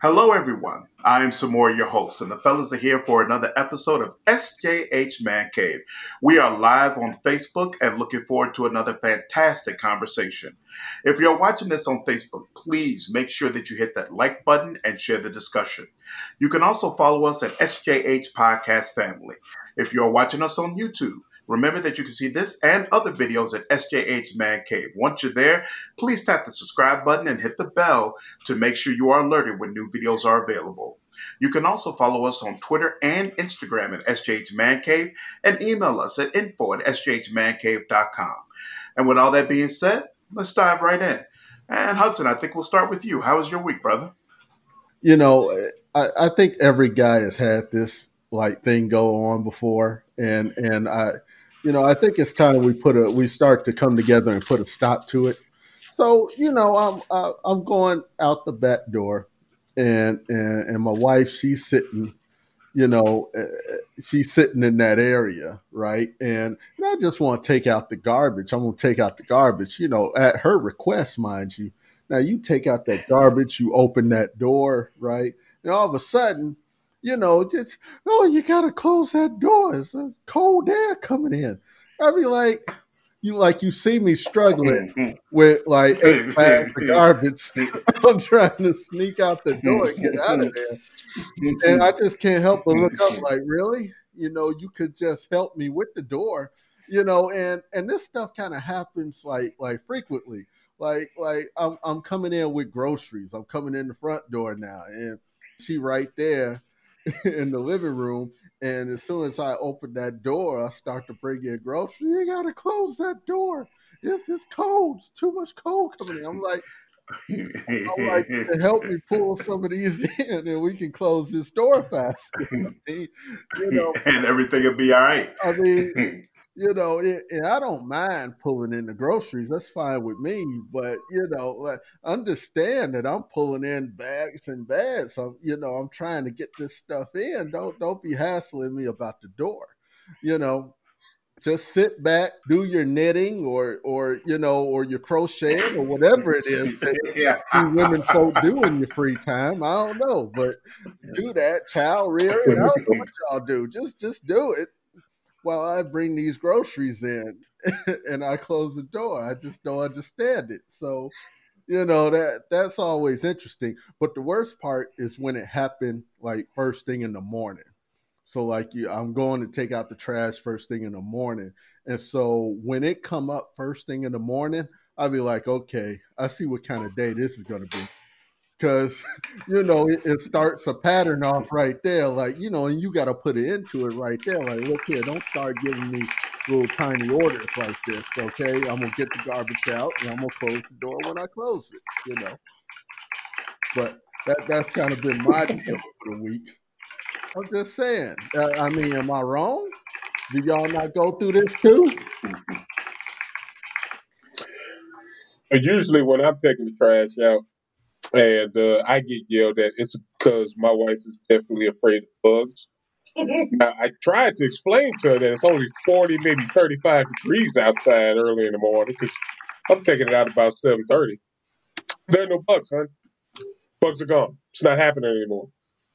Hello, everyone. I am Samora, your host, and the fellas are here for another episode of SJH Man Cave. We are live on Facebook and looking forward to another fantastic conversation. If you're watching this on Facebook, please make sure that you hit that like button and share the discussion. You can also follow us at SJH Podcast Family. If you're watching us on YouTube, Remember that you can see this and other videos at SJH Man Cave. Once you're there, please tap the subscribe button and hit the bell to make sure you are alerted when new videos are available. You can also follow us on Twitter and Instagram at SJH Man Cave and email us at info at sjhmancave.com. And with all that being said, let's dive right in. And Hudson, I think we'll start with you. How was your week, brother? You know, I, I think every guy has had this like thing go on before, and and I you know, I think it's time we put a we start to come together and put a stop to it. So, you know, I'm uh, I'm going out the back door, and and and my wife she's sitting, you know, uh, she's sitting in that area, right? And, and I just want to take out the garbage. I'm to take out the garbage, you know, at her request, mind you. Now you take out that garbage, you open that door, right? And all of a sudden, you know, just oh, you gotta close that door. It's a cold air coming in. I'd be like, you like you see me struggling with like eight bags of garbage. I'm trying to sneak out the door and get out of there, and I just can't help but look up. Like, really? You know, you could just help me with the door. You know, and and this stuff kind of happens like like frequently. Like like I'm I'm coming in with groceries. I'm coming in the front door now, and she right there in the living room. And as soon as I open that door, I start to bring in groceries. You gotta close that door. It's it's cold. It's too much cold coming in. I'm like, I'm like, help me pull some of these in, and we can close this door fast. you know, and everything will be all right. I mean, you know, it, and I don't mind pulling in the groceries. That's fine with me. But you know, like, understand that I'm pulling in bags and bags. I'm, you know, I'm trying to get this stuff in. Don't don't be hassling me about the door. You know, just sit back, do your knitting or or you know, or your crocheting or whatever it is that yeah. you women folk do in your free time. I don't know, but do that, child rearing. I don't know what y'all do. Just just do it while I bring these groceries in and I close the door. I just don't understand it. So, you know, that that's always interesting. But the worst part is when it happened like first thing in the morning. So like you I'm going to take out the trash first thing in the morning. And so when it come up first thing in the morning, I'll be like, okay, I see what kind of day this is gonna be because you know it, it, starts a pattern off right there like you know and you got to put it into it right there like look here don't start giving me little tiny orders like this okay? I'm gonna get the garbage out and i'm gonna close the door when i close it you know? But that that's kind of been my deal for the week. I'm just saying uh, i mean am i wrong? Do y'all not go through this too? Usually when i'm taking the trash out and uh, I get yelled at. It's because my wife is definitely afraid of bugs. now, I tried to explain to her that it's only 40, maybe 35 degrees outside early in the morning because I'm taking it out about 7.30. There are no bugs, huh? Bugs are gone. It's not happening anymore.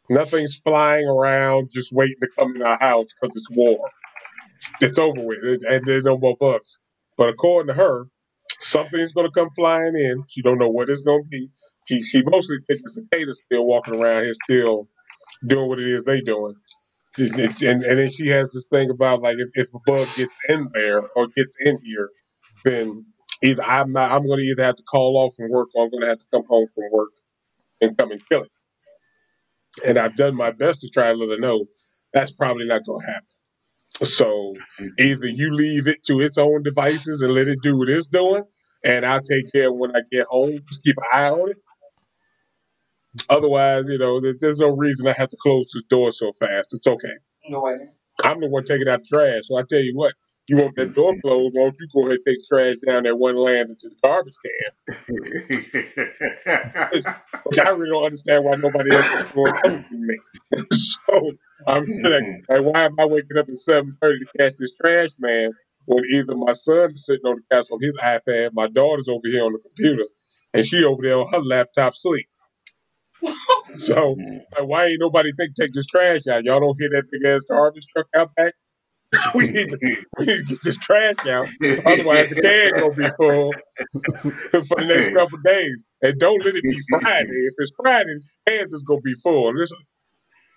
Nothing's flying around just waiting to come in our house because it's warm. It's, it's over with, and there's no more bugs. But according to her, something's going to come flying in. She don't know what it's going to be she she mostly thinks the cicadas still walking around here, still doing what it is they doing. and, and then she has this thing about like if, if a bug gets in there or gets in here, then either I'm not I'm going to either have to call off from work or I'm going to have to come home from work and come and kill it. And I've done my best to try to let her know that's probably not going to happen. So either you leave it to its own devices and let it do what it's doing, and I'll take care of when I get home. Just keep an eye on it. Otherwise, you know, there's, there's no reason I have to close the door so fast. It's okay. No way. I'm the one taking out the trash. So I tell you what, you want that door closed, why don't you go ahead and take the trash down that one land into the garbage can? Which I really don't understand why nobody else is doing other than me. so I'm hmm. like, like, why am I waking up at 7.30 to catch this trash man when either my son is sitting on the couch on his iPad, my daughter's over here on the computer, and she over there on her laptop sleep? so like, why ain't nobody think take this trash out? Y'all don't hear that big ass garbage truck out back? we need to we need to get this trash out. Otherwise the can gonna be full for the next couple days. And don't let it be Friday. If it's Friday, the can's is gonna be full.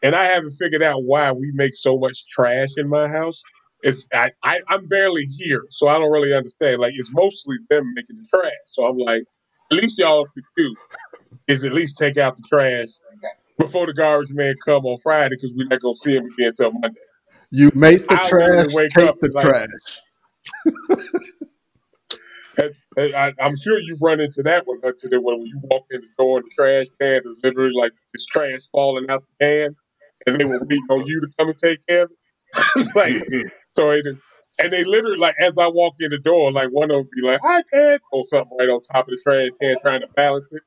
And I haven't figured out why we make so much trash in my house. It's I, I I'm barely here, so I don't really understand. Like it's mostly them making the trash. So I'm like, at least y'all do is at least take out the trash before the garbage man come on Friday because we're not gonna see him again until Monday. You make the I trash, take the like, trash. I, am sure you run into that one, Hudson, when you walk in the door and the trash can is literally like this trash falling out the can, and they will wait on you to come and take care of it. like, so it, and they literally like as I walk in the door, like one of them be like, "Hi, Dad," or something right on top of the trash can, trying to balance it.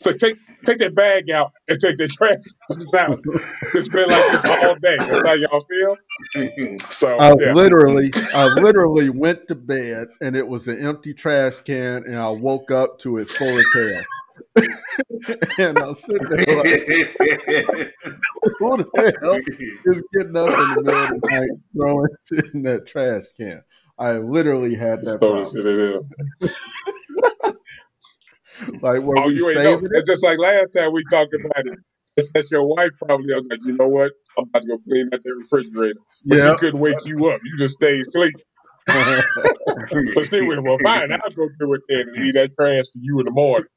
So take take that bag out and take the trash out. It's been like this all day. That's how y'all feel. So I yeah. literally, I literally went to bed and it was an empty trash can, and I woke up to it full of tail. and I'm sitting there like, who the hell is getting up in the middle of the night throwing shit in that trash can? I literally had that. Problem. like, oh, were oh, you ain't know. It? It's just like last time we talked about it. That's your wife probably. I was like, you know what? I'm about to go clean out the refrigerator. But yeah. she couldn't wake you up. You just stayed asleep. so she went, well, fine. I'll go do it then and leave that trash for you in the morning.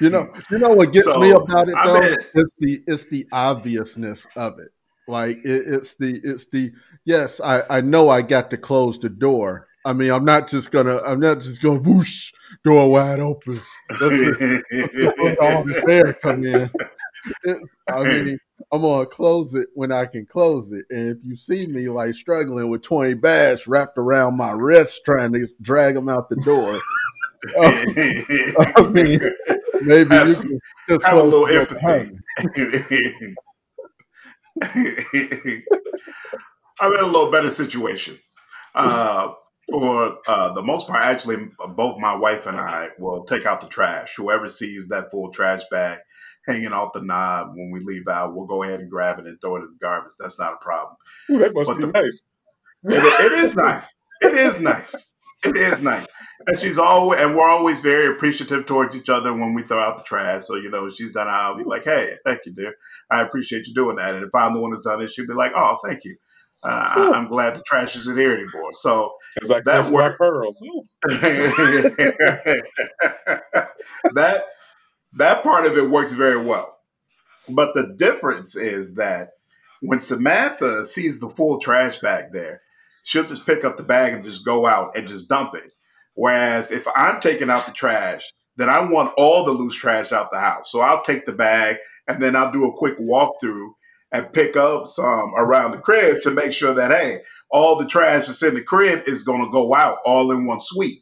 You know, you know what gets so, me about it though? I mean, it's the it's the obviousness of it. Like it, it's the it's the yes, I I know I got to close the door. I mean, I'm not just gonna I'm not just gonna whoosh door wide open. That's all this air come in. I mean, I'm gonna close it when I can close it. And if you see me like struggling with 20 bags wrapped around my wrist trying to drag them out the door, I mean, maybe have, you can just have a little empathy. I'm in a little better situation. Uh, for uh, the most part, actually, both my wife and I will take out the trash. Whoever sees that full trash bag hanging off the knob when we leave out, we'll go ahead and grab it and throw it in the garbage. That's not a problem. Ooh, that must but be the, nice. It, it is nice. It is nice. It is nice. And she's always, and we're always very appreciative towards each other when we throw out the trash. So, you know, she's done I'll be like, hey, thank you, dear. I appreciate you doing that. And if I'm the one who's done it, she'll be like, oh, thank you. Uh, I'm glad the trash isn't here anymore. So like that worked. pearls. that that part of it works very well. But the difference is that when Samantha sees the full trash bag there, she'll just pick up the bag and just go out and just dump it. Whereas if I'm taking out the trash, then I want all the loose trash out the house. So I'll take the bag and then I'll do a quick walkthrough and pick up some around the crib to make sure that hey, all the trash that's in the crib is going to go out all in one sweep.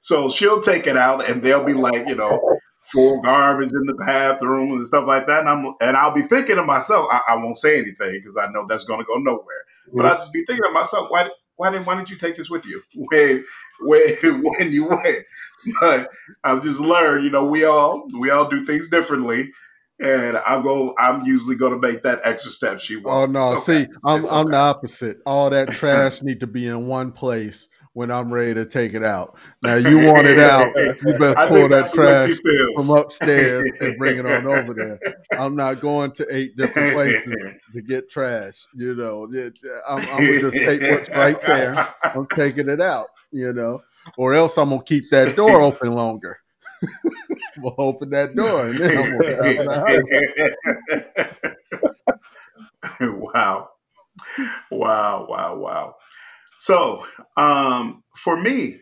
So she'll take it out, and they'll be like, you know, full garbage in the bathroom and stuff like that. And I'm and I'll be thinking to myself, I, I won't say anything because I know that's going to go nowhere. But I'll just be thinking to myself, why why didn't why didn't you take this with you when when when you went? But I've just learned, you know, we all we all do things differently and I go. I'm usually going to make that extra step. She won't. Oh no! Okay. See, I'm okay. I'm the opposite. All that trash need to be in one place when I'm ready to take it out. Now you want it out, you better pull that trash from upstairs and bring it on over there. I'm not going to eight different places to get trash. You know, I'm, I'm gonna just take what's right there. I'm taking it out. You know, or else I'm gonna keep that door open longer. We'll open that door and then wow. Wow, wow, wow. So, um, for me,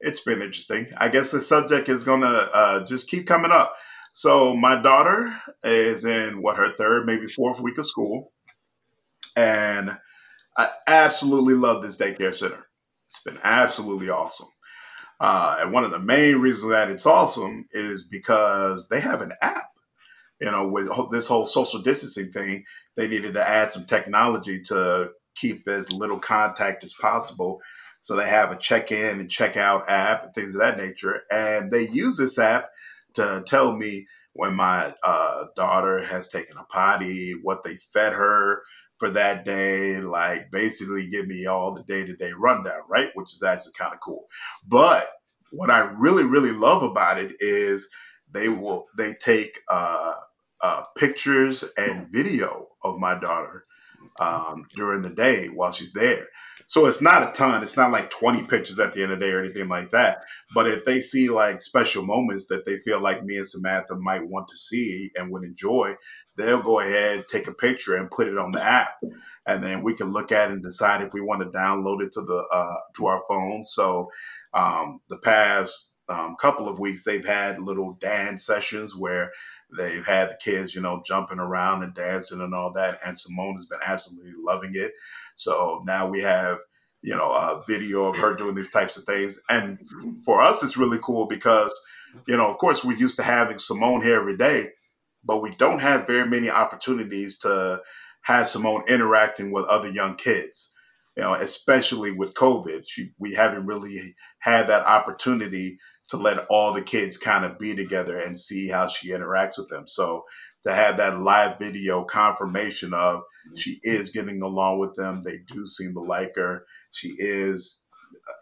it's been interesting. I guess the subject is going to uh, just keep coming up. So, my daughter is in what her third, maybe fourth week of school. And I absolutely love this daycare center. It's been absolutely awesome. Uh, and one of the main reasons that it's awesome is because they have an app. You know, with this whole social distancing thing, they needed to add some technology to keep as little contact as possible. So they have a check in and check out app and things of that nature. And they use this app to tell me when my uh, daughter has taken a potty, what they fed her for that day, like basically give me all the day to day rundown, right? Which is actually kind of cool. But what I really, really love about it is they will they take uh, uh, pictures and video of my daughter um, during the day while she's there. So it's not a ton. It's not like 20 pictures at the end of the day or anything like that. But if they see like special moments that they feel like me and Samantha might want to see and would enjoy, they'll go ahead, take a picture and put it on the app. And then we can look at it and decide if we want to download it to the uh, to our phone. So um, the past um, couple of weeks, they've had little dance sessions where they've had the kids, you know, jumping around and dancing and all that. And Simone has been absolutely loving it. So now we have, you know, a video of her doing these types of things. And for us, it's really cool because, you know, of course, we're used to having Simone here every day, but we don't have very many opportunities to have Simone interacting with other young kids you know, especially with COVID, she, we haven't really had that opportunity to let all the kids kind of be together and see how she interacts with them. So to have that live video confirmation of mm-hmm. she is getting along with them, they do seem to like her. She is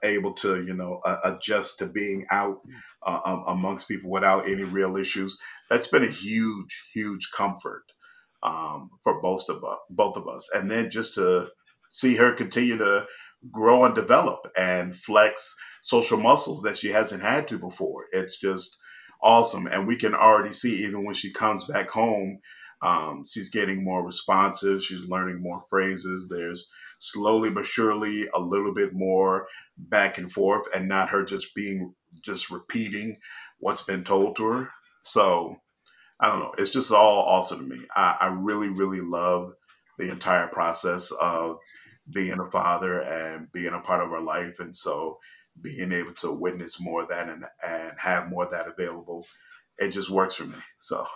able to, you know, uh, adjust to being out uh, um, amongst people without any real issues. That's been a huge, huge comfort um, for both of us, both of us. And then just to see her continue to grow and develop and flex social muscles that she hasn't had to before. It's just awesome. And we can already see, even when she comes back home, um, she's getting more responsive. She's learning more phrases. There's slowly but surely a little bit more back and forth and not her just being just repeating what's been told to her. So I don't know. It's just all awesome to me. I, I really, really love the entire process of being a father and being a part of our life. And so being able to witness more of that and, and have more of that available, it just works for me. So,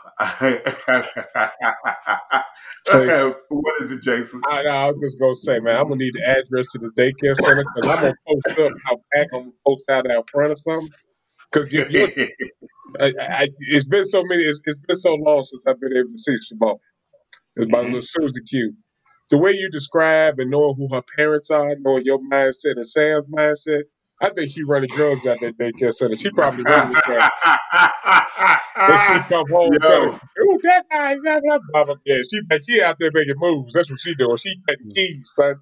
so what is it, Jason? I, I, was just gonna say, man, I'm gonna need the address to the daycare center because I'm gonna post up how back I'm gonna post out out front or something. Because you, I, I, it's been so many, it's, it's been so long since I've been able to see Simone. It's my mm-hmm. little Susie Q the way you describe and knowing who her parents are, knowing your mindset and Sam's mindset, I think she running drugs out that daycare center. She probably running that. she come home Yo. telling, "Ooh, that guy's not that mama." Yeah, she she out there making moves. That's what she doing. She cutting keys, son.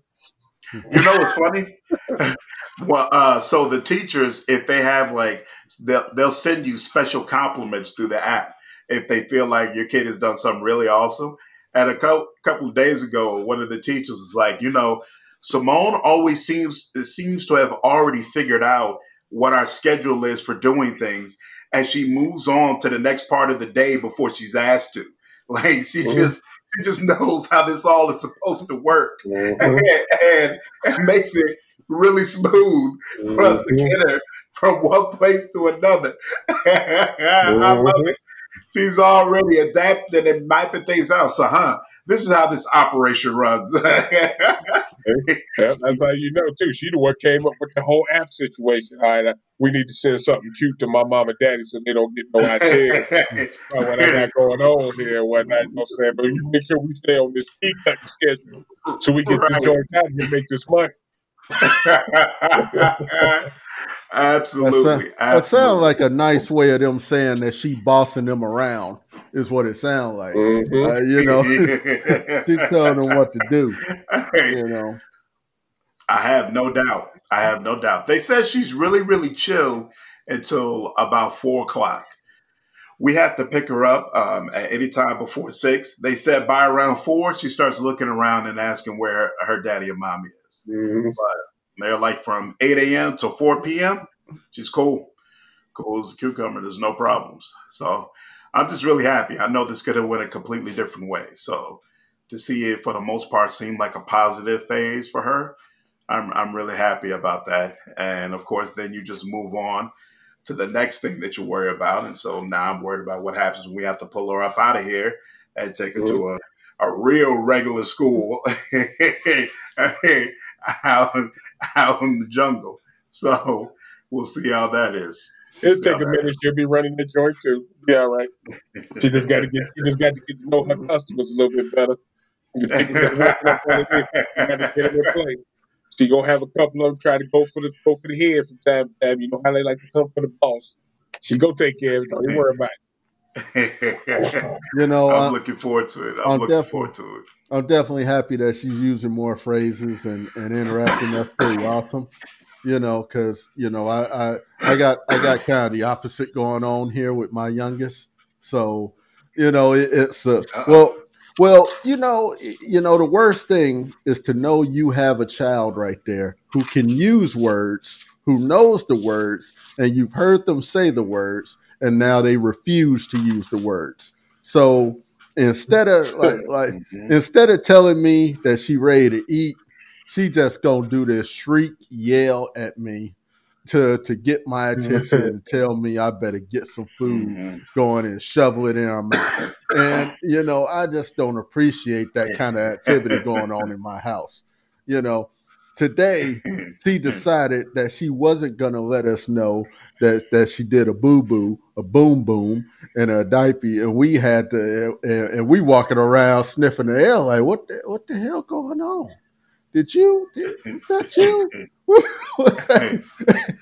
You know what's funny? well, uh, so the teachers, if they have like, they'll they'll send you special compliments through the app if they feel like your kid has done something really awesome. And a couple, couple of days ago, one of the teachers was like, you know, Simone always seems seems to have already figured out what our schedule is for doing things, and she moves on to the next part of the day before she's asked to. Like she mm-hmm. just she just knows how this all is supposed to work, mm-hmm. and, and, makes it really smooth mm-hmm. for us to mm-hmm. get her from one place to another. I love it she's already adapted and mapping things out. So, huh? This is how this operation runs. yeah, that's how you know too. She the one came up with the whole app situation. All right, uh, we need to send something cute to my mom and daddy so they don't get no idea what I got going on here and whatnot. You know what I'm saying? But you make sure we stay on this key cutting schedule so we get right. these joints out and make this money. Absolutely. That, sounds like a nice way of them saying that she bossing them around. Is what it sounds like. Mm-hmm. Uh, you know, she telling them what to do. You know, I have no doubt. I have no doubt. They said she's really, really chill until about four o'clock. We have to pick her up um, at any time before six. They said by around four, she starts looking around and asking where her daddy and mommy is. Mm-hmm. But they're like from 8 a.m. to 4 p.m. She's cool. Cool as a cucumber. There's no problems. So I'm just really happy. I know this could have went a completely different way. So to see it for the most part seem like a positive phase for her, I'm, I'm really happy about that. And of course, then you just move on to the next thing that you worry about. And so now I'm worried about what happens when we have to pull her up out of here and take her mm-hmm. to a, a real regular school out, out in the jungle. So we'll see how that is. It'll take a minute. She'll be running the joint too. Be all right. She just got to get. She just got to get to know her customers a little bit better. The people that work on it, you got to get them in place. She gonna have a couple of them try to go for the go for the head from time to time. You know how they like to come for the boss. She go take care of it. Don't worry about it. you know, I'm uh, looking forward to it. I'm, I'm looking forward to it. I'm definitely happy that she's using more phrases and, and interacting. That's pretty awesome. You know, because you know, I, I I got I got kind of the opposite going on here with my youngest. So, you know, it, it's uh, well, well, you know, you know, the worst thing is to know you have a child right there who can use words, who knows the words, and you've heard them say the words, and now they refuse to use the words. So instead of like, like mm-hmm. instead of telling me that she ready to eat, she just gonna do this shriek, yell at me to to get my attention and tell me I better get some food mm-hmm. going and shovel it in her mouth. And you know, I just don't appreciate that kind of activity going on in my house. You know, today she decided that she wasn't gonna let us know that that she did a boo boo, a boom boom, and a diaper, and we had to, and, and we walking around sniffing the air like, what the, what the hell going on? Did you? Did, is that you? What's that?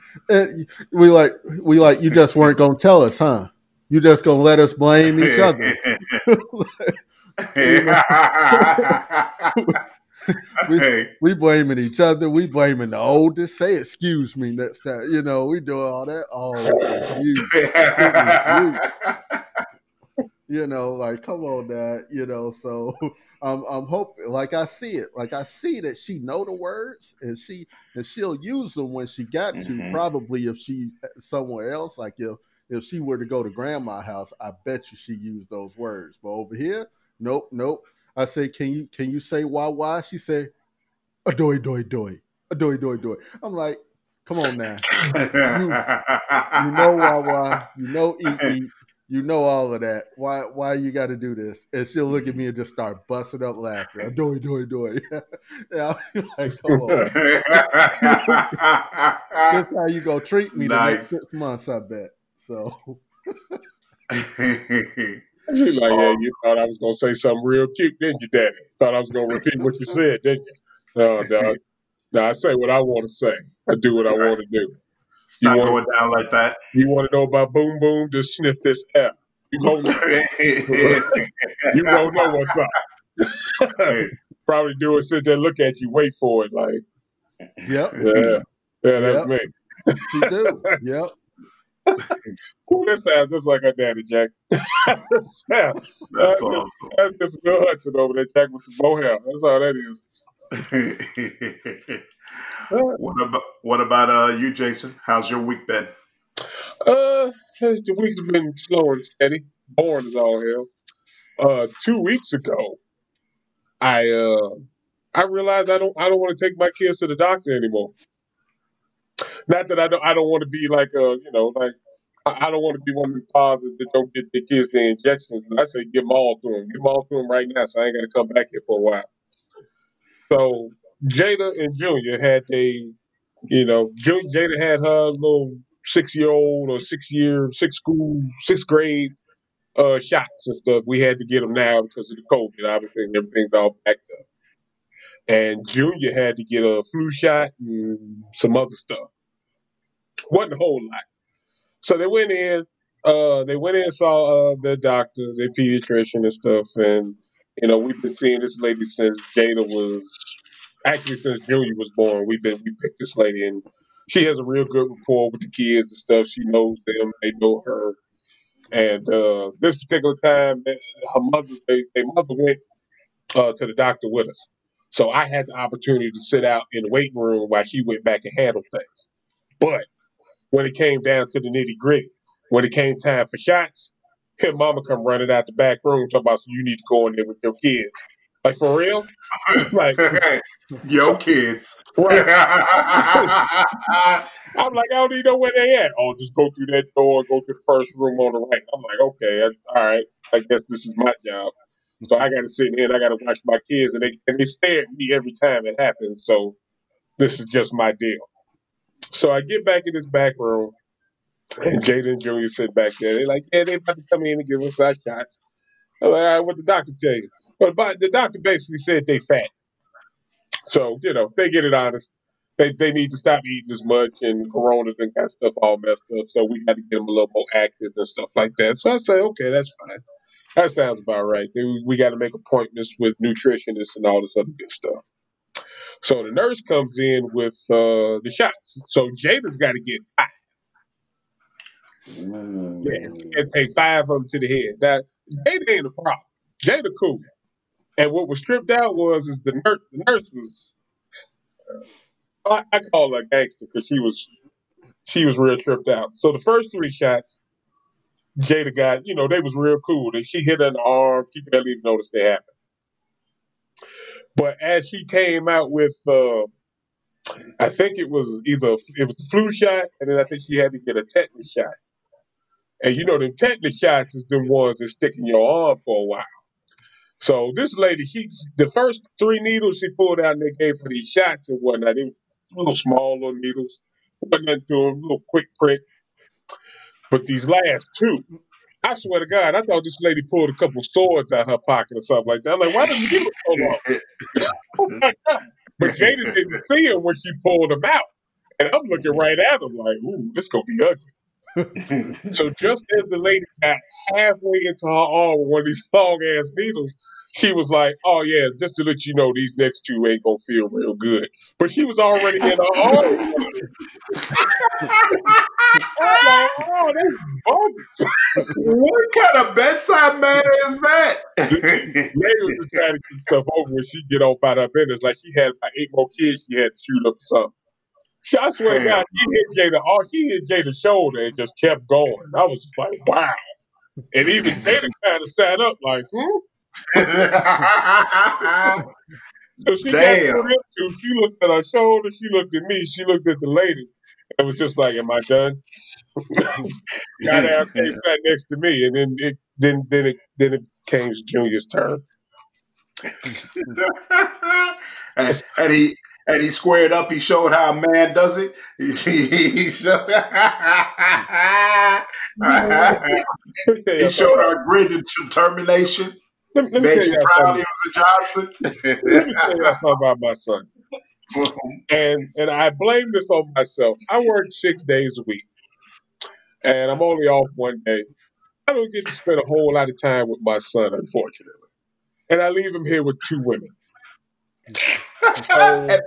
and we like, we like, you just weren't gonna tell us, huh? You just gonna let us blame each other. we, we blaming each other. We blaming the oldest. Say excuse me next time. You know, we do all that. Oh, you. you know, like come on, Dad. You know, so Um, um, I'm I'm hoping like I see it, like I see that she know the words and she and she'll use them when she got to. Mm-hmm. Probably if she uh, somewhere else, like if if she were to go to grandma's house, I bet you she used those words. But over here, nope, nope. I say, can you can you say why why? She say, adoy doy doy, adoy doy doy. I'm like, come on now. you, you know why why, you know eat eat, you know all of that. Why why you got to do this? And she'll look at me and just start busting up laughing. Adoy doy doy. yeah, I'm like, come on. That's how you go treat me nice. the next six months. I bet. So. She's like, yeah, you thought I was gonna say something real cute, didn't you, Daddy? Thought I was gonna repeat what you said, didn't you? No, no. No, I say what I want to say. I do what I want to do. It's you not wanna, going down like that. You want to know about boom boom? Just sniff this air. You gonna know. you gonna know what's up. Probably do it, sit there, look at you, wait for it, like. Yep. Yeah. Yeah, that's yep. me. you do. Yep. Ooh, that sounds just like her daddy, Jack. that's, that's awesome. That's just Bill Hudson over there, Jack with some bow hair. That's all that is. What about what about uh, you, Jason? How's your week been? Uh, the week's been slow and steady. Boring as all hell. Uh, two weeks ago, I uh, I realized I don't I don't want to take my kids to the doctor anymore. Not that I don't I don't want to be like a you know like I, don't want to be one of the fathers that don't get their kids the injections. I say give them all to them, give them all to them right now, so I ain't got to come back here for a while. So Jada and Junior had they, you know, Jada had her little six year old or six year, six school, sixth grade uh, shots and stuff. We had to get them now because of the COVID. Obviously, and everything's all backed up. And Junior had to get a flu shot and some other stuff wasn't a whole lot. So they went in, uh, they went in and saw uh, the doctor, the pediatrician and stuff, and you know we've been seeing this lady since Jada was actually since Junior was born. We've been we picked this lady, and she has a real good rapport with the kids and stuff. She knows them, they know her. And uh, this particular time, her mother, they, mother went uh, to the doctor with us. So I had the opportunity to sit out in the waiting room while she went back and handled things. But when it came down to the nitty gritty. When it came time for shots, her mama come running out the back room talking about so you need to go in there with your kids. Like for real? like yo kids. Right. I'm like, I don't even know where they at. Oh, just go through that door, go to the first room on the right. I'm like, okay, that's all right. I guess this is my job. So I got to sit here and I got to watch my kids, and they and they stare at me every time it happens. So this is just my deal. So I get back in this back room, And and Junior sit back there. They're like, yeah, they about to come in and give us our shots. I'm like, all right, what the doctor tell you? But, but the doctor basically said they fat. So, you know, they get it honest. They, they need to stop eating as much and Corona's and got stuff all messed up. So we got to get them a little more active and stuff like that. So I say, okay, that's fine. That sounds about right. Then we got to make appointments with nutritionists and all this other good stuff. So the nurse comes in with uh, the shots. So Jada's got to get five. Mm. Yeah, and take five of them to the head. Now, Jada ain't a problem. Jada cool. And what was stripped out was is the nurse. The nurse was, uh, I, I call her gangster because she was, she was real tripped out. So the first three shots, Jada got, you know, they was real cool. And she hit the arm. She barely even noticed they happened. But as she came out with, uh, I think it was either it was flu shot, and then I think she had to get a tetanus shot. And you know, the tetanus shots is the ones that stick in your arm for a while. So this lady, she the first three needles she pulled out and they gave her these shots and whatnot. They were little small little needles, wasn't nothing to them, little quick prick. But these last two, I swear to God, I thought this lady pulled a couple swords out her pocket or something like that. I'm like, why did you give it so long? But Jada didn't see him when she pulled him out. And I'm looking right at him like, ooh, this gonna be ugly. So just as the lady got halfway into her arm with one of these long ass needles, she was like, "Oh yeah, just to let you know, these next two ain't gonna feel real good." But she was already in her arm. Like, "Oh, that's bogus." what kind of bedside manner is that? Lady was just trying to get stuff over when she get off out of her business. Like she had about eight more kids she had to shoot up something. I swear to God, he hit Jada, oh, he hit Jada's shoulder and just kept going. I was just like, wow. And even Jada kind of sat up like, hmm. So she Damn. got into. She looked at her shoulder. She looked at me. She looked at the lady. And was just like, "Am I done?" got out there, sat next to me, and then it then then it then it came Junior's turn. and, and he and he squared up. He showed how a man does it. He, he showed, Let me tell he showed our grit and determination. let let me Made you proud, something. he was a Let me tell you something about my son. And and I blame this on myself. I work six days a week, and I'm only off one day. I don't get to spend a whole lot of time with my son, unfortunately. And I leave him here with two women. So and,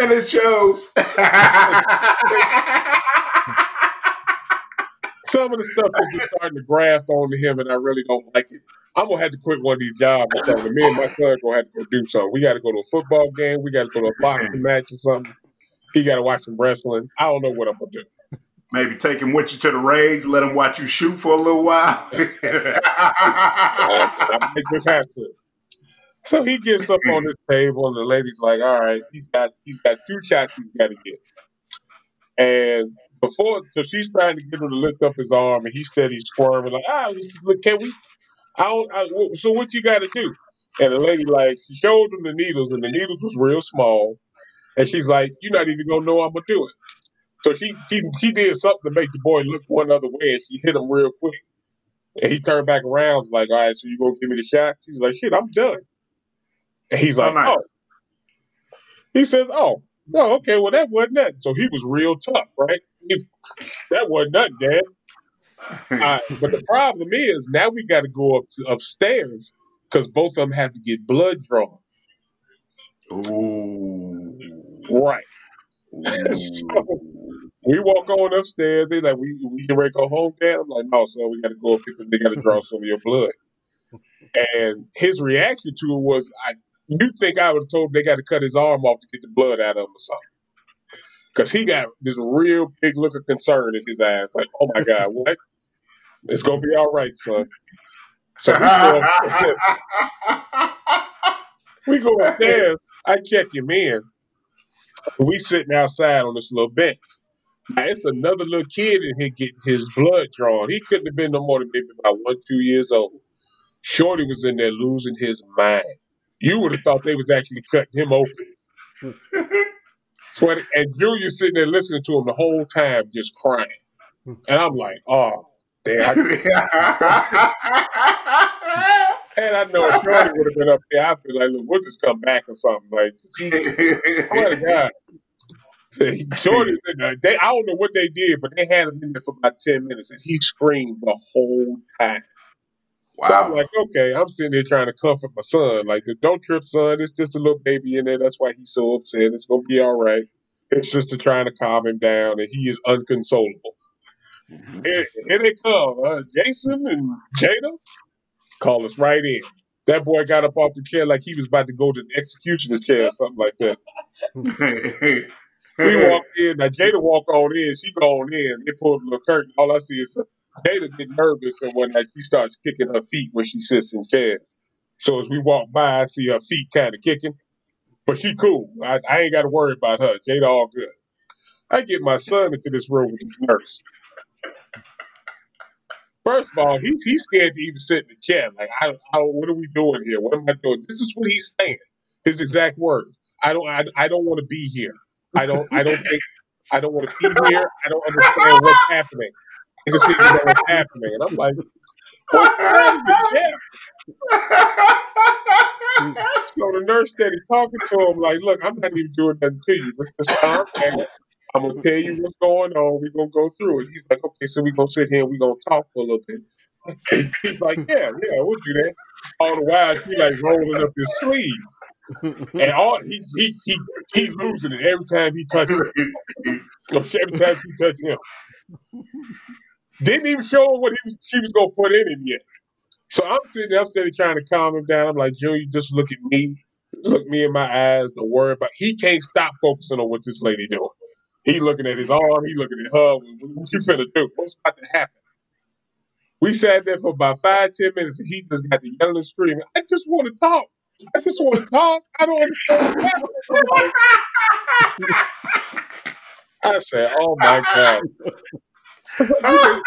and it shows. some of the stuff is just starting to graft onto him, and I really don't like it. I'm gonna have to quit one of these jobs or something. Me and my son gonna have to go do something. We got to go to a football game. We got to go to a boxing match or something. He got to watch some wrestling. I don't know what I'm gonna do. Maybe take him with you to the rage, let him watch you shoot for a little while. I might just have to. So he gets up on this table, and the lady's like, "All right, he's got he's got two shots he's got to get." And before, so she's trying to get him to lift up his arm, and he's steady squirming like, "Ah, can we? I. I, so what you got to do?" And the lady like she showed him the needles, and the needles was real small, and she's like, "You're not even gonna know I'm gonna do it." So she she she did something to make the boy look one other way, and she hit him real quick. And he turned back around, like, "All right, so you gonna give me the shot?" She's like, "Shit, I'm done." And he's like, Oh. He says, "Oh, no, okay, well that wasn't nothing." So he was real tough, right? That wasn't nothing, Dad. Right, but the problem is now we got to go up to upstairs because both of them have to get blood drawn. Ooh. Right. so we walk on upstairs. They like, we we can ready go home, Dad. I'm like, no, son, we got to go up because they got to draw some of your blood. And his reaction to it was, I you think I would have told him they got to cut his arm off to get the blood out of him or something? Because he got this real big look of concern in his eyes, like, oh my God, what? It's gonna be all right, son. So we go upstairs. We go upstairs. I check him in. We sitting outside on this little bench. Now it's another little kid in here getting his blood drawn. He couldn't have been no more than maybe about one, two years old. Shorty was in there losing his mind. You would have thought they was actually cutting him open. Swear to- and Julia sitting there listening to him the whole time, just crying. And I'm like, oh, damn. and I know if Shorty would have been up there, I'd be like, look, we'll just come back or something. Like, see, swear to God. Shorty, they, I don't know what they did, but they had him in there for about 10 minutes and he screamed the whole time. Wow. So I'm like, okay, I'm sitting there trying to comfort my son. Like, don't trip, son. It's just a little baby in there. That's why he's so upset. It's gonna be all right. His sister trying to calm him down, and he is unconsolable. Mm-hmm. Here, here, they come, uh, Jason and Jada. Call us right in. That boy got up off the chair like he was about to go to the executioner's chair or something like that. we walked in. Now Jada walk on in. She go on in. They pulled the curtain. All I see is Jada get nervous and when she starts kicking her feet when she sits in chairs. So as we walk by, I see her feet kind of kicking, but she cool. I, I ain't got to worry about her. Jada all good. I get my son into this room with this nurse. First of all, he's he's scared to even sit in the chair. Like, I, I, what are we doing here? What am I doing? This is what he's saying. His exact words. I don't. I, I don't want to be here. I don't. I don't think. I don't want to be here. I don't understand what's happening. It's a secret what's happening, and I'm like, what's Jeff? so the nurse started talking to him like, look, I'm not even doing nothing to you. Just calm down. I'm gonna tell you what's going on. We're gonna go through it. He's like, okay, so we're gonna sit here and we're gonna talk for a little bit. He's like, yeah, yeah, we'll do that. All the while, she like rolling up his sleeve. And all he he he he losing it every time he touches him. every time she touches him. Didn't even show him what he was, she was gonna put in him yet. So I'm sitting there, I'm sitting trying to calm him down. I'm like, Junior, just look at me. Look me in my eyes. Don't worry about. He can't stop focusing on what this lady doing. He looking at his arm. He looking at her. What you finna do? What's about to happen? We sat there for about five, ten minutes, and he just got to yelling and screaming. I just want to talk. I just want to talk. I don't understand. I said, "Oh my god." we've, been,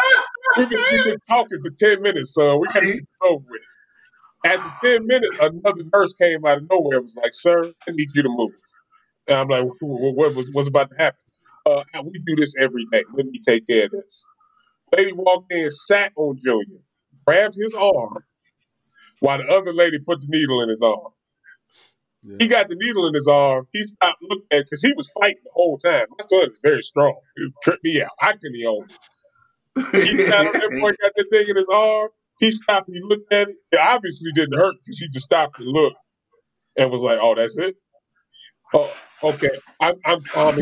we've, been, we've, been, talking for 10 minutes, son. We got to get over with. After 10 minutes, another nurse came out of nowhere and was like, Sir, I need you to move. And I'm like, What was what's about to happen? Uh, we do this every day. Let me take care of this. Lady walked in, sat on Junior, grabbed his arm, while the other lady put the needle in his arm. Yeah. He got the needle in his arm. He stopped looking at because he was fighting the whole time. My son is very strong. He tripped me out. I couldn't own He sat on that boy, got the thing in his arm. He stopped. He looked at it. It obviously didn't hurt because he just stopped and looked and was like, "Oh, that's it." Oh, okay. I'm, I'm calming.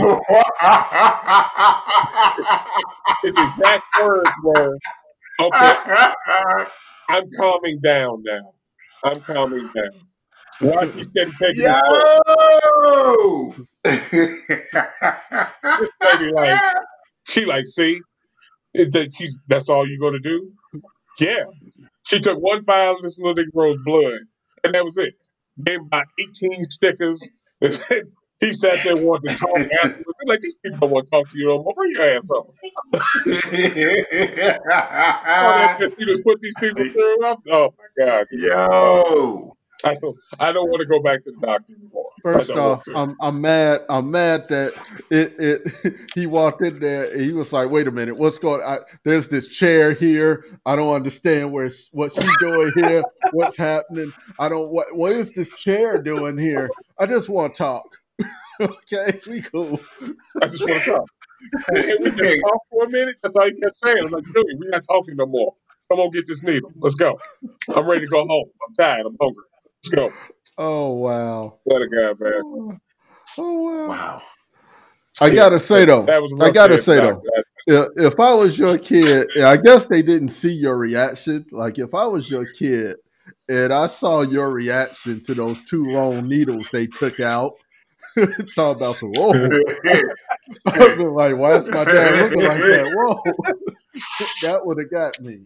His exact words were, "Okay, I'm calming down now. I'm calming down." Watch me steady taking Yo! this lady like, she like, see, is that she's that's all you're gonna do? Yeah. She took one file of this little girl's blood, and that was it. Gave about 18 stickers. he sat there wanting to talk afterwards. Like these people don't want to talk to you no more. Bring your ass up. oh, that just, you just put these people through. oh, oh my god. Yo. I don't. I don't want to go back to the doctor anymore. First off, I'm I'm mad. I'm mad that it it he walked in there. he was like, "Wait a minute, what's going? on? There's this chair here. I don't understand where what she's doing here. What's happening? I don't. What what is this chair doing here? I just want to talk. okay, we cool. I just want to talk. Hey, we just talk for a minute. That's all he kept saying. I'm like, Billy, we're not talking no more. Come on, get this needle. Let's go. I'm ready to go home. I'm tired. I'm hungry. Let's go. Oh wow! What a guy, man. Oh, oh wow! Wow. I gotta say though, that was I gotta say though, if I was your kid, I guess they didn't see your reaction. Like if I was your kid and I saw your reaction to those two long needles they took out, talk about some whoa. I've been like, why is my dad looking like that? Whoa, that would have got me.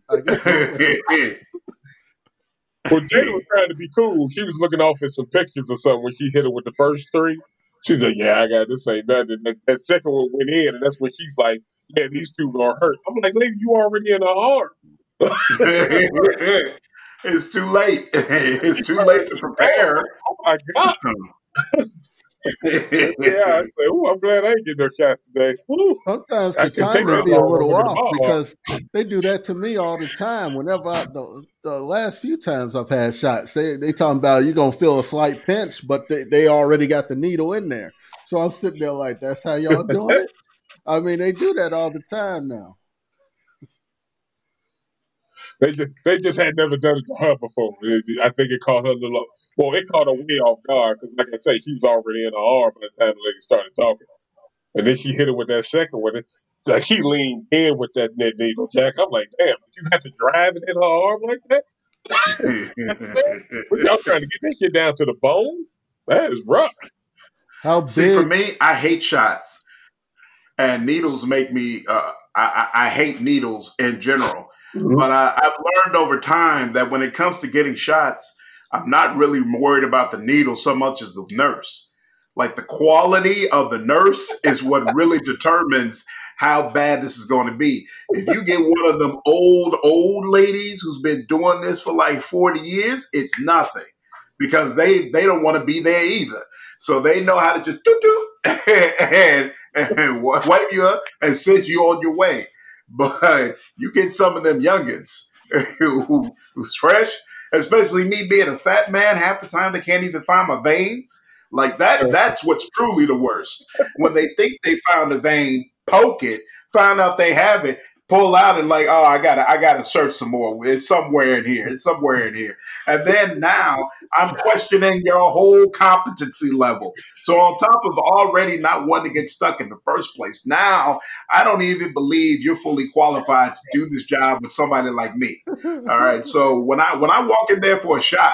When Jada was trying to be cool, she was looking off at some pictures or something when she hit her with the first three. She's like, "Yeah, I got this ain't nothing." And that, that second one went in, and that's when she's like, "Yeah, these two gonna hurt." I'm like, "Lady, you already in the arm." it's too late. It's too late to prepare. Oh my god! Yeah, I say, "Ooh, I'm glad I ain't getting no shots today." Ooh. Sometimes the can take be a little off ball. because they do that to me all the time. Whenever I, the, the last few times I've had shots, they they talking about you're gonna feel a slight pinch, but they, they already got the needle in there. So I'm sitting there like, that's how y'all doing it. I mean, they do that all the time now. They just they just had never done it to her before. I think it caught her a little. Well, it caught her way off guard because, like I say, she was already in her arm by the time the lady started talking, and then she hit her with that second one. Like she leaned in with that net needle, Jack. I'm like, damn, you have to drive it in her arm like that. What, y'all trying to get that shit down to the bone? That is rough. How See, for me, I hate shots, and needles make me. Uh, I, I I hate needles in general. Mm-hmm. But I, I've learned over time that when it comes to getting shots, I'm not really worried about the needle so much as the nurse. Like the quality of the nurse is what really determines how bad this is going to be. If you get one of them old, old ladies who's been doing this for like 40 years, it's nothing because they, they don't want to be there either. So they know how to just do do and, and wipe you up and send you on your way. But you get some of them youngins who, who's fresh, especially me being a fat man, half the time they can't even find my veins. Like that, that's what's truly the worst. When they think they found a vein, poke it, find out they have it, pull out and like, oh, I gotta, I gotta search some more. It's somewhere in here. It's somewhere in here. And then now I'm questioning your whole competency level. So on top of already not wanting to get stuck in the first place, now I don't even believe you're fully qualified to do this job with somebody like me. All right. So when I when I walk in there for a shot,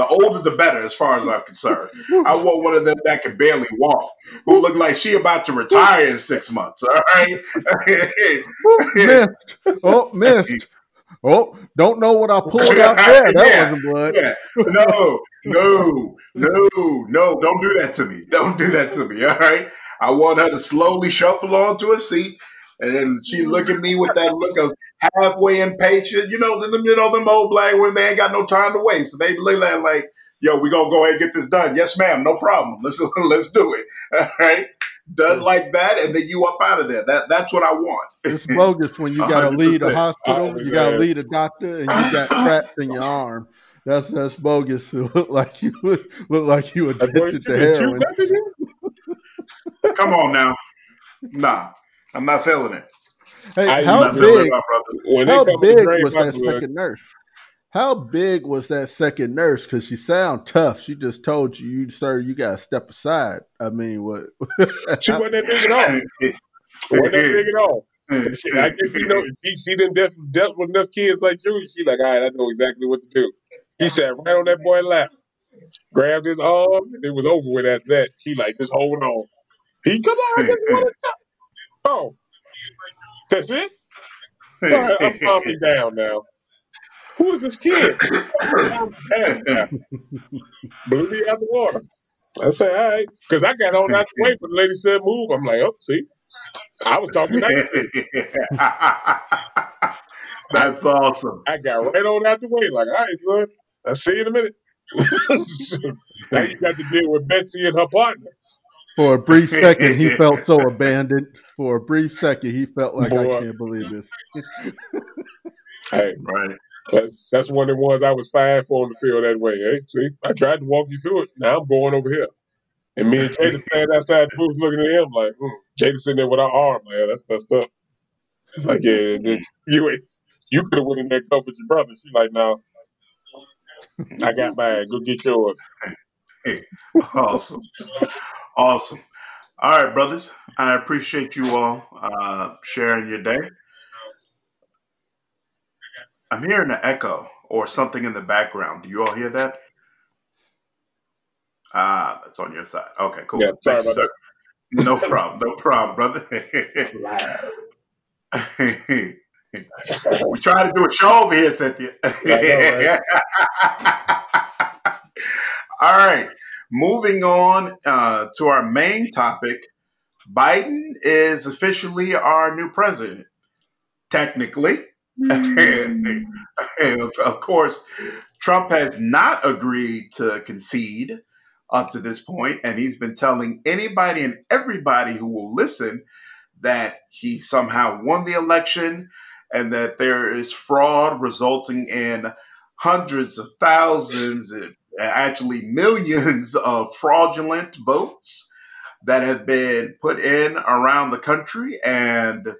the older the better, as far as I'm concerned. I want one of them that can barely walk, who look like she about to retire in six months. All right. Oh, missed. Oh, missed. Oh, don't know what I pulled out there. That Yeah, wasn't blood. yeah. No, no, no, no. Don't do that to me. Don't do that to me. All right. I want her to slowly shuffle onto a seat. And then she look at me with that look of halfway impatient. You know, them, you know, them old black women, they ain't got no time to waste. So they look at like, yo, we gonna go ahead and get this done. Yes, ma'am, no problem. Let's let's do it. All right. Done like that, and then you up out of there. That that's what I want. It's bogus when you got to lead a 100%. hospital, you got to Yeah. lead a doctor, and you got straps in your arm. That's that's bogus. It look like you look like you addicted to heroin. Come on now. Nah, I'm not feeling it. Hey, I- how not feeling it, big? When How big drain was that second nurse? How big was that second nurse? Because she sound tough. She just told you, you sir, you got to step aside. I mean, what? she wasn't that big at all. Wasn't that big at all. She, I guess you know she, she didn't def, dealt with enough kids like you. She like, all right, I know exactly what to do. He sat right on that boy lap, grabbed his arm, and it was over with after that. She like, just hold on. He come on, I just want to talk. Oh, that's it. All right, I'm calming down now. Who is this kid? Calm down now. Blew me out the water. I said, all right, because I got on out the way, but the lady said move. I'm like, oh, see, I was talking. That's awesome. I got right on out the way, like, all right, son, I'll see you in a minute. now you got to deal with Betsy and her partner. For a brief second, he felt so abandoned. For a brief second, he felt like I can't believe this. Hey, Right. that's, that's one of the ones I was fine for on the field that way. Hey, see, I tried to walk you through it. Now I'm going over here. And me and Jada standing outside the booth looking at him like, hmm. Jada sitting there with her arm, man, that's messed up. Like, yeah, then you you could have went in there and comforted your brother. She like, no, I got mine. Go get yours. Hey, awesome. Awesome. All right, brothers. I appreciate you all uh, sharing your day. I'm hearing an echo or something in the background. Do you all hear that? Ah, that's on your side. Okay, cool. Yeah, sorry Thank you, about sir. No problem. No problem, brother. we try to do a show over here, Cynthia. All right. Moving on uh, to our main topic. Biden is officially our new president. Technically. of, of course, Trump has not agreed to concede up to this point, and he's been telling anybody and everybody who will listen that he somehow won the election and that there is fraud resulting in hundreds of thousands, actually millions of fraudulent votes that have been put in around the country, and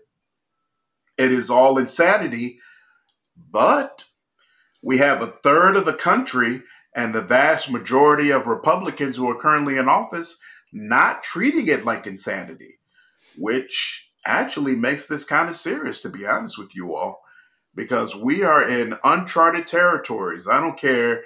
it is all insanity. But we have a third of the country and the vast majority of Republicans who are currently in office not treating it like insanity, which actually makes this kind of serious, to be honest with you all, because we are in uncharted territories. I don't care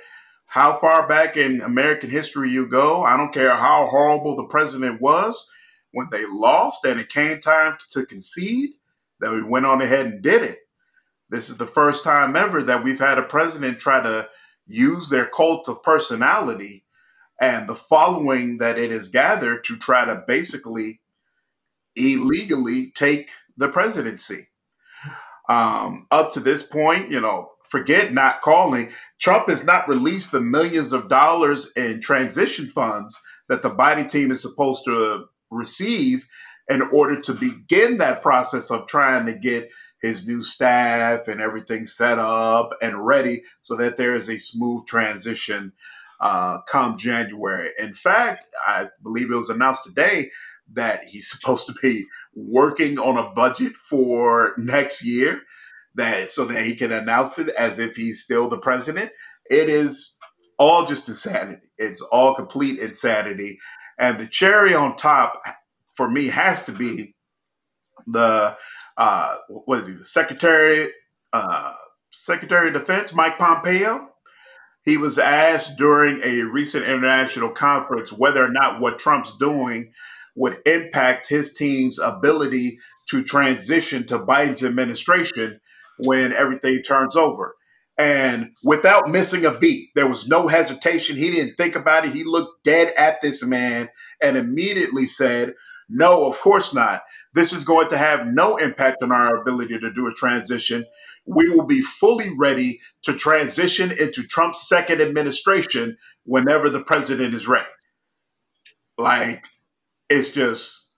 how far back in American history you go, I don't care how horrible the president was. When they lost and it came time to concede, that we went on ahead and did it. This is the first time ever that we've had a president try to use their cult of personality and the following that it has gathered to try to basically illegally take the presidency. Um, up to this point, you know, forget not calling. Trump has not released the millions of dollars in transition funds that the Biden team is supposed to receive in order to begin that process of trying to get his new staff and everything set up and ready so that there is a smooth transition uh, come January. In fact, I believe it was announced today that he's supposed to be working on a budget for next year that so that he can announce it as if he's still the president. It is all just insanity. It's all complete insanity. And the cherry on top for me has to be the uh, what is he? The Secretary uh, Secretary of Defense Mike Pompeo. He was asked during a recent international conference whether or not what Trump's doing would impact his team's ability to transition to Biden's administration when everything turns over. And without missing a beat, there was no hesitation. He didn't think about it. He looked dead at this man and immediately said, No, of course not. This is going to have no impact on our ability to do a transition. We will be fully ready to transition into Trump's second administration whenever the president is ready. Like, it's just,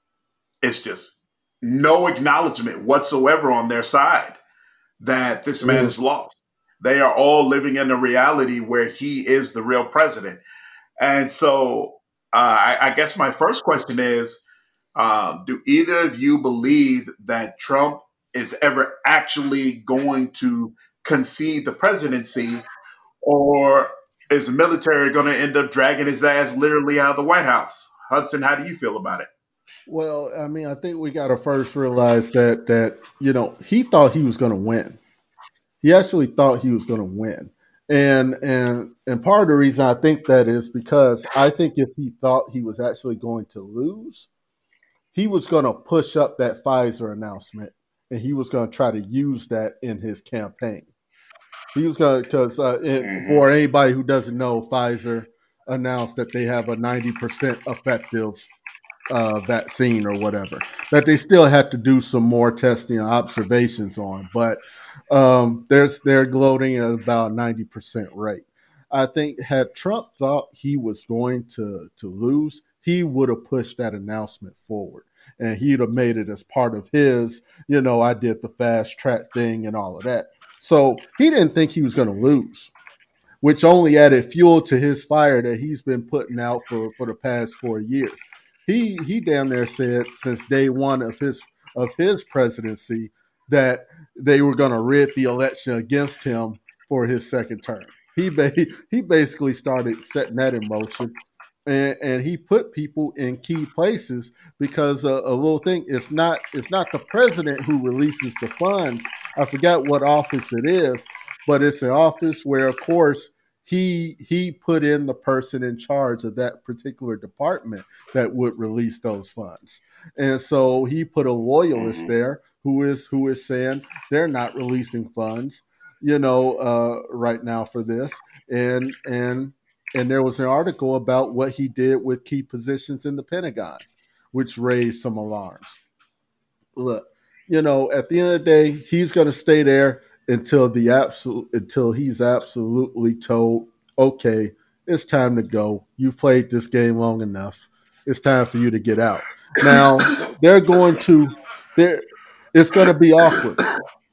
it's just no acknowledgement whatsoever on their side that this man mm. is lost. They are all living in a reality where he is the real president. And so uh, I, I, guess my first question is um, Do either of you believe that Trump is ever actually going to concede the presidency, or is the military going to end up dragging his ass literally out of the White House? Hudson, how do you feel about it? Well, I mean, I think we got to first realize that that you know he thought he was going to win. He actually thought he was going to win, and and and part of the reason I think that is because I think if he thought he was actually going to lose, he was going to push up that Pfizer announcement, and he was going to try to use that in his campaign. He was going to because uh, mm-hmm. for anybody who doesn't know, Pfizer announced that they have a 90% effective uh, vaccine or whatever that they still have to do some more testing and observations on but um, there's they're gloating at about 90% rate i think had trump thought he was going to to lose he would have pushed that announcement forward and he'd have made it as part of his you know i did the fast track thing and all of that so he didn't think he was going to lose which only added fuel to his fire that he's been putting out for, for the past four years. He he damn near said since day one of his of his presidency that they were going to rid the election against him for his second term. He ba- he basically started setting that in motion, and, and he put people in key places because a, a little thing. It's not it's not the president who releases the funds. I forgot what office it is, but it's an office where, of course, he he put in the person in charge of that particular department that would release those funds. And so he put a loyalist mm-hmm. there who is who is saying they're not releasing funds you know uh, right now for this. And and and there was an article about what he did with key positions in the pentagon which raised some alarms. Look you know at the end of the day he's going to stay there until the absolute until he's absolutely told, okay, it's time to go. You've played this game long enough. It's time for you to get out. Now they're going to they're It's going to be awkward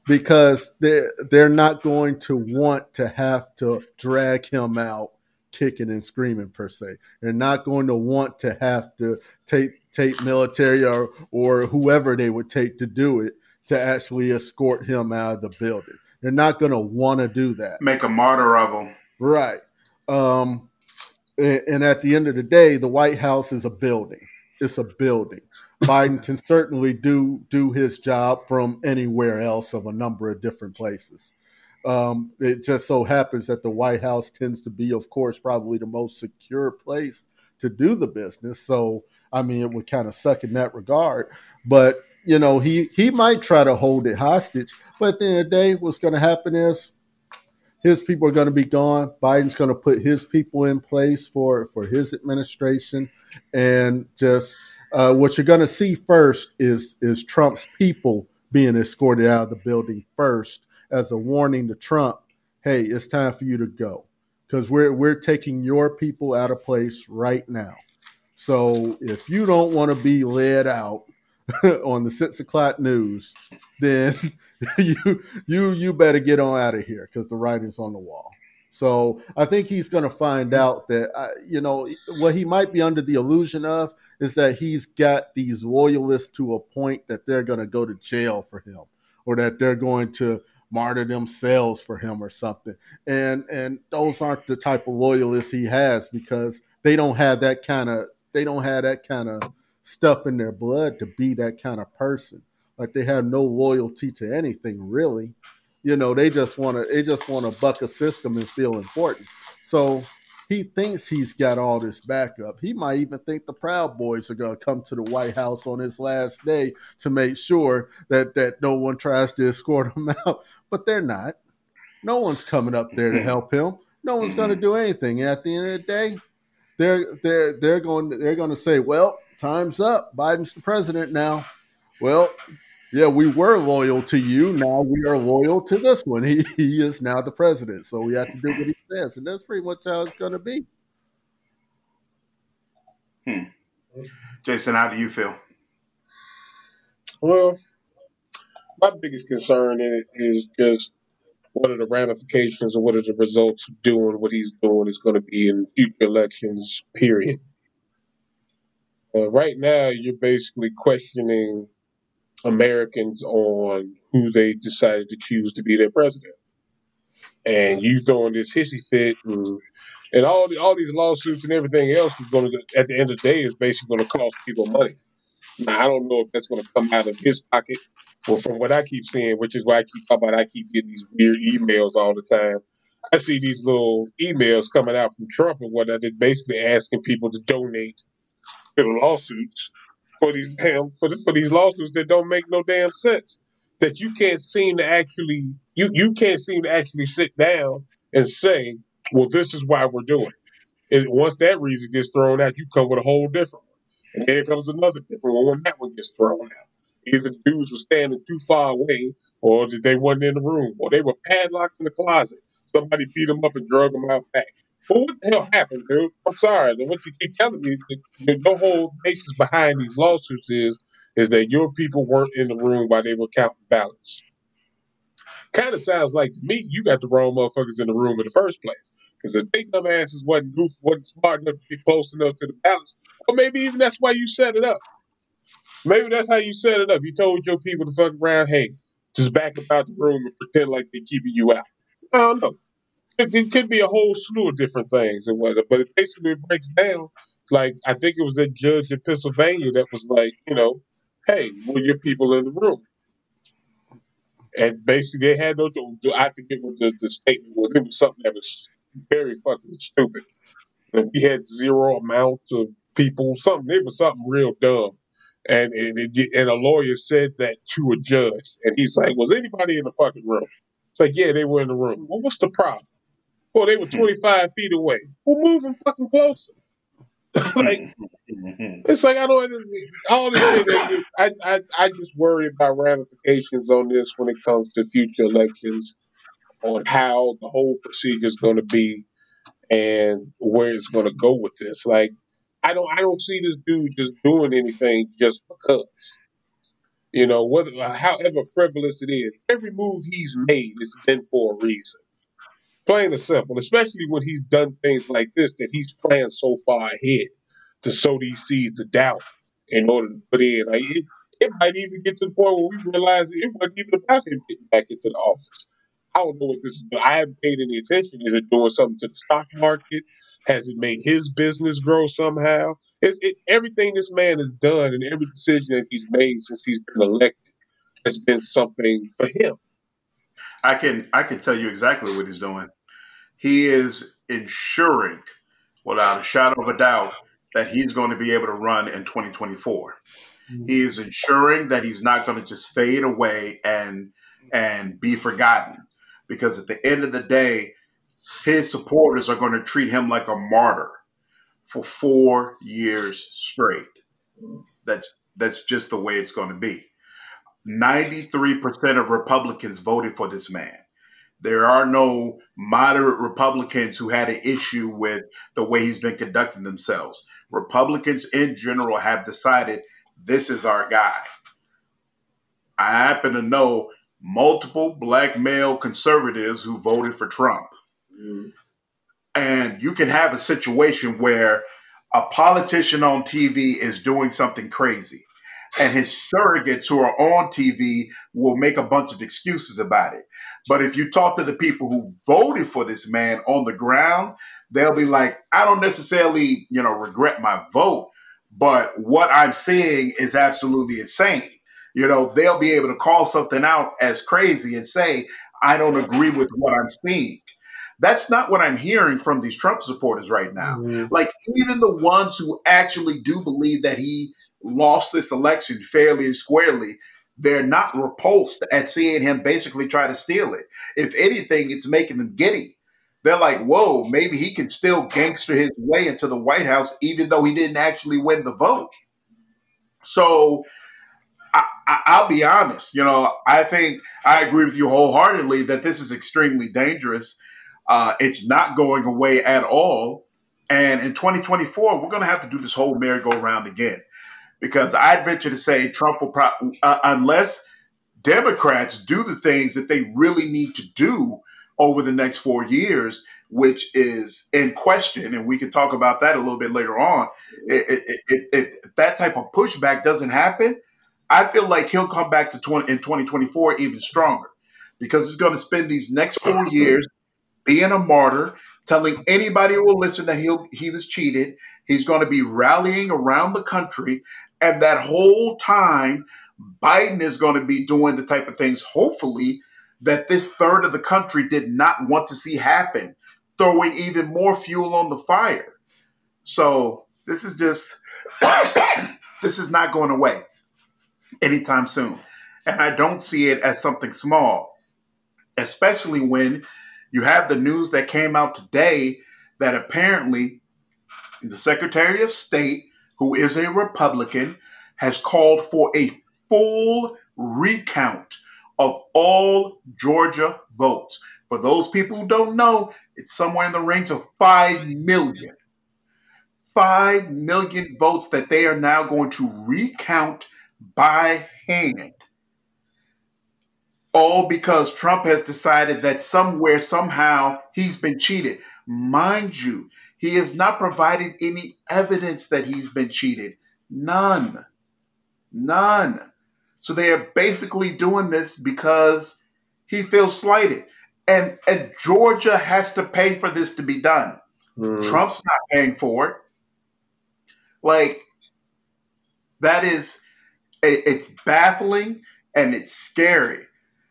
because they're they're not going to want to have to drag him out kicking and screaming per se. They're not going to want to have to take take military or or whoever they would take to do it to actually escort him out of the building. They're not going to want to do that. Make a martyr of them. Right. Um, and, and at the end of the day, the White House is a building. It's a building. Biden can certainly do do his job from anywhere else of a number of different places. Um, it just so happens that the White House tends to be, of course, probably the most secure place to do the business. So, I mean, it would kind of suck in that regard. But you know, he he might try to hold it hostage. But at the end of the day, what's going to happen is his people are going to be gone. Biden's going to put his people in place for for his administration, and just uh, what you're going to see first is is Trump's people being escorted out of the building first as a warning to Trump. Hey, it's time for you to go because we're we're taking your people out of place right now. So if you don't want to be led out on the six o'clock news, then you you you better get on out of here because the writing's on the wall. So I think he's going to find out that uh, you know what he might be under the illusion of is that he's got these loyalists to a point that they're going to go to jail for him or that they're going to martyr themselves for him or something. And and those aren't the type of loyalists he has because they don't have that kind of they don't have that kind of stuff in their blood to be that kind of person. Like they have no loyalty to anything really. You know, they just want to they just want to buck a system and feel important. So he thinks he's got all this backup. He might even think the Proud Boys are going to come to the White House on his last day to make sure that that no one tries to escort him out. But they're not. No one's coming up there to mm-hmm. help him. No one's going to mm-hmm. do anything. And at the end of the day, they're they're they're going they're going to say, "Well, time's up. Biden's the president now." Well, yeah, we were loyal to you. Now we are loyal to this one. He, he is now the president. So we have to do what he says. And that's pretty much how it's going to be. Hmm. Jason, how do you feel? Well, my biggest concern in it is just what are the ramifications or what are the results of doing what he's doing is going to be in future elections, period. Uh, right now, you're basically questioning Americans on who they decided to choose to be their president. And you throwing this hissy fit and, and all the, all these lawsuits and everything else is going to, at the end of the day, is basically going to cost people money. Now, I don't know if that's going to come out of his pocket or from what I keep seeing, which is why I keep talking about I keep getting these weird emails all the time. I see these little emails coming out from Trump and whatnot that's basically asking people to donate to the lawsuits for these damn for the, for these lawsuits that don't make no damn sense. That you can't seem to actually you you can't seem to actually sit down and say, well, this is why we're doing it. And once that reason gets thrown out, you come with a whole different one. And then comes another different one when that one gets thrown out. Either the dudes were standing too far away, or they wasn't in the room, or they were padlocked in the closet. Somebody beat them up and drug them out back. But what the hell happened, dude? I'm sorry. What you keep telling me, the, the whole basis behind these lawsuits is is that your people weren't in the room while they were counting ballots. Kind of sounds like to me you got the wrong motherfuckers in the room in the first place. Because if they dumb asses wasn't goof, wasn't smart enough to get close enough to the ballots, or maybe even that's why you set it up. Maybe that's how you set it up. You told your people to fuck around, hey, just back about the room and pretend like they're keeping you out. I don't know. It, it could be a whole slew of different things. It was, but it basically breaks down. Like I think it was a judge in Pennsylvania that was like, you know, hey, were your people in the room? And basically, they had no. I forget what the, the statement was. It was something that was very fucking stupid. That we had zero amount of people. Something. It was something real dumb. And and, it, and a lawyer said that to a judge, and he's like, "Was anybody in the fucking room?" It's like, "Yeah, they were in the room." Well, what's the problem? Well, they were 25 feet away. We're moving fucking closer. like, it's like I don't. All this shit. I, I I just worry about ramifications on this when it comes to future elections, on how the whole procedure is going to be, and where it's going to go with this. Like, I don't, I don't see this dude just doing anything just because. You know, whether however frivolous it is, every move he's mm-hmm. made is been for a reason. Plain and simple, especially when he's done things like this that he's planned so far ahead to sow these seeds of doubt in order to put in. Like it, it might even get to the point where we realize it wasn't even about him getting back into the office. I don't know what this is. I haven't paid any attention. Is it doing something to the stock market? Has it made his business grow somehow? It's it, everything this man has done and every decision that he's made since he's been elected has been something for him. I can I can tell you exactly what he's doing. He is ensuring, without a shadow of a doubt, that he's going to be able to run in 2024. Mm-hmm. He is ensuring that he's not going to just fade away and and be forgotten because at the end of the day, his supporters are going to treat him like a martyr for four years straight. That's that's just the way it's going to be. 93% of Republicans voted for this man. There are no moderate Republicans who had an issue with the way he's been conducting themselves. Republicans in general have decided this is our guy. I happen to know multiple black male conservatives who voted for Trump. Mm. And you can have a situation where a politician on TV is doing something crazy, and his surrogates who are on TV will make a bunch of excuses about it. But if you talk to the people who voted for this man on the ground, they'll be like, I don't necessarily, you know, regret my vote, but what I'm seeing is absolutely insane. You know, they'll be able to call something out as crazy and say, I don't agree with what I'm seeing. That's not what I'm hearing from these Trump supporters right now. Mm-hmm. Like, even the ones who actually do believe that he lost this election fairly and squarely, they're not repulsed at seeing him basically try to steal it. If anything, it's making them giddy. They're like, whoa, maybe he can still gangster his way into the White House, even though he didn't actually win the vote. So, I, will be honest. You know, I think I agree with you wholeheartedly that this is extremely dangerous. Uh, it's not going away at all. And in 2024, we're going to have to do this whole merry-go-round again, because I'd venture to say Trump will, pro- uh, unless Democrats do the things that they really need to do over the next four years, which is in question, and we can talk about that a little bit later on. If that type of pushback doesn't happen, I feel like he'll come back to 20 in 2024 even stronger because he's going to spend these next four years being a martyr, telling anybody who will listen that he he was cheated. He's going to be rallying around the country, and that whole time, Biden is going to be doing the type of things, hopefully, that this third of the country did not want to see happen, throwing even more fuel on the fire. So this is just this is not going away anytime soon. And I don't see it as something small, especially when you have the news that came out today that apparently the Secretary of State, who is a Republican, has called for a full recount of all Georgia votes. For those people who don't know, it's somewhere in the range of 5 million. 5 million votes that they are now going to recount by hand. All because Trump has decided that somewhere, somehow, he's been cheated. Mind you, he has not provided any evidence that he's been cheated. None. None. So they are basically doing this because he feels slighted. And, and Georgia has to pay for this to be done. Mm. Trump's not paying for it. Like, that is it's baffling and it's scary.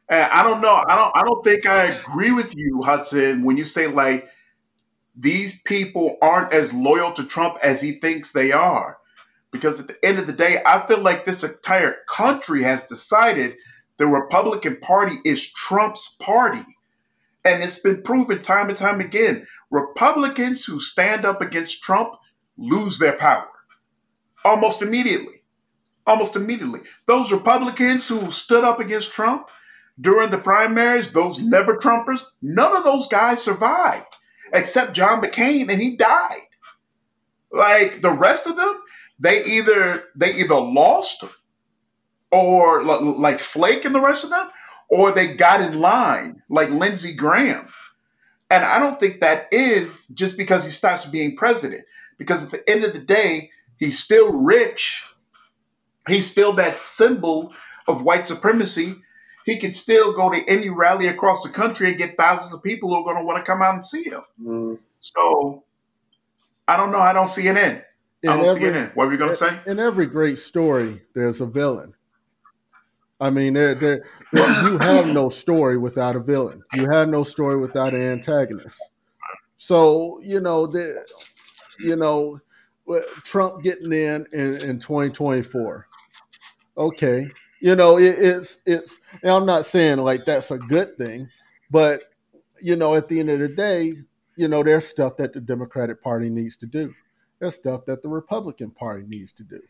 And I don't know. I don't. I don't think I agree with you, Hudson, when you say like these people aren't as loyal to Trump as he thinks they are. Because at the end of the day, I feel like this entire country has decided the Republican Party is Trump's party. And it's been proven time and time again. Republicans who stand up against Trump lose their power almost immediately almost immediately. Those Republicans who stood up against Trump during the primaries, those never Trumpers, none of those guys survived. Except John McCain, and he died. Like the rest of them, they either they either lost or like Flake and the rest of them, or they got in line like Lindsey Graham. And I don't think that is just because he stops being president. Because at the end of the day, he's still rich. He's still that symbol of white supremacy. He could still go to any rally across the country and get thousands of people who are going to want to come out and see him. Mm. So I don't know. I don't see an end. In I don't every, see an end. What were you going to say? In every great story, there's a villain. I mean, there, there, you have no story without a villain. You have no story without an antagonist. So you know, the, you know, Trump getting in in, in 2024. Okay, you know, it, it's it's. I'm not saying like that's a good thing, but you know, at the end of the day, you know, there's stuff that the Democratic Party needs to do. There's stuff that the Republican Party needs to do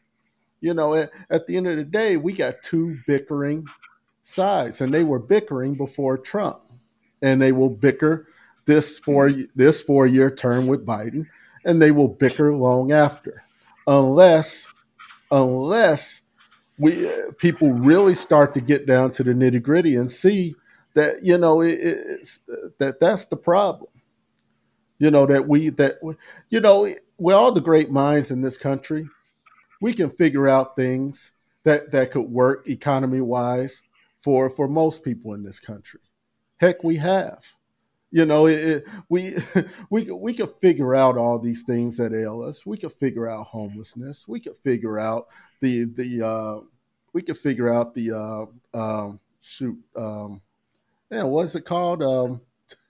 you know, at, at the end of the day, we got two bickering sides, and they were bickering before Trump, and they will bicker this four this four year term with Biden, and they will bicker long after, unless unless we people really start to get down to the nitty gritty and see that you know it, it's that that's the problem. You know that we that you know with all the great minds in this country, we can figure out things that that could work economy wise for for most people in this country. Heck, we have. You know, it, it, we we we could figure out all these things that ail us. We could figure out homelessness. We could figure out the the uh, we could figure out the uh, um, shoot. Um, yeah, what's it called? Um,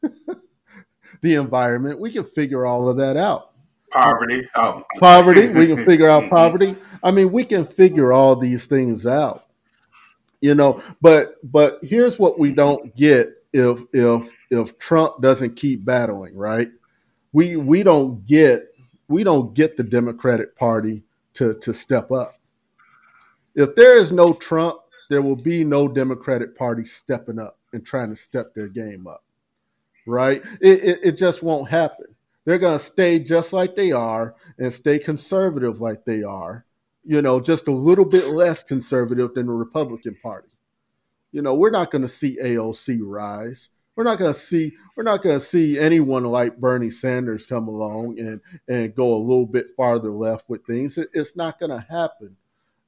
the environment. We can figure all of that out. Poverty. Oh. Poverty. We can figure out poverty. I mean, we can figure all these things out. You know, but but here's what we don't get if if if Trump doesn't keep battling, right? We we don't get we don't get the Democratic Party to to step up. If there is no Trump, there will be no Democratic Party stepping up and trying to step their game up. Right? It, it, it just won't happen they're going to stay just like they are and stay conservative like they are, you know, just a little bit less conservative than the Republican Party. You know, we're not going to see AOC rise. We're not going to see we're not going to see anyone like Bernie Sanders come along and and go a little bit farther left with things. It, it's not going to happen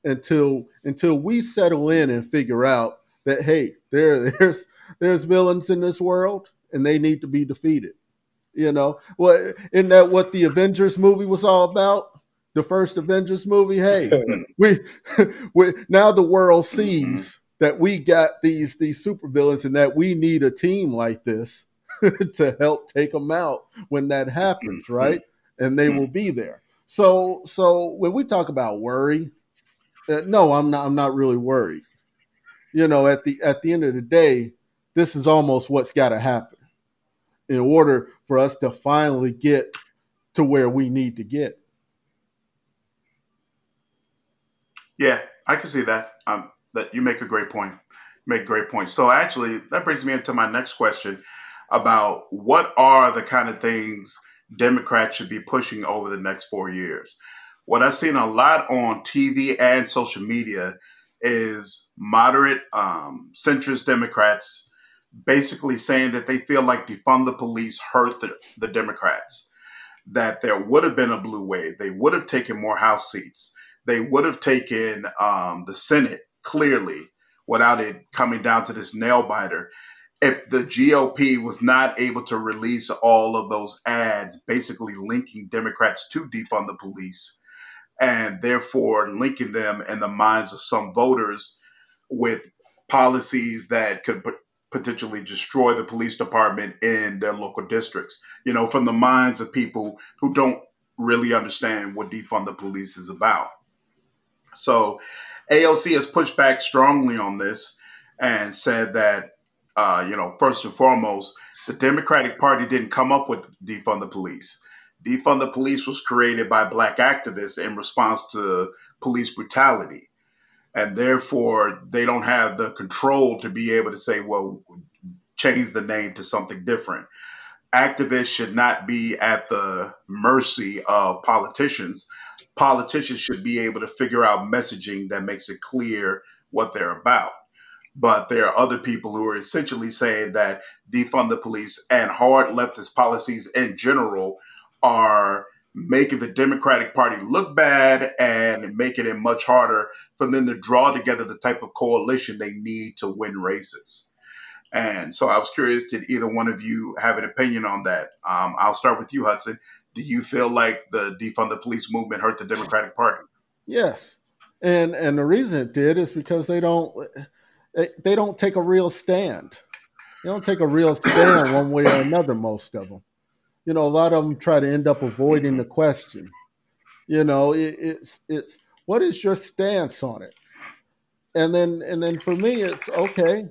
until until we settle in and figure out that hey, there there's there's villains in this world and they need to be defeated. You know, what isn't that what the Avengers movie was all about? The first Avengers movie. Hey, we, we now the world sees mm-hmm. that we got these these supervillains and that we need a team like this to help take them out when that happens, mm-hmm. right? And they will be there. So so when we talk about worry, uh, no, I'm not. I'm not really worried. You know, at the at the end of the day, this is almost what's got to happen in order for us to finally get to where we need to get. Yeah, I can see that. Um, that you make a great point. make a great point. So actually, that brings me into my next question about what are the kind of things Democrats should be pushing over the next four years. What I've seen a lot on TV and social media is moderate um, centrist Democrats basically saying that they feel like defund the police hurt the, the Democrats, that there would have been a blue wave. They would have taken more House seats. They would have taken um, the Senate clearly without it coming down to this nail biter. If the GOP was not able to release all of those ads, basically linking Democrats to defund the police, and therefore linking them in the minds of some voters with policies that could potentially destroy the police department in their local districts. You know, from the minds of people who don't really understand what defund the police is about. So AOC has pushed back strongly on this and said that, uh, you know, first and foremost, the Democratic Party didn't come up with defund the police. Defund the police was created by black activists in response to police brutality and therefore they don't have the control to be able to say, well, change the name to something different. activists should not be at the mercy of politicians. Politicians should be able to figure out messaging that makes it clear what they're about. But there are other people who are essentially saying that defund the police and hard leftist policies in general are making the Democratic Party look bad and making it much harder for them to draw together the type of coalition they need to win races. And so I was curious, did either one of you have an opinion on that? Um, I'll start with you, Hudson. Do you feel like the defund the police movement hurt the Democratic Party? Yes. And and the reason it did is because they don't they don't take a real stand. They don't take a real stand one way or another, most of them you know, a lot of them try to end up avoiding the question. You know, it, it's it's what is your stance on it? And then and then for me, it's okay.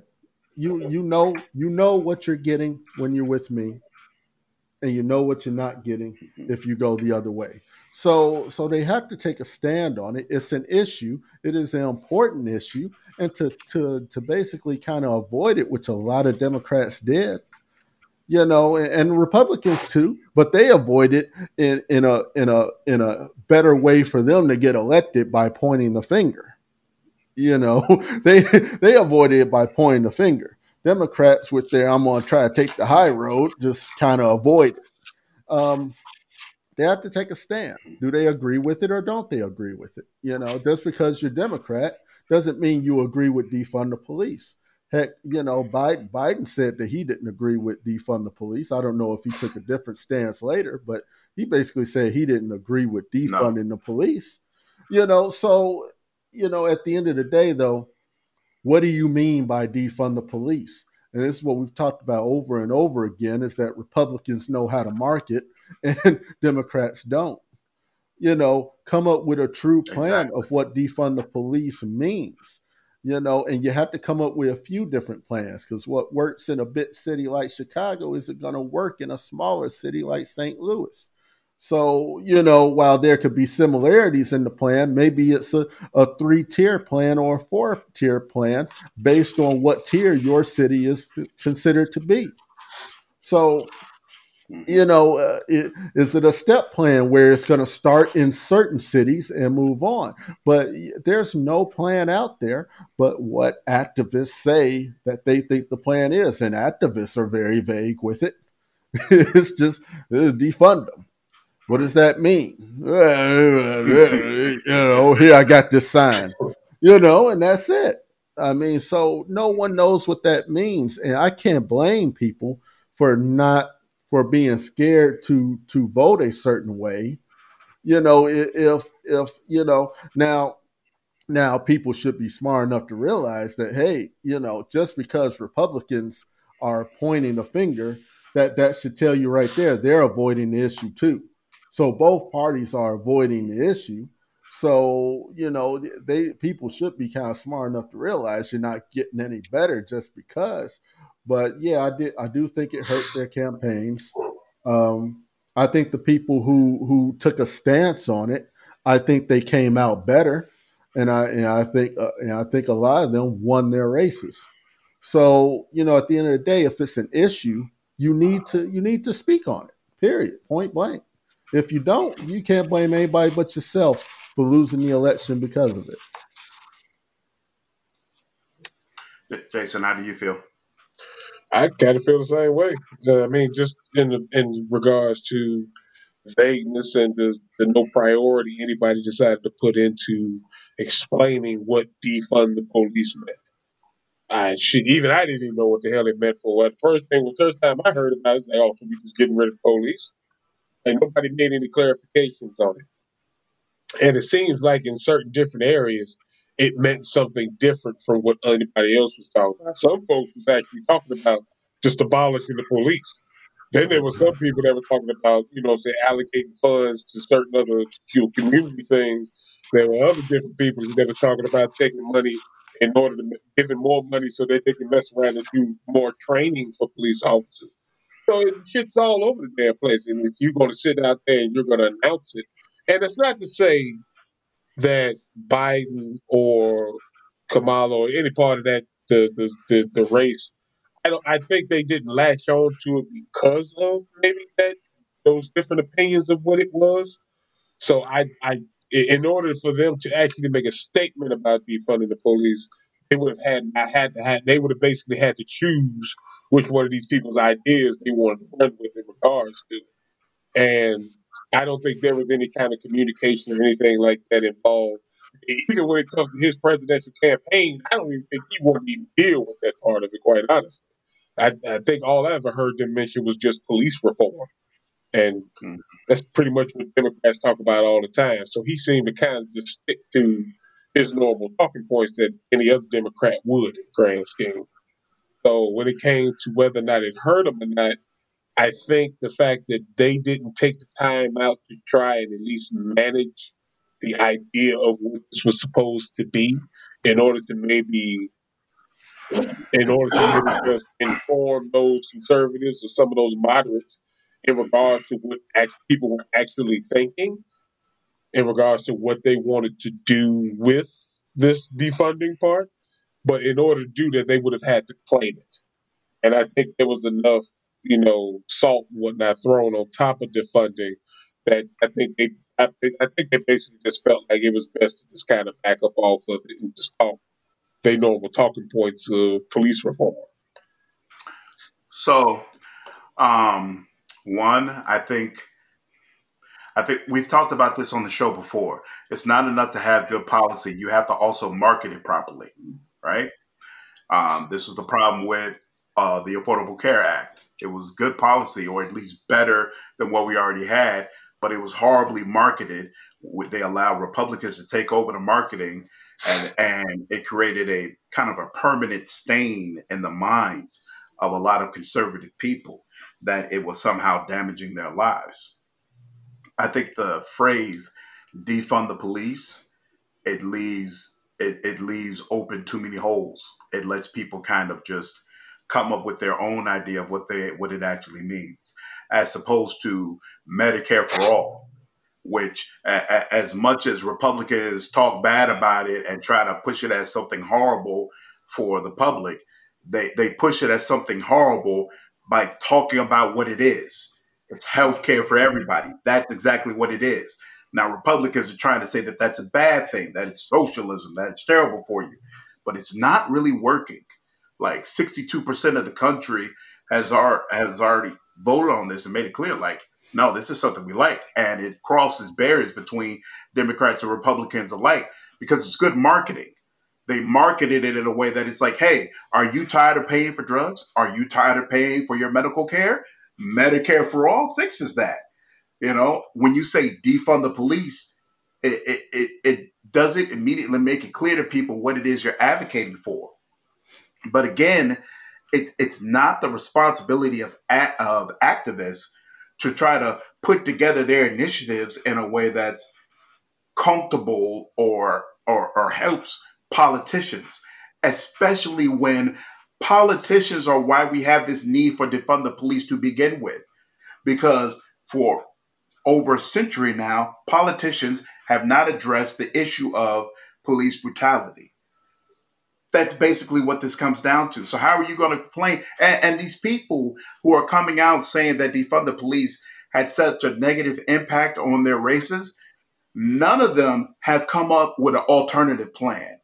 You you know you know what you're getting when you're with me, and you know what you're not getting if you go the other way. So so they have to take a stand on it. It's an issue. It is an important issue, and to to to basically kind of avoid it, which a lot of Democrats did you know, and, Republicans too, but they avoid it in, in a in a in a better way for them to get elected by pointing the finger. You know, they they avoid it by pointing the finger. Democrats, with their "I'm going to try to take the high road," just kind of avoid it. Um, they have to take a stand. Do they agree with it or don't they agree with it? You know, just because you're Democrat doesn't mean you agree with defund the police. Heck, you know, Biden, Biden said that he didn't agree with defund the police. I don't know if he took a different stance later, but he basically said he didn't agree with defunding no. the police. You know, so you know, at the end of the day, though, what do you mean by defund the police? And this is what we've talked about over and over again: is that Republicans know how to market and Democrats don't. You know, come up with a true plan exactly. of what defund the police means you know, and you have to come up with a few different plans because what works in a big city like Chicago isn't going to work in a smaller city like St. Louis. So, you know, while there could be similarities in the plan, maybe it's a, a three tier plan or a four tier plan based on what tier your city is considered to be. So, you know, uh, it, is it a step plan where it's going to start in certain cities and move on? But there's no plan out there but what activists say that they think the plan is. And activists are very vague with it. it's just it's defund them. What does that mean? you know, here I got this sign, you know, and that's it. I mean, so no one knows what that means. And I can't blame people for not for being scared to to vote a certain way. You know, if if you know now now people should be smart enough to realize that hey, you know, just because Republicans are pointing a finger, that that should tell you right there they're avoiding the issue too. So both parties are avoiding the issue. So you know, they people should be kind of smart enough to realize you're not getting any better just because. But yeah, I did. I do think it hurt their campaigns. Um, I think the people who who took a stance on it, I think they came out better, and I and I think uh, and I think a lot of them won their races. So you know, at the end of the day, if it's an issue, you need to you need to speak on it. Period. Point blank. If you don't, you can't blame anybody but yourself for losing the election because of it. Jason, how do you feel? I kind of feel the same way. Uh, I mean, just in the, in regards to vagueness and the, the no priority anybody decided to put into explaining what defund the police meant. I shit, even I didn't even know what the hell it meant for. The first thing, the first time I heard about it, it's like, oh, so we just getting rid of police, and nobody made any clarifications on it. And it seems like in certain different areas, it meant something different from what anybody else was talking about. Some folks was actually talking about just abolishing the police. Then there were some people that were talking about, you know, say allocating funds to certain other you know, community things. There were other different people that were talking about taking money in order to giving more money so that they can mess around and do more training for police officers. So it shit's all over the damn place. And if you're going to sit out there and you're going to announce it, and it's not to say that Biden or Kamala or any part of that the the, the, the race I don't. I think they didn't latch on to it because of maybe that those different opinions of what it was. So I, I, in order for them to actually make a statement about defunding the police, they would have had I had to had they would have basically had to choose which one of these people's ideas they wanted to run with in regards to. And I don't think there was any kind of communication or anything like that involved. Even when it comes to his presidential campaign, I don't even think he wanted to even deal with that part of it, quite honestly. I, I think all I ever heard them mention was just police reform. And mm. that's pretty much what Democrats talk about all the time. So he seemed to kind of just stick to his normal talking points that any other Democrat would in grand scheme. So when it came to whether or not it hurt him or not, I think the fact that they didn't take the time out to try and at least manage the idea of what this was supposed to be in order to maybe in order to just inform those conservatives or some of those moderates in regards to what people were actually thinking in regards to what they wanted to do with this defunding part. But in order to do that, they would have had to claim it. And I think there was enough, you know, salt and whatnot thrown on top of defunding that I think they, I, I think they basically just felt like it was best to just kind of back up off of it and just talk they normal talking points of police reform. So, um, one, I think I think we've talked about this on the show before. It's not enough to have good policy. You have to also market it properly, right? Um, this is the problem with uh, the Affordable Care Act. It was good policy, or at least better than what we already had, but it was horribly marketed. They allowed Republicans to take over the marketing, and, and it created a kind of a permanent stain in the minds of a lot of conservative people that it was somehow damaging their lives. I think the phrase defund the police, it leaves it, it leaves open too many holes. It lets people kind of just come up with their own idea of what they what it actually means, as opposed to Medicare for all, which a, as much as Republicans talk bad about it and try to push it as something horrible for the public, they they push it as something horrible by talking about what it is. It's health care for everybody. That's exactly what it is. Now, Republicans are trying to say that that's a bad thing, that it's socialism, that it's terrible for you, but it's not really working. Like 62% of the country has, our, has already voted on this and made it clear, like, no, this is something we like. And it crosses barriers between Democrats and Republicans alike because it's good marketing they marketed it in a way that it's like, hey, are you tired of paying for drugs? Are you tired of paying for your medical care? Medicare for all fixes that. You know, when you say defund the police, it, it, it, it doesn't immediately make it clear to people what it is you're advocating for. But again, it's it's not the responsibility of of activists to try to put together their initiatives in a way that's comfortable or or, or helps politicians, especially when politicians are why we have this need for defund the police to begin with. Because for over a century now, politicians have not addressed the issue of police brutality. That's basically what this comes down to. So, how are you going to complain? And, and these people who are coming out saying that defund the police had such a negative impact on their races, none of them have come up with an alternative plan.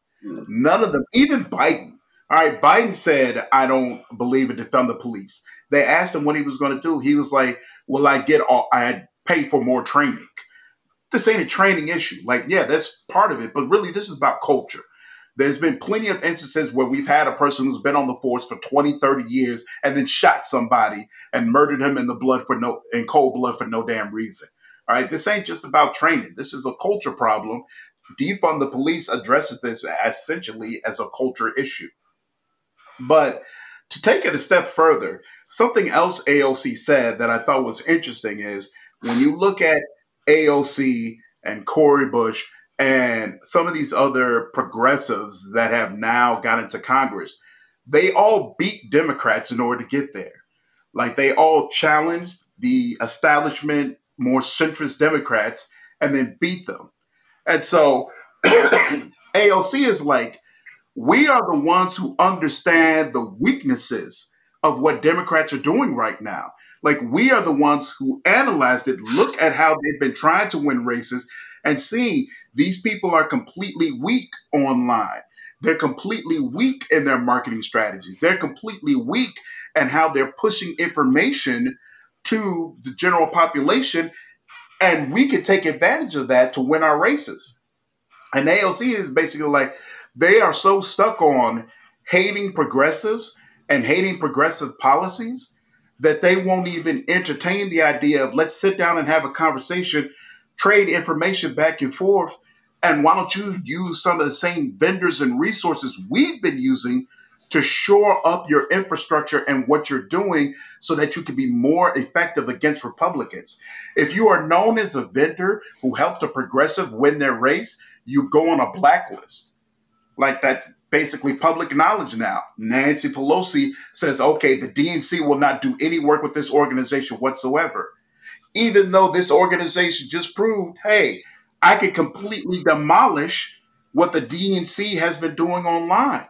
None of them, even Biden. All right, Biden said, I don't believe in defund the police. They asked him what he was going to do. He was like, Will I get all, I pay for more training? This ain't a training issue. Like, yeah, that's part of it, but really, this is about culture. There's been plenty of instances where we've had a person who's been on the force for 20, 30 years and then shot somebody and murdered him in the blood for no in cold blood for no damn reason. All right, this ain't just about training. This is a culture problem defund the police addresses this essentially as a culture issue. But to take it a step further, something else AOC said that I thought was interesting is when you look at AOC and Cori Bush and some of these other progressives that have now got into Congress, they all beat Democrats in order to get there. Like they all challenged the establishment, more centrist Democrats, and then beat them. And so AOC is like, we are the ones who understand the weaknesses of what Democrats are doing right now. Like we are the ones who analyzed it, look at how they've been trying to win races, and see these people are completely weak online. They're completely weak in their marketing strategies. They're completely weak in how they're pushing information to the general population. And we could take advantage of that to win our races. And AOC is basically like, they are so stuck on hating progressives and hating progressive policies that they won't even entertain the idea of let's sit down and have a conversation, trade information back and forth. And why don't you use some of the same vendors and resources we've been using to shore up your infrastructure and what you're doing so that you can be more effective against Republicans? If you are known as a vendor who helped a progressive win their race, you go on a blacklist. Like that basically public knowledge now. Nancy Pelosi says, okay, the DNC will not do any work with this organization whatsoever. Even though this organization just proved, hey, I could completely demolish what the DNC has been doing online.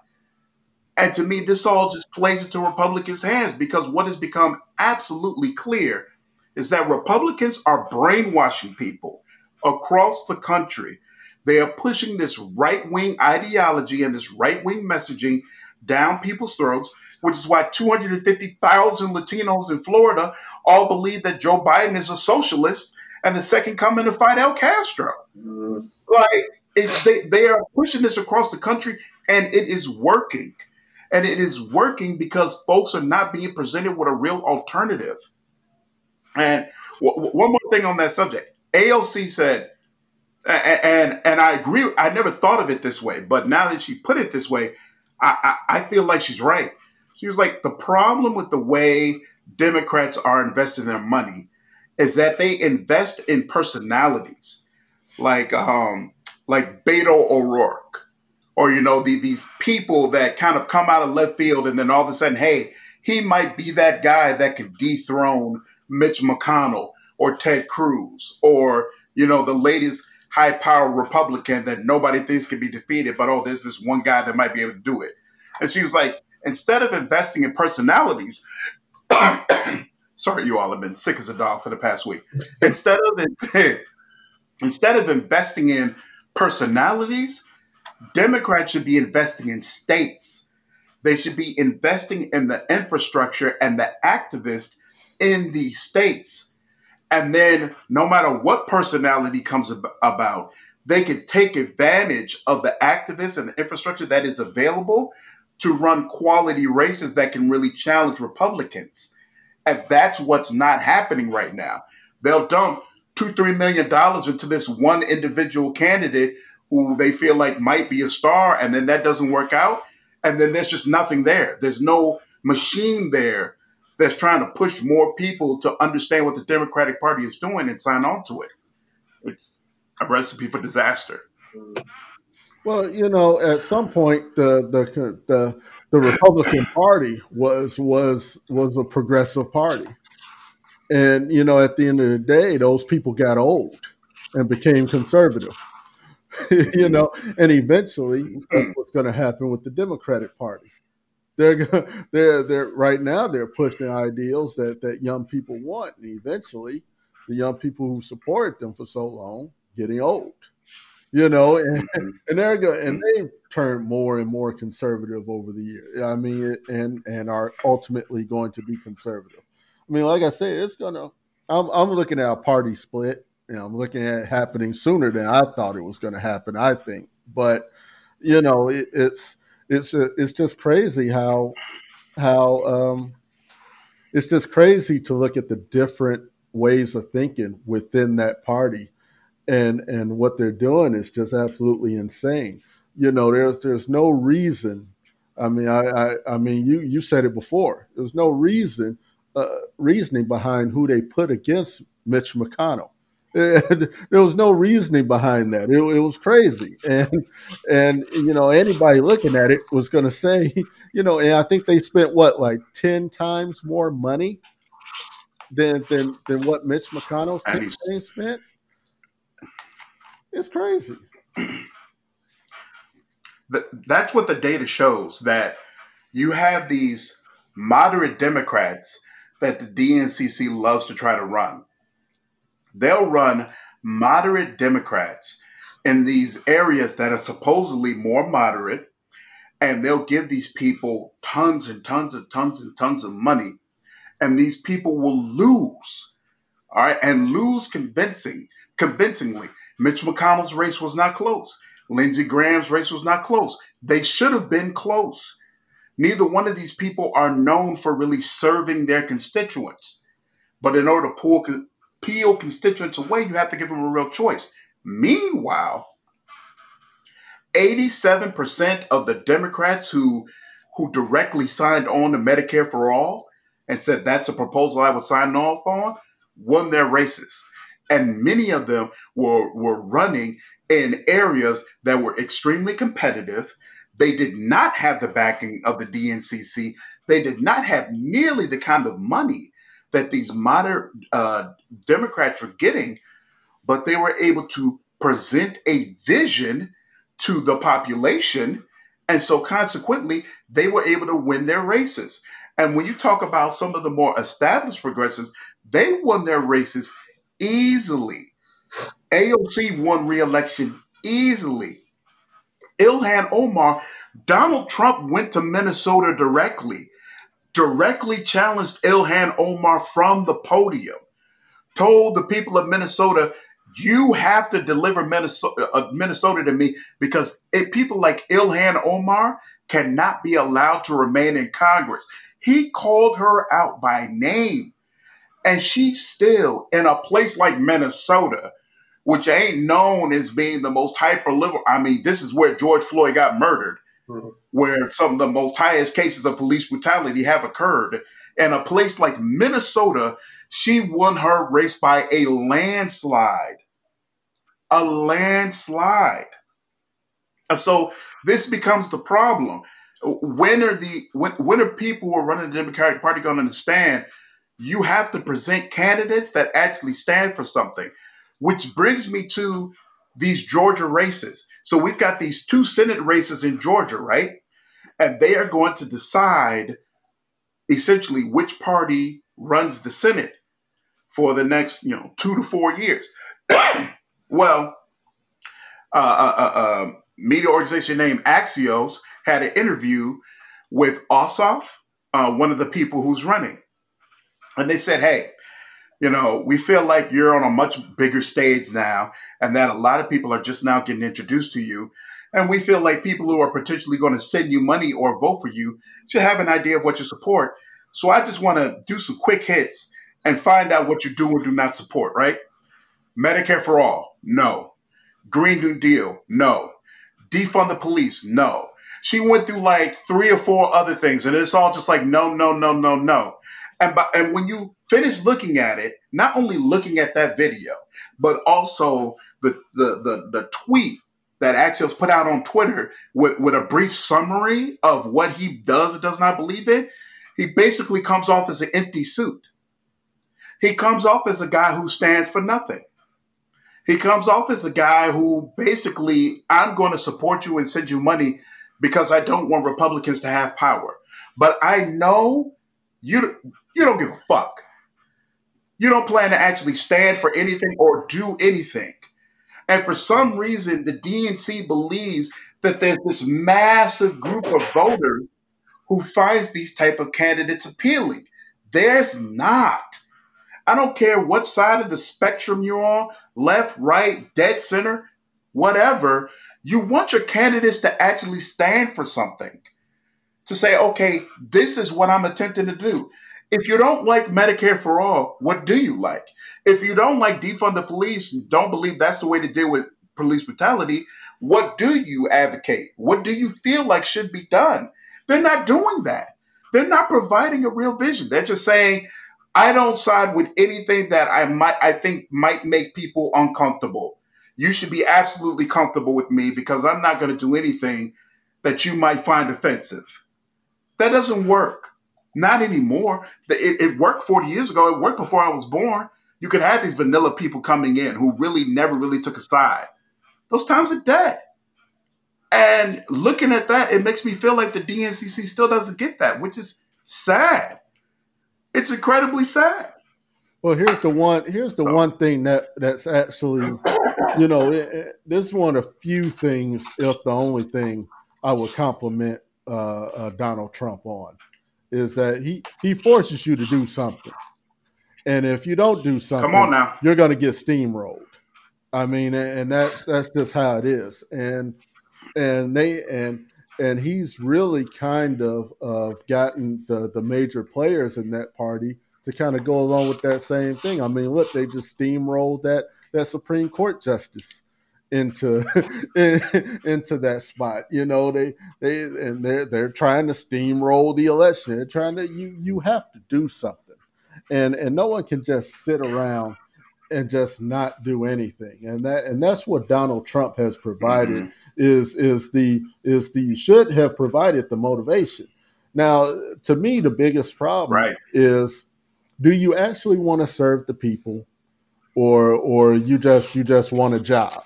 And to me, this all just plays into Republicans' hands because what has become absolutely clear is that Republicans are brainwashing people across the country they are pushing this right wing ideology and this right wing messaging down people's throats, which is why 250,000 Latinos in Florida all believe that Joe Biden is a socialist and the second coming of Fidel Castro. Mm. Like they, they are pushing this across the country and it is working. And it is working because folks are not being presented with a real alternative. And w- one more thing on that subject AOC said and and I agree. I never thought of it this way, but now that she put it this way, I, I, I feel like she's right. She was like, the problem with the way Democrats are investing their money is that they invest in personalities, like um, like Beto O'Rourke, or you know the, these people that kind of come out of left field, and then all of a sudden, hey, he might be that guy that can dethrone Mitch McConnell or Ted Cruz, or you know the latest high power Republican that nobody thinks can be defeated, but oh, there's this one guy that might be able to do it. And she was like, instead of investing in personalities, sorry, you all have been sick as a dog for the past week. Instead of instead of investing in personalities, Democrats should be investing in states. They should be investing in the infrastructure and the activists in these states and then, no matter what personality comes ab- about, they can take advantage of the activists and the infrastructure that is available to run quality races that can really challenge Republicans. And that's what's not happening right now. They'll dump two, three million dollars into this one individual candidate who they feel like might be a star, and then that doesn't work out. And then there's just nothing there. There's no machine there that's trying to push more people to understand what the Democratic Party is doing and sign on to it. It's a recipe for disaster. Well, you know, at some point, the the the, the Republican Party was was was a progressive party, and you know, at the end of the day, those people got old and became conservative. you know, and eventually, what's going to happen with the Democratic Party? they're they're they're right now they're pushing ideals that that young people want, and eventually, the young people who supported them for so long getting old, you know, and mm-hmm. and they're go, and they've turned more and more conservative over the years. I mean, and and are ultimately going to be conservative. I mean, like I said, it's gonna. I'm I'm looking at a party split. and I'm looking at it happening sooner than I thought it was going to happen. I think, but you know, it, it's it's it's just crazy how how um, it's just crazy to look at the different ways of thinking within that party, and and what they're doing is just absolutely insane. You know, there's there's no reason. I mean, I I, I mean, you you said it before. There's no reason uh, reasoning behind who they put against Mitch McConnell. And there was no reasoning behind that. It, it, was crazy, and and you know anybody looking at it was going to say, you know, and I think they spent what like ten times more money than than than what Mitch McConnell's campaign spent. It's crazy. That's what the data shows that you have these moderate Democrats that the DNCC loves to try to run. They'll run moderate Democrats in these areas that are supposedly more moderate, and they'll give these people tons and tons and tons and tons of money, and these people will lose, all right, and lose convincing, convincingly. Mitch McConnell's race was not close. Lindsey Graham's race was not close. They should have been close. Neither one of these people are known for really serving their constituents. But in order to pull, peel constituents away, you have to give them a real choice. Meanwhile, 87% of the Democrats who who directly signed on to Medicare for all and said that's a proposal I would sign off on won their races. And many of them were, were running in areas that were extremely competitive. They did not have the backing of the DNCC. They did not have nearly the kind of money that these moderate uh, Democrats were getting, but they were able to present a vision to the population. And so consequently, they were able to win their races. And when you talk about some of the more established progressives, they won their races easily. AOC won re-election easily. Ilhan Omar, Donald Trump went to Minnesota directly, directly challenged Ilhan Omar from the podium, told the people of Minnesota, you have to deliver Minnesota, uh, Minnesota to me because people like Ilhan Omar cannot be allowed to remain in Congress. He called her out by name. And she's still in a place like Minnesota, which ain't known as being the most hyper liberal. I mean, this is where George Floyd got murdered, mm-hmm. where some of the most highest cases of police brutality have occurred. And a place like Minnesota, she won her race by a landslide. A landslide. And so this becomes the problem. When are the when, when are people who are running the Democratic Party going to understand you have to present candidates that actually stand for something? Which brings me to these Georgia races. So we've got these two Senate races in Georgia, right? And they are going to decide essentially which party runs the Senate for the next, you know, two to four years. well, uh, uh, uh, um, media organization named Axios had an interview with Ossoff, uh, one of the people who's running, and they said, "Hey, you know, we feel like you're on a much bigger stage now, and that a lot of people are just now getting introduced to you." And we feel like people who are potentially going to send you money or vote for you should have an idea of what you support. So I just want to do some quick hits and find out what you do or do not support, right? Medicare for all, no. Green New Deal, no. Defund the police, no. She went through like three or four other things, and it's all just like no, no, no, no, no. And by, and when you finish looking at it, not only looking at that video, but also the the the, the tweet that Axios put out on Twitter with, with a brief summary of what he does or does not believe in, he basically comes off as an empty suit. He comes off as a guy who stands for nothing. He comes off as a guy who basically, I'm going to support you and send you money because I don't want Republicans to have power. But I know you you don't give a fuck. You don't plan to actually stand for anything or do anything. And for some reason, the DNC believes that there's this massive group of voters who finds these type of candidates appealing. There's not. I don't care what side of the spectrum you're on, left, right, dead center, whatever. You want your candidates to actually stand for something. To say, okay, this is what I'm attempting to do. If you don't like Medicare for all, what do you like? If you don't like defund the police, don't believe that's the way to deal with police brutality, what do you advocate? What do you feel like should be done? They're not doing that. They're not providing a real vision. They're just saying, I don't side with anything that I might I think might make people uncomfortable. You should be absolutely comfortable with me because I'm not going to do anything that you might find offensive. That doesn't work. Not anymore. It, it, worked 40 years ago. It worked before I was born. You could have these vanilla people coming in who really never really took a side. Those times are dead. And looking at that, it makes me feel like the DNCC still doesn't get that, which is sad. It's incredibly sad. Well, here's the one. Here's the so. one thing that that's actually, you know, it, it, this is one of the few things, if the only thing, I would compliment uh, uh, Donald Trump on, is that he he forces you to do something, and if you don't do something, come on now, you're going to get steamrolled. I mean, and that's that's just how it is, and and they and and he's really kind of uh, gotten the the major players in that party to kind of go along with that same thing. I mean, look, they just steamrolled that that Supreme Court justice into into that spot. You know, they they and they're they're trying to steamroll the election. They're trying to you you have to do something, and and no one can just sit around and just not do anything. And that and that's what Donald Trump has provided mm-hmm. is is the is the should have provided the motivation. Now, to me, the biggest problem right. is do you actually want to serve the people or or you just you just want a job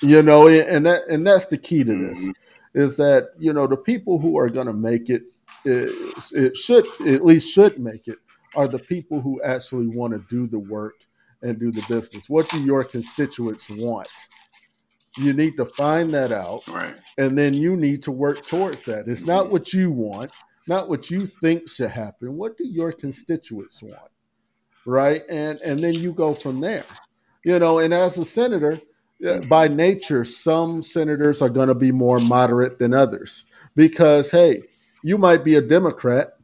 you know and that and that's the key to this mm-hmm. is that you know the people who are going to make it, it it should at least should make it are the people who actually want to do the work and do the business what do your constituents want you need to find that out right and then you need to work towards that it's not mm-hmm. what you want not what you think should happen. What do your constituents want? Right? And and then you go from there. You know, and as a senator, by nature, some senators are going to be more moderate than others because, hey, you might be a Democrat,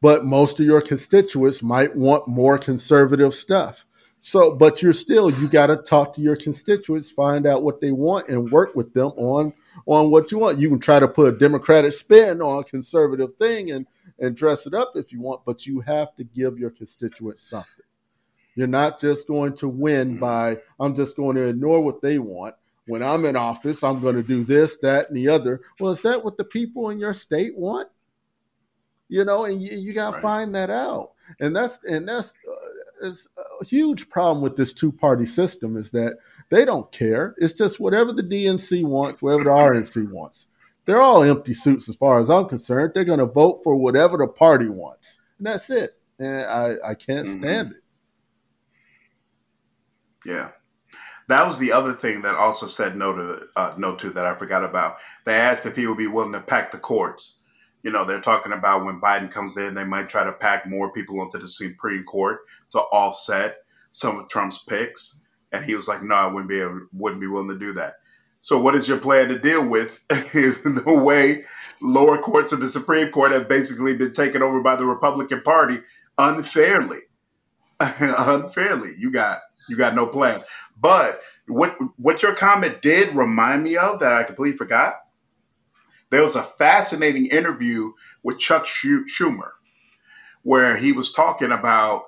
but most of your constituents might want more conservative stuff. So, but you're still, you got to talk to your constituents, find out what they want, and work with them on on what you want. You can try to put a democratic spin on a conservative thing and and dress it up if you want, but you have to give your constituents something. You're not just going to win mm-hmm. by I'm just going to ignore what they want. When I'm in office, I'm going to do this, that, and the other. Well, is that what the people in your state want? You know, and you, you got to right. find that out. And that's and that's uh, is a huge problem with this two party system is that they don't care. It's just whatever the DNC wants, whatever the RNC wants. They're all empty suits as far as I'm concerned. They're going to vote for whatever the party wants, and that's it. And I, I can't mm-hmm. stand it. Yeah, that was the other thing that also said no to uh, no to that I forgot about. They asked if he would be willing to pack the courts. You know, they're talking about when Biden comes in, they might try to pack more people onto the Supreme Court to offset some of Trump's picks. And he was like, "No, I wouldn't be able, wouldn't be willing to do that." So, what is your plan to deal with the way lower courts of the Supreme Court have basically been taken over by the Republican Party unfairly? unfairly, you got you got no plans. But what what your comment did remind me of that I completely forgot. There was a fascinating interview with Chuck Schumer where he was talking about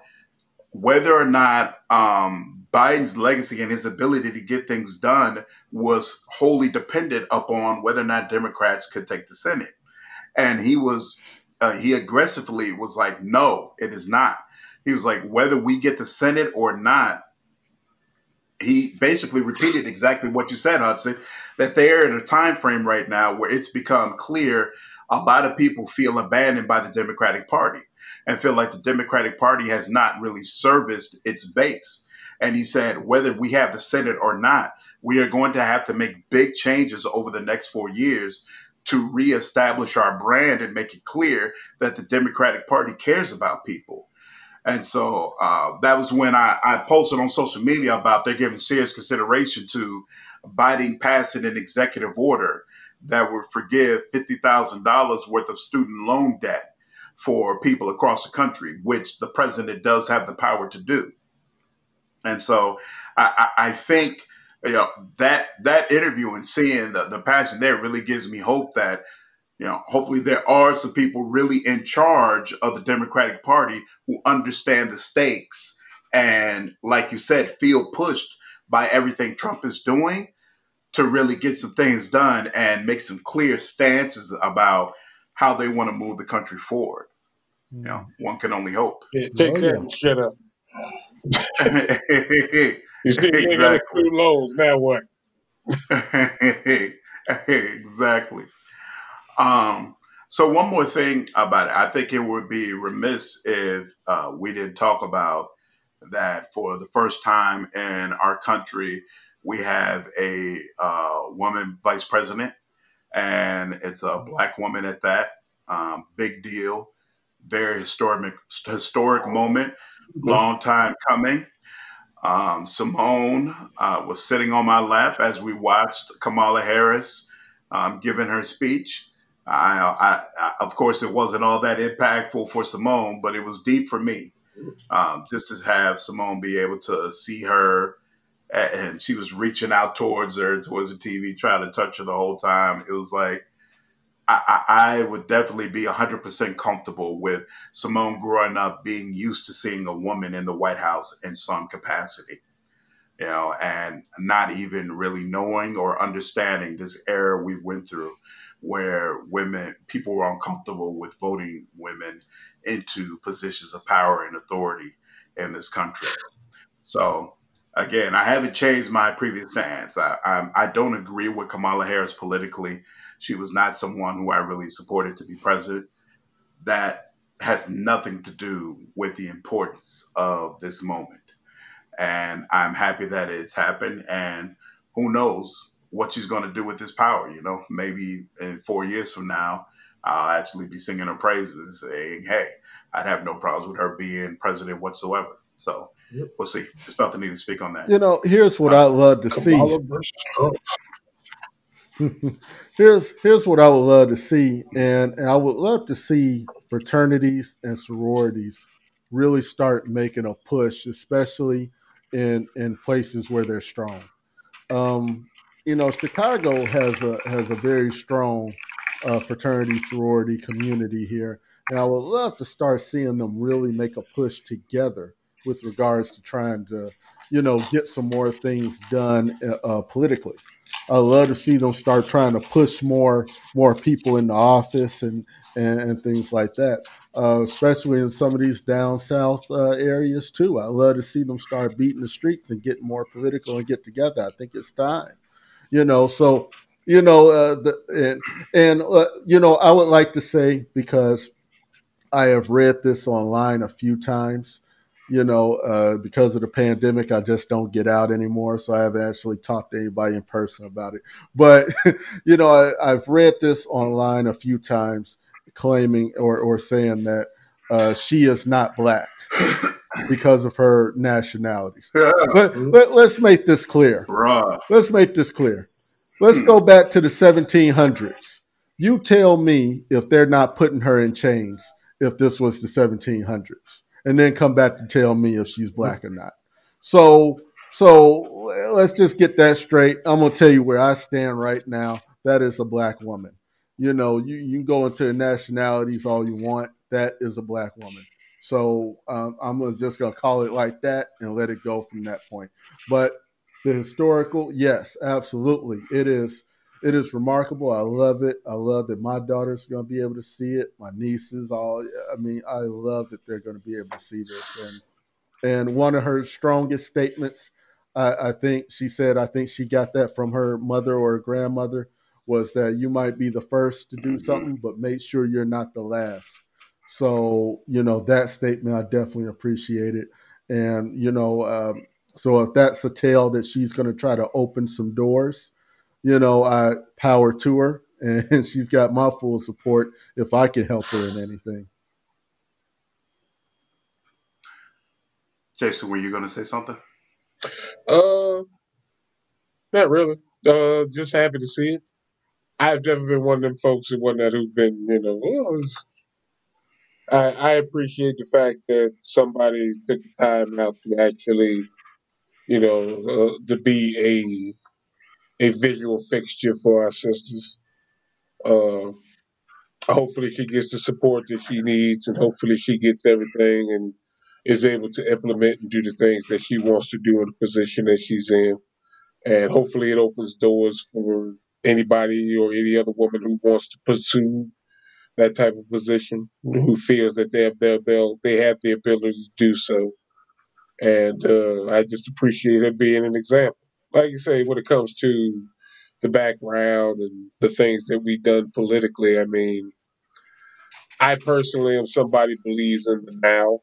whether or not um, Biden's legacy and his ability to get things done was wholly dependent upon whether or not Democrats could take the Senate. And he was, uh, he aggressively was like, no, it is not. He was like, whether we get the Senate or not, he basically repeated exactly what you said, Hudson, that they're in a time frame right now where it's become clear a lot of people feel abandoned by the Democratic Party and feel like the Democratic Party has not really serviced its base and he said, whether we have the Senate or not, we are going to have to make big changes over the next four years to reestablish our brand and make it clear that the Democratic Party cares about people. And so uh, that was when I, I, posted on social media about they're giving serious consideration to Biden passing an executive order that would forgive $50,000 worth of student loan debt for people across the country, which the president does have the power to do. And so I, I, think you know that that interview and seeing the, the passion there really gives me hope that you know hopefully there are some people really in charge of the Democratic Party who understand the stakes and like you said feel pushed by everything Trump is doing to really get some things done and make some clear stances about how they want to move the country forward. You know, hmm. one can only hope. Yeah, take that yeah. shut up. you still exactly. got two lows. Now what? exactly. Um, So one more thing about it, I think it would be remiss if uh, we didn't talk about that for the first time in our country, we have a uh, woman vice president, and it's a black woman at that. Um, big deal, very historic historic moment, long time coming. Um, Simone uh, was sitting on my lap as we watched Kamala Harris um, giving her speech. I, I, I, of course, it wasn't all that impactful for Simone, but it was deep for me. Um, just to have Simone be able to see her, and she was reaching out towards her, towards the TV, trying to touch her the whole time. It was like, I, I, would definitely be 100% comfortable with Simone growing up being used to seeing a woman in the White House in some capacity, you know, and not even really knowing or understanding this era we went through where women, people were uncomfortable with voting women into positions of power and authority in this country. So, again, I haven't changed my previous stance. I, I, I don't agree with Kamala Harris politically. She was not someone who I really supported to be president. That has nothing to do with the importance of this moment. And I'm happy that it's happened. And who knows what she's going to do with this power? You know, maybe in four years from now, I'll actually be singing her praises, saying, "Hey, I'd have no problems with her being president whatsoever." So yep. we'll see. Just felt the need to speak on that. You know, here's what I'd love to see. here's here's what I would love to see, and, and I would love to see fraternities and sororities really start making a push, especially in in places where they're strong. Um, you know, Chicago has a has a very strong uh, fraternity sorority community here, and I would love to start seeing them really make a push together with regards to trying to, you know, get some more things done uh, politically. I love to see them start trying to push more more people in the office and and, and things like that. Uh, especially in some of these down south uh, areas too. I love to see them start beating the streets and get more political and get together. I think it's time, you know. So you know, uh, the, and, and uh, you know, I would like to say because I have read this online a few times you know, uh, because of the pandemic, I just don't get out anymore. So I haven't actually talked to anybody in person about it. But, you know, I, have read this online a few times claiming or, or saying that uh, she is not black because of her nationalities. But, but let's make this clear. Let's make this clear. Let's hmm. go back to the 1700s. You tell me if they're not putting her in chains if this was the 1700s and then come back to tell me if she's black or not. So so let's just get that straight. I'm gonna tell you where I stand right now. That is a black woman. You know, you, you can go into nationalities all you want. That is a black woman. So um, I'm just gonna call it like that and let it go from that point. But the historical, yes, absolutely, it is it is remarkable. I love it. I love that my daughter's going to be able to see it. My nieces, all. I mean, I love that they're going to be able to see this. And and one of her strongest statements, I, I think she said, I think she got that from her mother or her grandmother, was that you might be the first to do something, but make sure you're not the last. So you know that statement, I definitely appreciate it. And you know, um, so if that's a tale that she's going to try to open some doors you know, I power to her, and she's got my full support if I can help her in anything. Jason, were you going to say something? Uh, not really. Uh, just happy to see it. I've never been one of them folks who one that who've been, you know, oh, I, I appreciate the fact that somebody took the time out to actually, you know, uh, to be a a visual fixture for our sisters. Uh, hopefully, she gets the support that she needs, and hopefully, she gets everything and is able to implement and do the things that she wants to do in the position that she's in. And hopefully, it opens doors for anybody or any other woman who wants to pursue that type of position, who feels that they have they they'll they have the ability to do so. And uh, I just appreciate it being an example like you say, when it comes to the background and the things that we've done politically, I mean, I personally am somebody who believes in the now.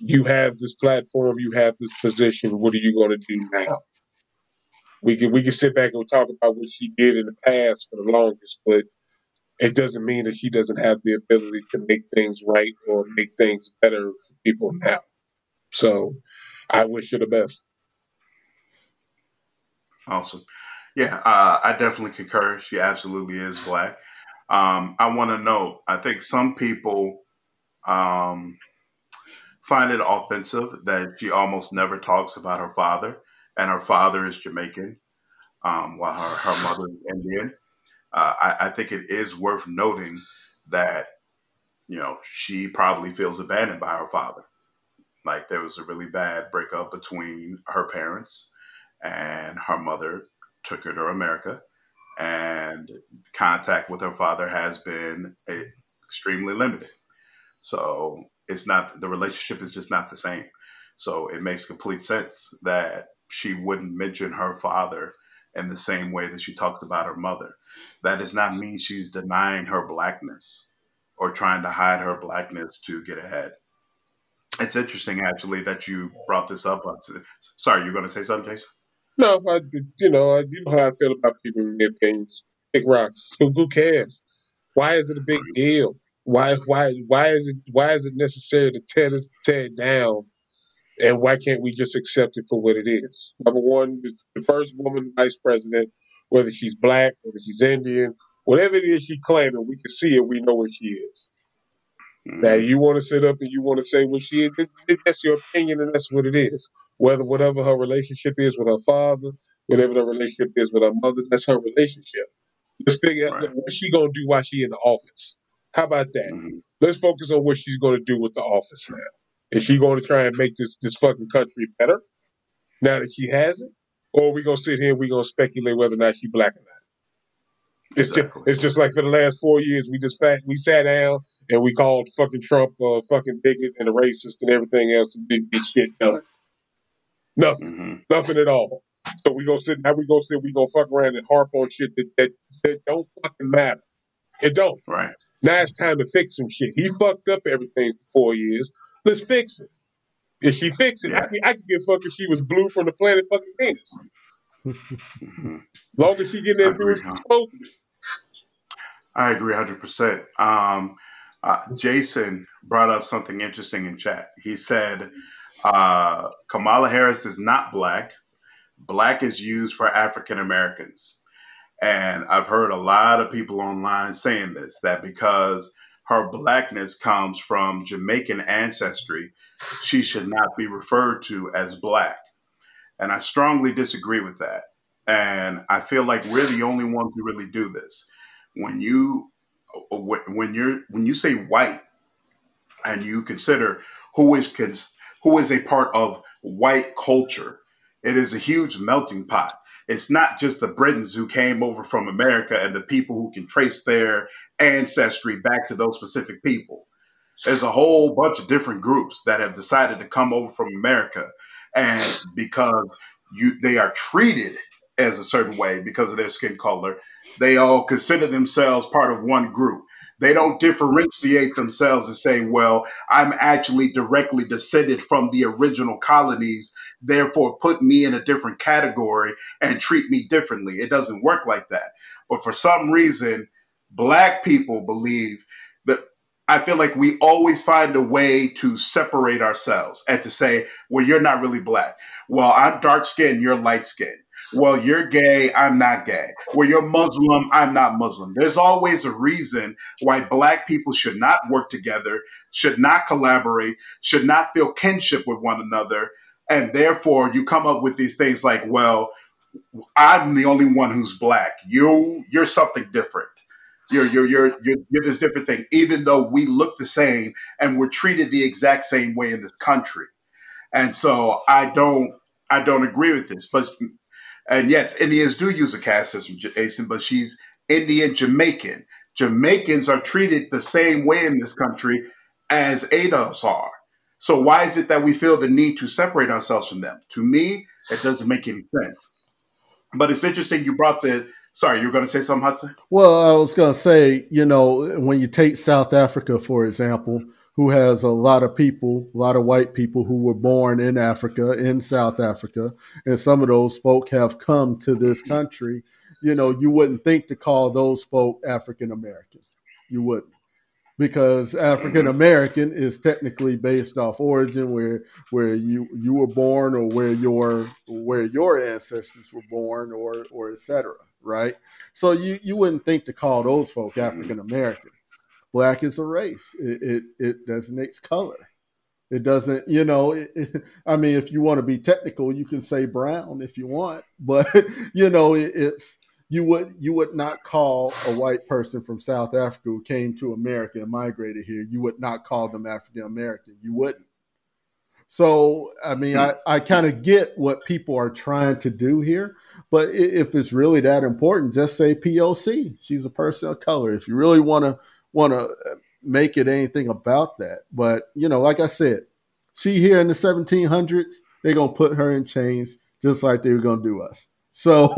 You have this platform, you have this position. What are you going to do now? We can we can sit back and talk about what she did in the past for the longest, but it doesn't mean that she doesn't have the ability to make things right or make things better for people now. So I wish her the best. Awesome. Yeah, uh, I definitely concur. She absolutely is black. Um, I want to know. I think some people um, find it offensive that she almost never talks about her father, and her father is Jamaican, um, while her, her mother is Indian. Uh, I, I think it is worth noting that you know she probably feels abandoned by her father. Like there was a really bad breakup between her parents, and her mother took her to America, and contact with her father has been extremely limited. So it's not the relationship is just not the same. So it makes complete sense that she wouldn't mention her father in the same way that she talks about her mother. That does not mean she's denying her blackness or trying to hide her blackness to get ahead. It's interesting, actually, that you brought this up. Uh, sorry, you're going to say something, Jason? No, I, you know, I, you know how I feel about people in their opinions. Pick rocks. Who, who cares? Why is it a big deal? Why, why, why is it, why is it necessary to tear it, tear it down? And why can't we just accept it for what it is? Number one, the first woman vice president, whether she's black, whether she's Indian, whatever it is she claiming, we can see it. We know what she is. Mm-hmm. Now, you want to sit up and you want to say what she is, that's your opinion, and that's what it is whether whatever her relationship is with her father, whatever the relationship is with her mother, that's her relationship. Let's figure out what she gonna do while she in the office. How about that? Mm-hmm. Let's focus on what she's gonna do with the office now. Is she gonna try and make this this fucking country better now that she has it, or we gonna sit here and we gonna speculate whether or not she black or not? It's exactly. just it's just like for the last four years we just fat, we sat down and we called fucking Trump a fucking bigot and a racist and everything else and didn't get shit done. Nothing. Mm-hmm. Nothing at all. So we gonna sit now we gonna sit, we gonna fuck around and harp on shit that, that, that don't fucking matter. It don't. Right. Now it's time to fix some shit. He fucked up everything for four years. Let's fix it. If she fix it. I, I could get fucked if she was blue from the planet fucking Venus. Long as she getting that blue supposed I agree 100%. Um, uh, Jason brought up something interesting in chat. He said, uh, Kamala Harris is not black. Black is used for African Americans. And I've heard a lot of people online saying this that because her blackness comes from Jamaican ancestry, she should not be referred to as black. And I strongly disagree with that. And I feel like we're the only ones who really do this. When you when you're when you say white and you consider who is who is a part of white culture. It is a huge melting pot. It's not just the Britons who came over from America and the people who can trace their ancestry back to those specific people. There's a whole bunch of different groups that have decided to come over from America. And because you they are treated as a certain way because of their skin color, they all consider themselves part of one group. They don't differentiate themselves and say, well, I'm actually directly descended from the original colonies, therefore put me in a different category and treat me differently. It doesn't work like that. But for some reason, black people believe that I feel like we always find a way to separate ourselves and to say, well, you're not really black. Well, I'm dark skinned, you're light skinned well, you're gay, I'm not gay. Well, you're Muslim, I'm not Muslim. There's always a reason why black people should not work together, should not collaborate, should not feel kinship with one another. And therefore, you come up with these things like, well, I'm the only one who's black. You, you're something different. You're, you're, you're, you're, you're this different thing, even though we look the same and we're treated the exact same way in this country. And so I don't, I don't agree with this. But and yes, Indians do use a caste system, Jason, but she's Indian Jamaican. Jamaicans are treated the same way in this country as ADOS are. So why is it that we feel the need to separate ourselves from them? To me, it doesn't make any sense. But it's interesting you brought the Sorry, you were going to say something, Hudson? Well, I was going to say, you know, when you take South Africa, for example, who has a lot of people, a lot of white people who were born in Africa, in South Africa, and some of those folk have come to this country. You know, you wouldn't think to call those folk African American. You wouldn't because African American is technically based off origin where where you you were born or where your where your ancestors were born or or etc. Right? So you you wouldn't think to call those folk African American black is a race. It, it, it designates color. It doesn't, you know. It, it, I mean, if you want to be technical, you can say brown if you want, but you know, it's you would you would not call a white person from South Africa who came to America and migrated here. You would not call them African American. You wouldn't. So, I mean, I, I kind of get what people are trying to do here, but if it's really that important, just say POC. She's a person of color. If you really want to want to uh, make it anything about that. But you know, like I said, she here in the 1700s, they're gonna put her in chains just like they were gonna do us. So,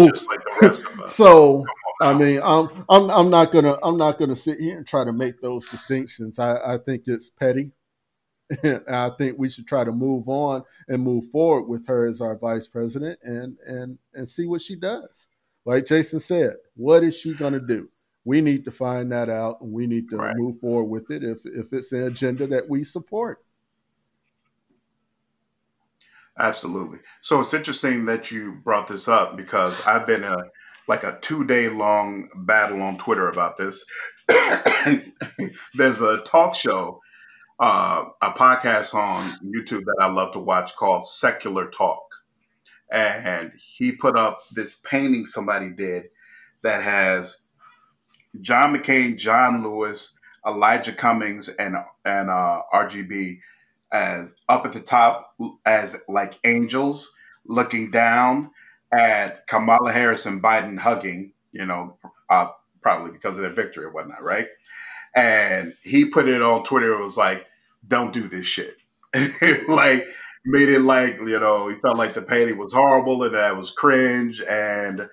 like so I mean, I'm I'm I'm not gonna I'm not gonna sit here and try to make those distinctions. I, I think it's petty. And I think we should try to move on and move forward with her as our vice president and and and see what she does. Like Jason said, what is she gonna do? We need to find that out and we need to right. move forward with it if, if it's an agenda that we support. Absolutely. So it's interesting that you brought this up because I've been a like a two day long battle on Twitter about this. There's a talk show, uh, a podcast on YouTube that I love to watch called Secular Talk. And he put up this painting somebody did that has John McCain, John Lewis, Elijah Cummings, and and uh, RGB as up at the top as like angels looking down at Kamala Harris and Biden hugging, you know, uh, probably because of their victory or whatnot, right? And he put it on Twitter. It was like, "Don't do this shit." like made it like you know he felt like the painting was horrible and that was cringe and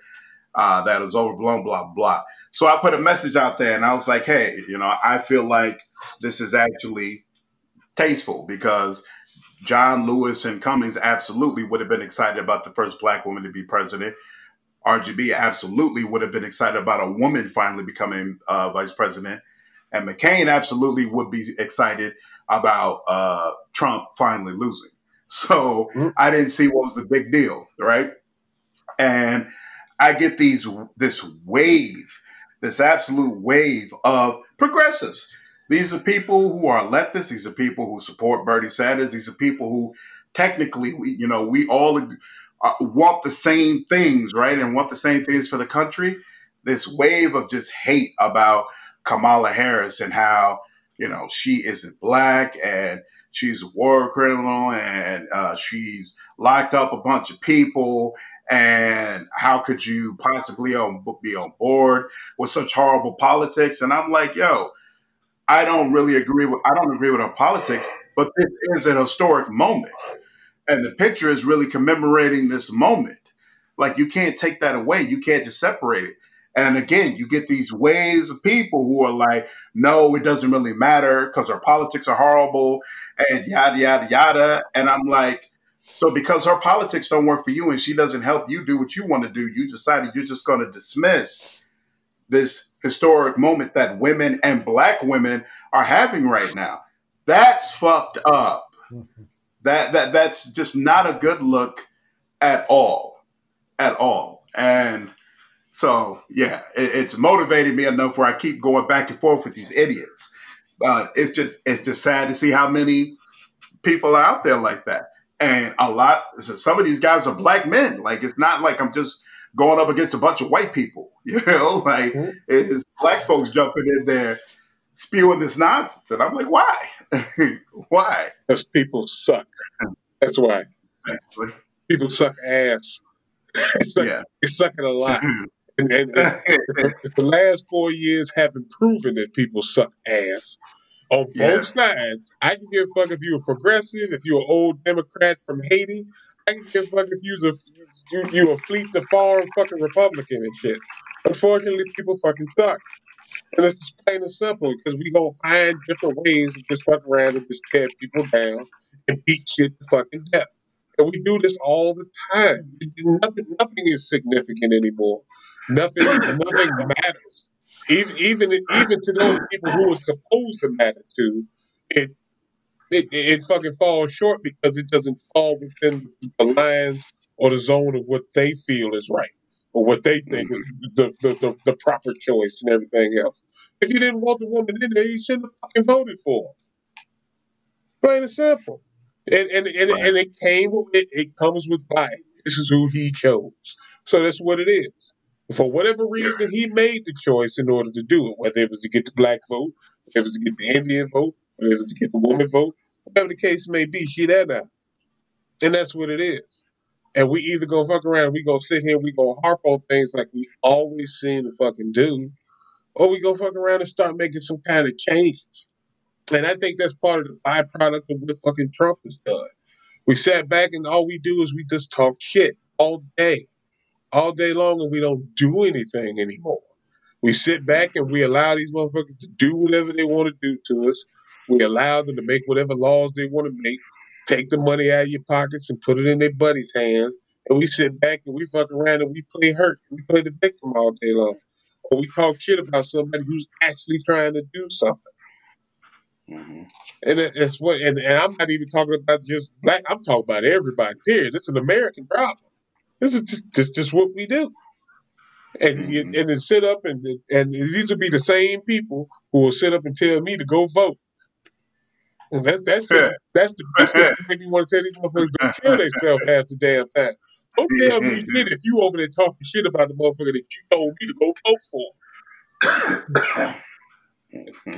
uh, that is overblown, blah, blah. Blah. So I put a message out there and I was like, hey, you know, I feel like this is actually tasteful because John Lewis and Cummings absolutely would have been excited about the first black woman to be president. RGB absolutely would have been excited about a woman finally becoming uh, vice president. And McCain absolutely would be excited about uh, Trump finally losing. So mm-hmm. I didn't see what was the big deal, right? And I get these this wave, this absolute wave of progressives. These are people who are leftists. These are people who support Bernie Sanders. These are people who technically, we, you know, we all uh, want the same things, right? And want the same things for the country. This wave of just hate about Kamala Harris and how, you know, she isn't black and she's a war criminal and uh, she's locked up a bunch of people and how could you possibly be on board with such horrible politics? And I'm like, yo, I don't really agree with I don't agree with our politics, but this is an historic moment, and the picture is really commemorating this moment. Like you can't take that away. You can't just separate it. And again, you get these waves of people who are like, no, it doesn't really matter because our politics are horrible and yada, yada, yada. And I'm like, so because her politics don't work for you and she doesn't help you do what you want to do, you decided you're just going to dismiss this historic moment that women and black women are having right now. That's fucked up. Mm-hmm. That that that's just not a good look at all. At all. And so yeah, it, it's motivated me enough where I keep going back and forth with these idiots. But it's just it's just sad to see how many people are out there like that and a lot some of these guys are black men. Like it's not like i'm just going up against a bunch of white people you know? Like mm-hmm. it's black folks jumping in there spewing this nonsense. And i'm like why? Why? Because people suck. That's why. People suck ass. It's like, yeah. they suck it a lot. And, and, and the last four years haven't proven that people suck ass on both yeah. sides. I can give a fuck if you're a progressive, if you're an old Democrat from Haiti. I can give a fuck if you're the you, you a fleet the farm fucking Republican and shit. Unfortunately, people fucking suck. And it's just plain and simple because we gonna find different ways to just fuck around and just tear people down and beat shit to fucking death. And we do this all the time. Nothing, nothing is significant anymore. Nothing, nothing matters. Even, even, even to those people who are supposed to matter to, it, it, it fucking falls short because it doesn't fall within the lines or the zone of what they feel is right or what they think is mm-hmm. the, the, the, the proper choice and everything else. If you didn't want the woman in there, you shouldn't have fucking voted for her. Plain and simple. And and and, and it came it, it comes with Biden. This is who he chose. So that's what it is. For whatever reason, he made the choice in order to do it, whether it was to get the black vote, whether it was to get the Indian vote, whether it was to get the woman vote, whatever the case may be, she there now. And that's what it is. And we either gonna fuck around, we gonna sit here, we gonna harp on things like we always seem to fucking do, or we gonna fuck around and start making some kind of changes. And I think that's part of the byproduct of what fucking Trump has done. We sat back and all we do is we just talk shit all day, all day long, and we don't do anything anymore. We sit back and we allow these motherfuckers to do whatever they want to do to us. We allow them to make whatever laws they want to make, take the money out of your pockets and put it in their buddies' hands. And we sit back and we fuck around and we play hurt. We play the victim all day long. Or we talk shit about somebody who's actually trying to do something. Mm-hmm. And it's what, and, and I'm not even talking about just black. I'm talking about everybody. Period. It's an American problem. This is just just, just what we do. And mm-hmm. and then sit up and and these will be the same people who will sit up and tell me to go vote. And that's that's yeah. that's the that's what make me want to tell these motherfuckers to kill themselves half the damn time. Don't tell me shit if you over there talking shit about the motherfucker that you told me to go vote for. Mm-hmm.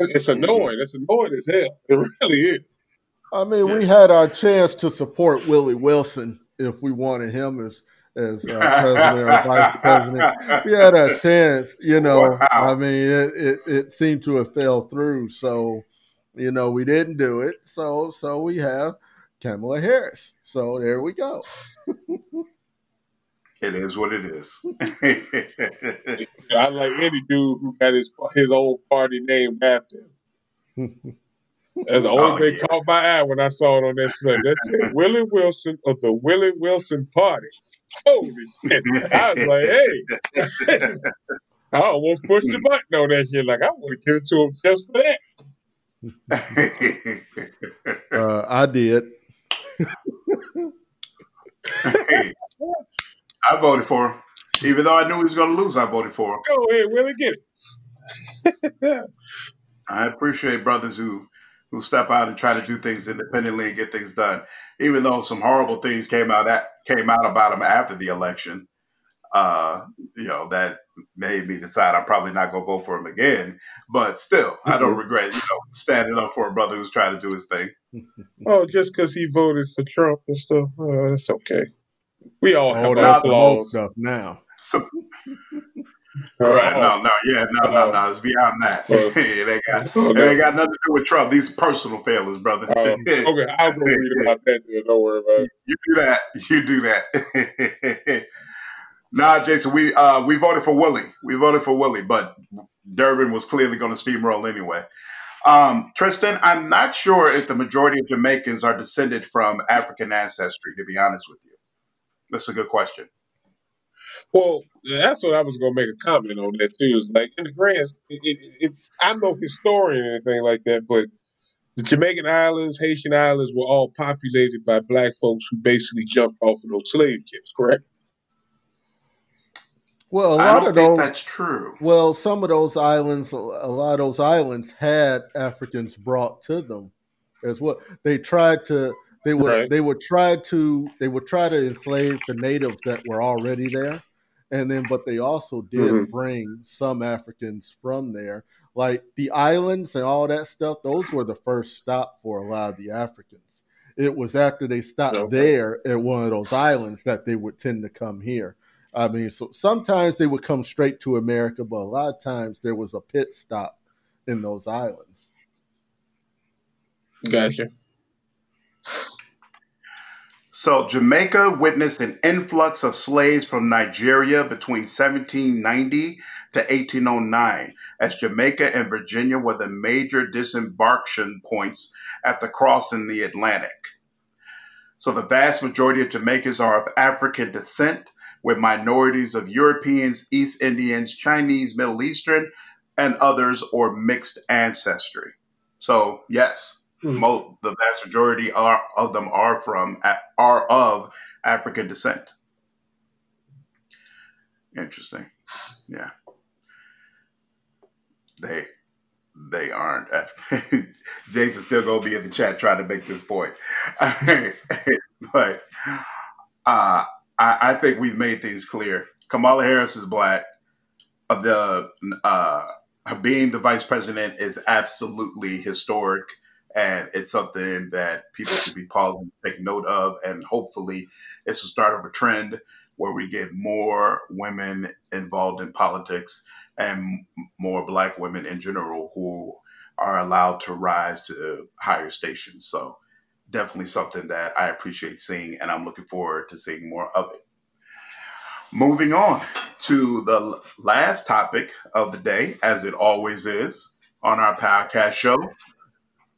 It's annoying. It's annoying as hell. It really is. I mean, yeah. we had our chance to support Willie Wilson if we wanted him as as uh, president or vice president. We had a chance, you know. Wow. I mean, it, it, it seemed to have fell through. So, you know, we didn't do it. So so we have Kamala Harris. So there we go. It is what it is. I like any dude who got his his own party named after him. That's the only oh, thing yeah. caught my eye when I saw it on that slip. That said Willie Wilson of the Willie Wilson Party. Holy shit. I was like, hey. I almost pushed the button on that shit. Like, I want to give it to him just for that. uh, I did. hey, I voted for him. Even though I knew he was going to lose, I voted for him. Go ahead, Willie, get it. I appreciate brothers who who step out and try to do things independently and get things done. Even though some horrible things came out at, came out about him after the election, uh, you know that made me decide I'm probably not going to vote for him again. But still, mm-hmm. I don't mm-hmm. regret you know standing up for a brother who's trying to do his thing. Oh, just because he voted for Trump and stuff, uh, that's okay. We all have our flaws. Stuff now. So, right? No, no, yeah, no, no, no. It's beyond that. Uh, it ain't got okay. it ain't got nothing to do with Trump. These personal failures, brother. Uh, okay, I'll go read about that. Then. Don't worry about it. You do that. You do that. nah, Jason, we uh we voted for Willie. We voted for Willie, but Durbin was clearly going to steamroll anyway. Um, Tristan, I'm not sure if the majority of Jamaicans are descended from African ancestry. To be honest with you. That's a good question. Well, that's what I was going to make a comment on that too. Is like in the grand, it, it, it, I'm no historian or anything like that, but the Jamaican islands, Haitian islands were all populated by black folks who basically jumped off of those slave ships. Correct? Well, a lot of those that's true. Well, some of those islands, a lot of those islands had Africans brought to them as well. They tried to they would right. they would try to they would try to enslave the natives that were already there, and then but they also did mm-hmm. bring some Africans from there, like the islands and all that stuff. Those were the first stop for a lot of the Africans. It was after they stopped okay. there at one of those islands that they would tend to come here. I mean, so sometimes they would come straight to America, but a lot of times there was a pit stop in those islands. Gotcha. So, Jamaica witnessed an influx of slaves from Nigeria between 1790 to 1809, as Jamaica and Virginia were the major disembarkation points at the crossing the Atlantic. So, the vast majority of Jamaicans are of African descent, with minorities of Europeans, East Indians, Chinese, Middle Eastern, and others or mixed ancestry. So, yes, Mm. The vast majority are, of them are from are of African descent. Interesting. Yeah. They they aren't. Jason still gonna be in the chat trying to make this point, but uh, I, I, think we've made things clear. Kamala Harris is black. Of the uh, being the vice president is absolutely historic and it's something that people should be pausing, to take note of, and hopefully, it's the start of a trend where we get more women involved in politics and more Black women in general who are allowed to rise to higher stations. So, definitely something that I appreciate seeing, and I'm looking forward to seeing more of it. Moving on to the last topic of the day, as it always is on our podcast show,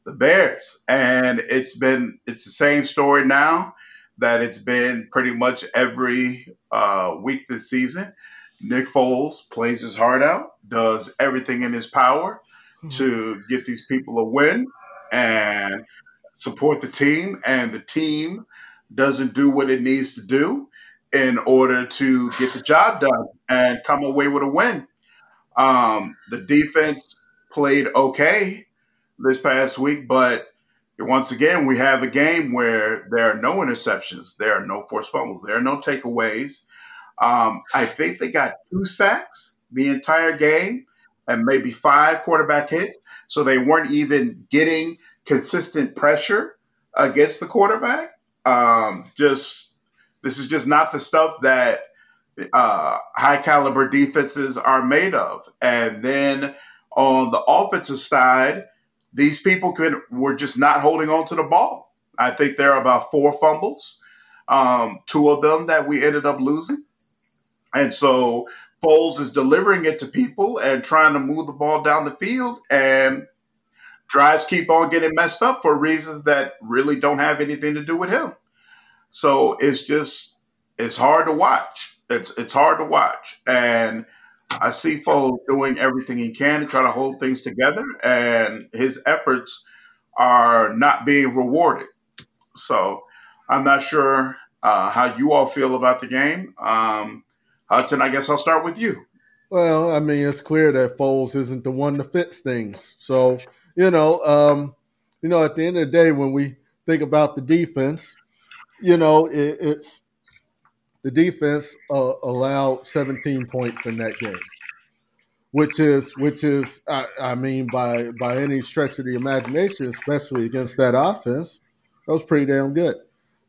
the Bears. And it's been it's the same story now that it's been pretty much every uh, week this season. Nick Foles plays his heart out, does everything in his power mm-hmm. to get these people a win and support the team. And the team doesn't do what it needs to do in order to get the job done and come away with a win. Um, the defense played okay this past week, but once again, we have a game where there are no interceptions, there are no forced fumbles, there are no takeaways. Um, I think they got two sacks the entire game and maybe five quarterback hits. So they weren't even getting consistent pressure against the quarterback. Um, just this is just not the stuff that uh, high caliber defenses are made of. And then on the offensive side, these people could were just not holding on to the ball. I think there are about four fumbles, um, two of them that we ended up losing, and so Foles is delivering it to people and trying to move the ball down the field, and drives keep on getting messed up for reasons that really don't have anything to do with him. So it's just it's hard to watch. It's it's hard to watch, and I see Foles doing everything he can to try to hold things together, and his efforts are not being rewarded. So I'm not sure uh, how you all feel about the game. Um, Hudson, I guess I'll start with you. Well, I mean, it's clear that Foles isn't the one to fix things. So, you know, um, you know, at the end of the day, when we think about the defense, you know, it, it's the defense uh, allowed 17 points in that game, which is which is I, I, mean by by any stretch of the imagination, especially against that offense, that was pretty damn good.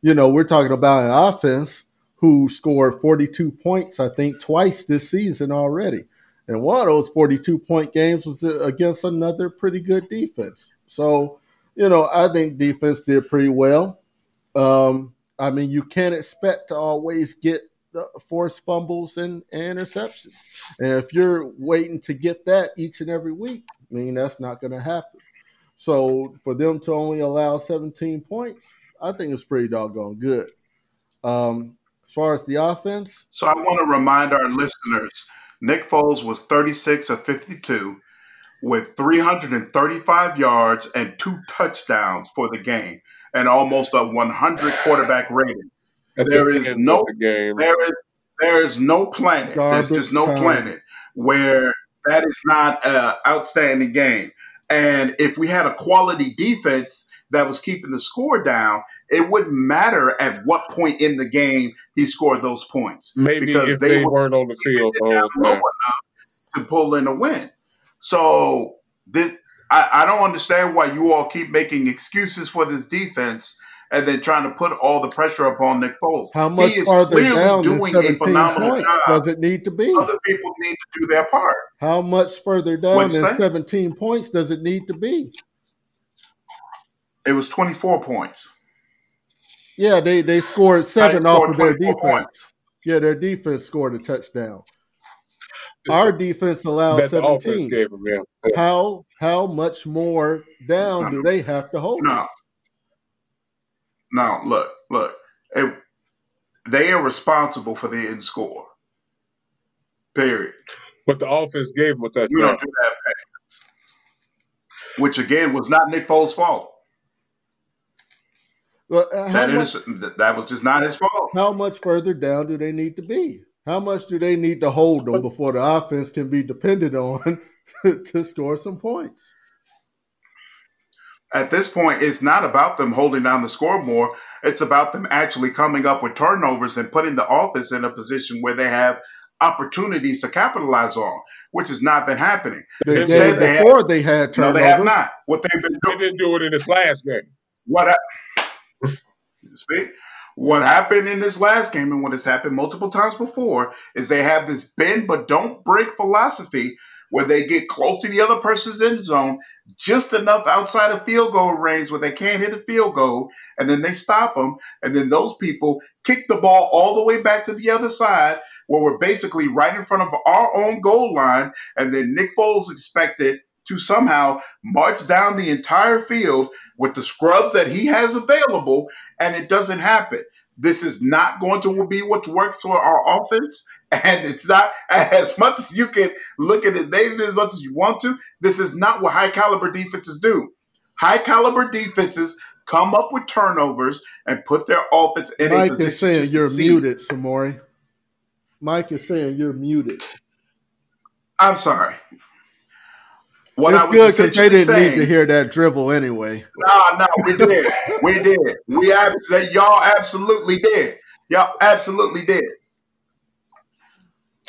You know, we're talking about an offense who scored 42 points, I think, twice this season already. And one of those 42 point games was against another pretty good defense. So, you know, I think defense did pretty well. Um, I mean, you can't expect to always get the forced fumbles and, and interceptions. And if you're waiting to get that each and every week, I mean, that's not going to happen. So for them to only allow 17 points, I think it's pretty doggone good. Um, as far as the offense. So I want to remind our listeners Nick Foles was 36 of 52 with 335 yards and two touchdowns for the game and almost a 100 quarterback rating. There is no there is there is no planet. Garbage There's just no time. planet where that is not an outstanding game. And if we had a quality defense that was keeping the score down, it wouldn't matter at what point in the game he scored those points. Maybe because if they, they weren't on the field to pull in a win. So this I, I don't understand why you all keep making excuses for this defense and then trying to put all the pressure upon Nick Foles. How much he is farther down doing a phenomenal points job. Does it need to be? Other people need to do their part. How much further down than 17 points does it need to be? It was 24 points. Yeah, they they scored seven off of their defense. Points. Yeah, their defense scored a touchdown. Our defense allowed That's 17. Gave them, yeah. How how much more down do they have to hold? No. No, look, look. It, they are responsible for the end score. Period. But the offense gave them a touchdown. You don't do that, which again was not Nick Foles' fault. Well, uh, that, much, that was just not his fault. How much further down do they need to be? How much do they need to hold them before the offense can be depended on to score some points? At this point, it's not about them holding down the score more. It's about them actually coming up with turnovers and putting the offense in a position where they have opportunities to capitalize on, which has not been happening. They, Instead, they before had, they had turnovers. No, they have not. What they've been doing. They didn't do it in this last game. What? I, speak. What happened in this last game and what has happened multiple times before is they have this bend but don't break philosophy where they get close to the other person's end zone just enough outside of field goal range where they can't hit a field goal and then they stop them and then those people kick the ball all the way back to the other side where we're basically right in front of our own goal line and then Nick Foles expected to somehow march down the entire field with the scrubs that he has available, and it doesn't happen. This is not going to be what's worked for our offense. And it's not as much as you can look at it basement as much as you want to. This is not what high caliber defenses do. High caliber defenses come up with turnovers and put their offense in Mike a position is saying you're muted, Samori. Mike is saying you're muted. I'm sorry. What it's good because they didn't saying, need to hear that drivel anyway. No, no, we did. we did. We absolutely, y'all absolutely did. Y'all absolutely did.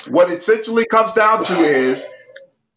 What essentially comes down to is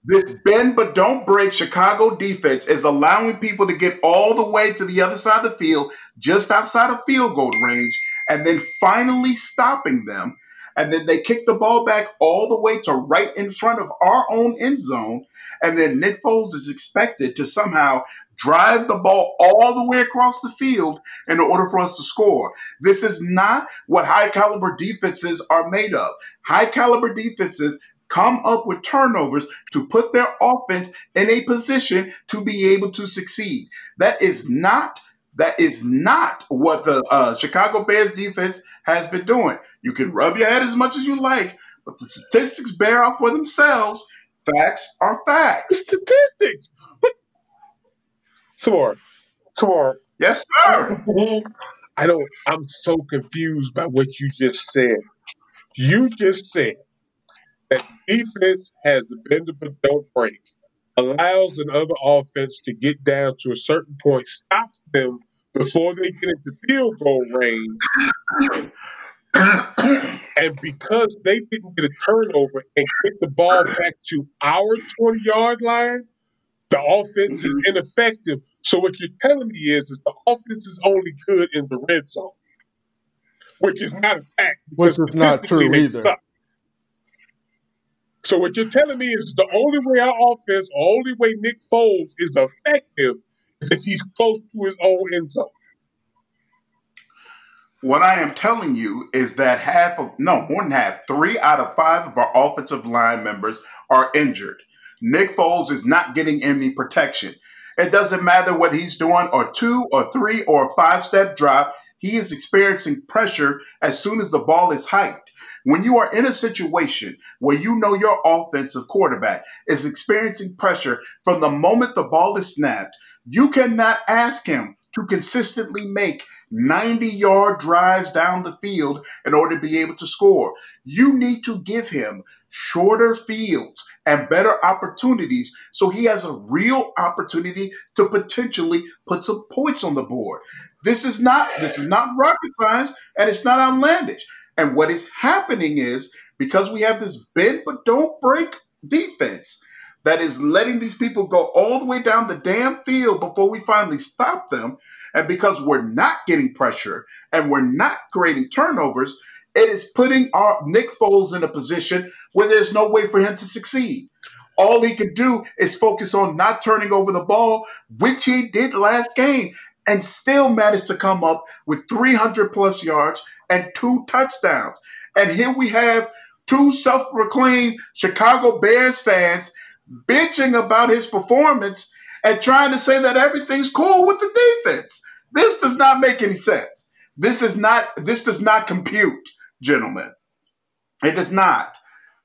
this bend but don't break Chicago defense is allowing people to get all the way to the other side of the field, just outside of field goal range, and then finally stopping them. And then they kick the ball back all the way to right in front of our own end zone and then Nick Foles is expected to somehow drive the ball all the way across the field in order for us to score. This is not what high caliber defenses are made of. High caliber defenses come up with turnovers to put their offense in a position to be able to succeed. That is not that is not what the uh, Chicago Bears defense has been doing. You can rub your head as much as you like, but the statistics bear out for themselves Facts are facts. Statistics. Samar, Samar. Yes, sir. I don't. I'm so confused by what you just said. You just said that defense has the bend but don't break, allows another offense to get down to a certain point, stops them before they get into field goal range, and because they didn't get a turnover and get the ball back to our 20 yard line, the offense is mm-hmm. ineffective. So what you're telling me is, is the offense is only good in the red zone, which is not a fact. Which is not true either. Suck. So what you're telling me is the only way our offense, the only way Nick Foles is effective is if he's close to his own end zone. What I am telling you is that half of, no, more than half, three out of five of our offensive line members are injured. Nick Foles is not getting any protection. It doesn't matter whether he's doing a two or three or five step drop, he is experiencing pressure as soon as the ball is hiked. When you are in a situation where you know your offensive quarterback is experiencing pressure from the moment the ball is snapped, you cannot ask him to consistently make 90 yard drives down the field in order to be able to score. You need to give him shorter fields and better opportunities so he has a real opportunity to potentially put some points on the board. This is not this is not rocket science and it's not outlandish. And what is happening is because we have this bend but don't break defense that is letting these people go all the way down the damn field before we finally stop them and because we're not getting pressure and we're not creating turnovers, it is putting our Nick Foles in a position where there's no way for him to succeed. All he could do is focus on not turning over the ball, which he did last game. and still managed to come up with 300 plus yards and two touchdowns. And here we have two self proclaimed Chicago Bears fans bitching about his performance and trying to say that everything's cool with the defense. This does not make any sense. This is not this does not compute, gentlemen. It does not.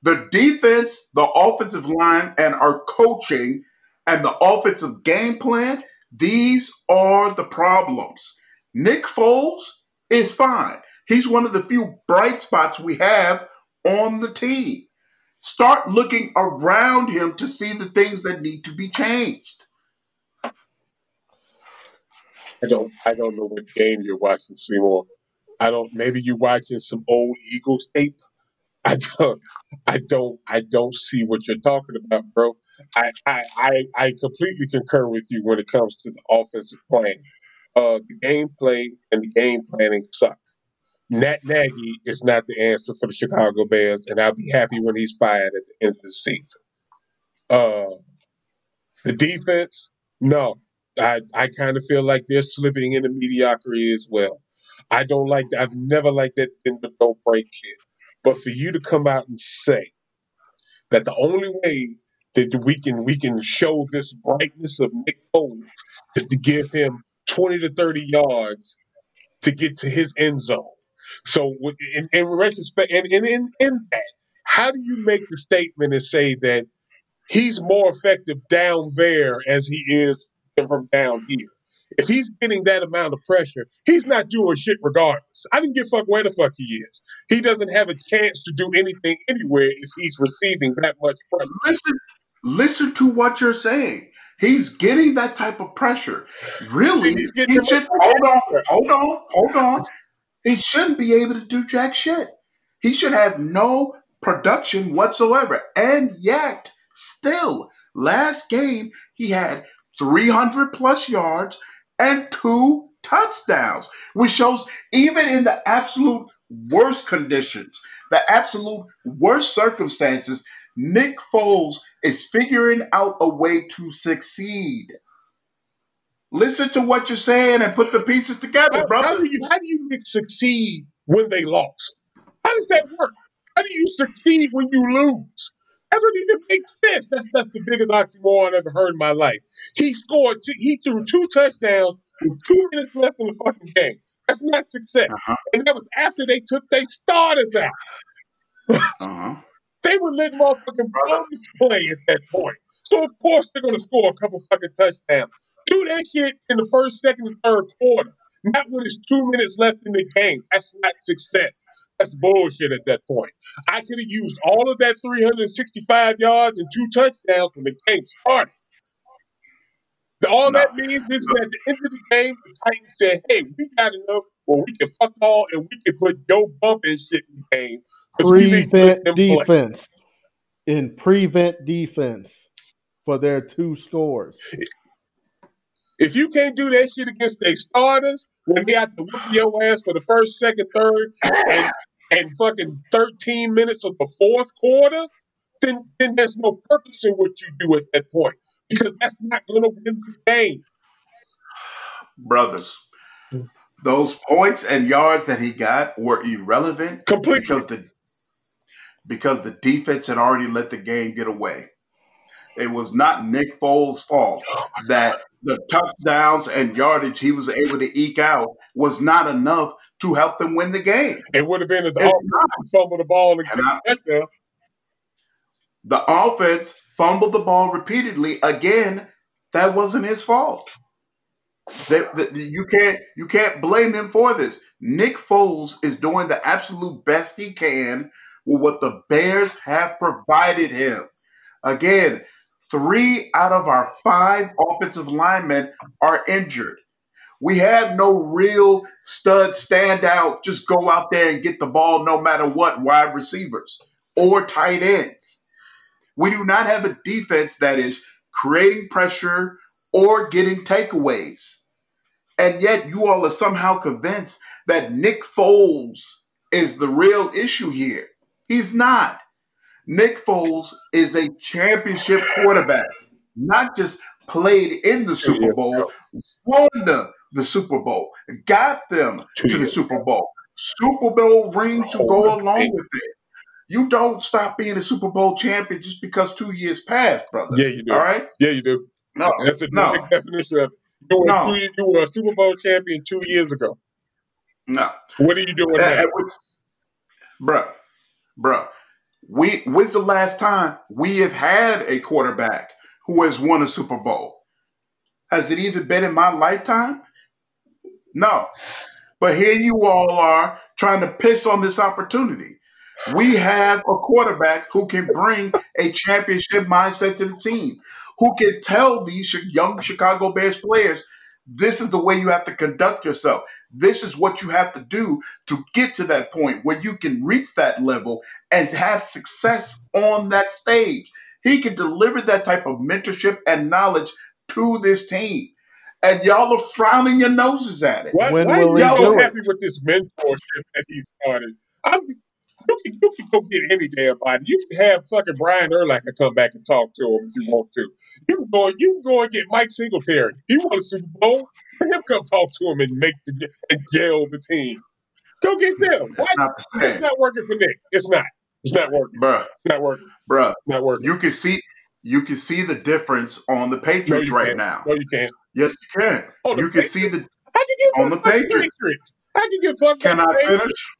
The defense, the offensive line, and our coaching and the offensive game plan, these are the problems. Nick Foles is fine. He's one of the few bright spots we have on the team. Start looking around him to see the things that need to be changed. I don't I don't know what game you're watching, Seymour. I don't maybe you're watching some old Eagles tape. I don't I don't I don't see what you're talking about, bro. I I I, I completely concur with you when it comes to the offensive plan. Uh the gameplay and the game planning suck. Matt Nagy is not the answer for the Chicago Bears, and I'll be happy when he's fired at the end of the season. Uh the defense, no. I, I kind of feel like they're slipping into mediocrity as well. I don't like that. I've never liked that in the don't break shit. But for you to come out and say that the only way that we can we can show this brightness of Nick Foles is to give him 20 to 30 yards to get to his end zone. So in, in retrospect and, and in, in that, how do you make the statement and say that he's more effective down there as he is from down here. If he's getting that amount of pressure, he's not doing shit regardless. I didn't give fuck where the fuck he is. He doesn't have a chance to do anything anywhere if he's receiving that much pressure. Listen, listen to what you're saying. He's getting that type of pressure. Really, he's he should hold on, hold on, hold on. He shouldn't be able to do jack shit. He should have no production whatsoever. And yet, still, last game he had 300 plus yards, and two touchdowns, which shows even in the absolute worst conditions, the absolute worst circumstances, Nick Foles is figuring out a way to succeed. Listen to what you're saying and put the pieces together, how, brother. How do you how do you succeed when they lost? How does that work? How do you succeed when you lose? That don't even make sense. That's that's the biggest oxymoron I've ever heard in my life. He scored. Two, he threw two touchdowns with two minutes left in the fucking game. That's not success. Uh-huh. And that was after they took their starters out. uh-huh. They were letting motherfucking bums play at that point. So of course they're gonna score a couple fucking touchdowns. Do that shit in the first, second, and third quarter. Not when it's two minutes left in the game. That's not success. That's bullshit at that point. I could have used all of that 365 yards and two touchdowns when the game started. All no. that means is that at the end of the game, the Titans said, hey, we got enough where we can fuck all and we can put Joe Bump and shit in the game. Prevent defense. Play. In prevent defense for their two scores. If you can't do that shit against their starters, when they have to whip your ass for the first, second, third, and, and fucking 13 minutes of the fourth quarter, then, then there's no purpose in what you do at that point because that's not going to win the game. Brothers, those points and yards that he got were irrelevant completely because the because the defense had already let the game get away. It was not Nick Foles' fault oh that the touchdowns and yardage he was able to eke out was not enough to help them win the game. It would have been if the offense fumbled the ball and touchdown. The offense fumbled the ball repeatedly. Again, that wasn't his fault. That, that, you can't you can't blame him for this. Nick Foles is doing the absolute best he can with what the Bears have provided him. Again, Three out of our five offensive linemen are injured. We have no real stud standout, just go out there and get the ball no matter what, wide receivers or tight ends. We do not have a defense that is creating pressure or getting takeaways. And yet you all are somehow convinced that Nick Foles is the real issue here. He's not. Nick Foles is a championship quarterback, not just played in the Super Bowl, won the the Super Bowl, got them to the Super Bowl. Super Bowl ring to go along with it. You don't stop being a Super Bowl champion just because two years passed, brother. Yeah, you do. All right? Yeah, you do. No, That's the no, definition of you were, No. two, you were a Super Bowl champion two years ago. no. What are you doing And- now? and we- bruh, bruh. We when's the last time we have had a quarterback who has won a Super Bowl? Has it even been in my lifetime? No. But here you all are trying to piss on this opportunity. We have a quarterback who can bring a championship mindset to the team, who can tell these young Chicago Bears players, this is the way you have to conduct yourself. This is what you have to do to get to that point where you can reach that level and have success on that stage. He can deliver that type of mentorship and knowledge to this team. And y'all are frowning your noses at it. Why, When why will are he you do so it? happy with this mentorship that he started? I'm, you, can, you can go get any damn body. You can have fucking Brian Urlacher come back and talk to him if you want to. You can go. You can go and get Mike Singletary. He won a Super Bowl. Let him come talk to him and make the and gel the team. Go get them. Why? It's not the It's not working for Nick. It's not. It's not working. Bruh, It's not working. bruh. It's not working. You can see you can see the difference on the Patriots you right can't. now. No, you can't. Yes, you can. Oh, You can Patriots. see the I can get on the Patriots. Patriots. I can get fucked Can I Patriots. finish?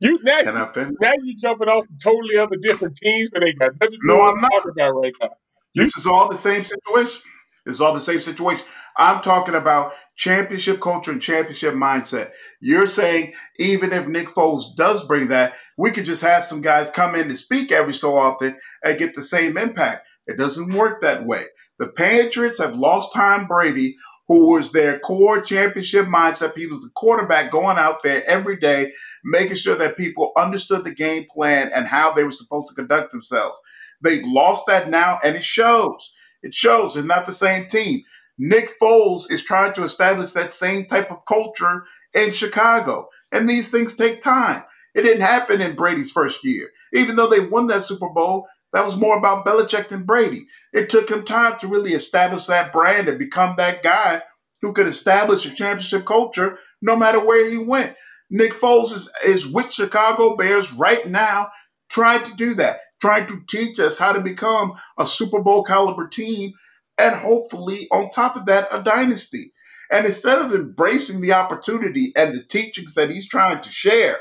You now, Can I finish? now you jumping off to totally other different teams that ain't got nothing to do No, I'm I'm not. talking about right now. You This is all the same situation. It's all the same situation. I'm talking about championship culture and championship mindset. You're saying even if Nick Foles does bring that, we could just have some guys come in to speak every so often and get the same impact. It doesn't work that way. The Patriots have lost Tom Brady, who was their core championship mindset. He was the quarterback going out there every day, making sure that people understood the game plan and how they were supposed to conduct themselves. They've lost that now, and it shows. It shows. It's not the same team. Nick Foles is trying to establish that same type of culture in Chicago, and these things take time. It didn't happen in Brady's first year. Even though they won that Super Bowl, that was more about Belichick than Brady. It took him time to really establish that brand and become that guy who could establish a championship culture no matter where he went. Nick Foles is, is with Chicago Bears right now, trying to do that, trying to teach us how to become a Super Bowl caliber team, and hopefully, on top of that, a dynasty. And instead of embracing the opportunity and the teachings that he's trying to share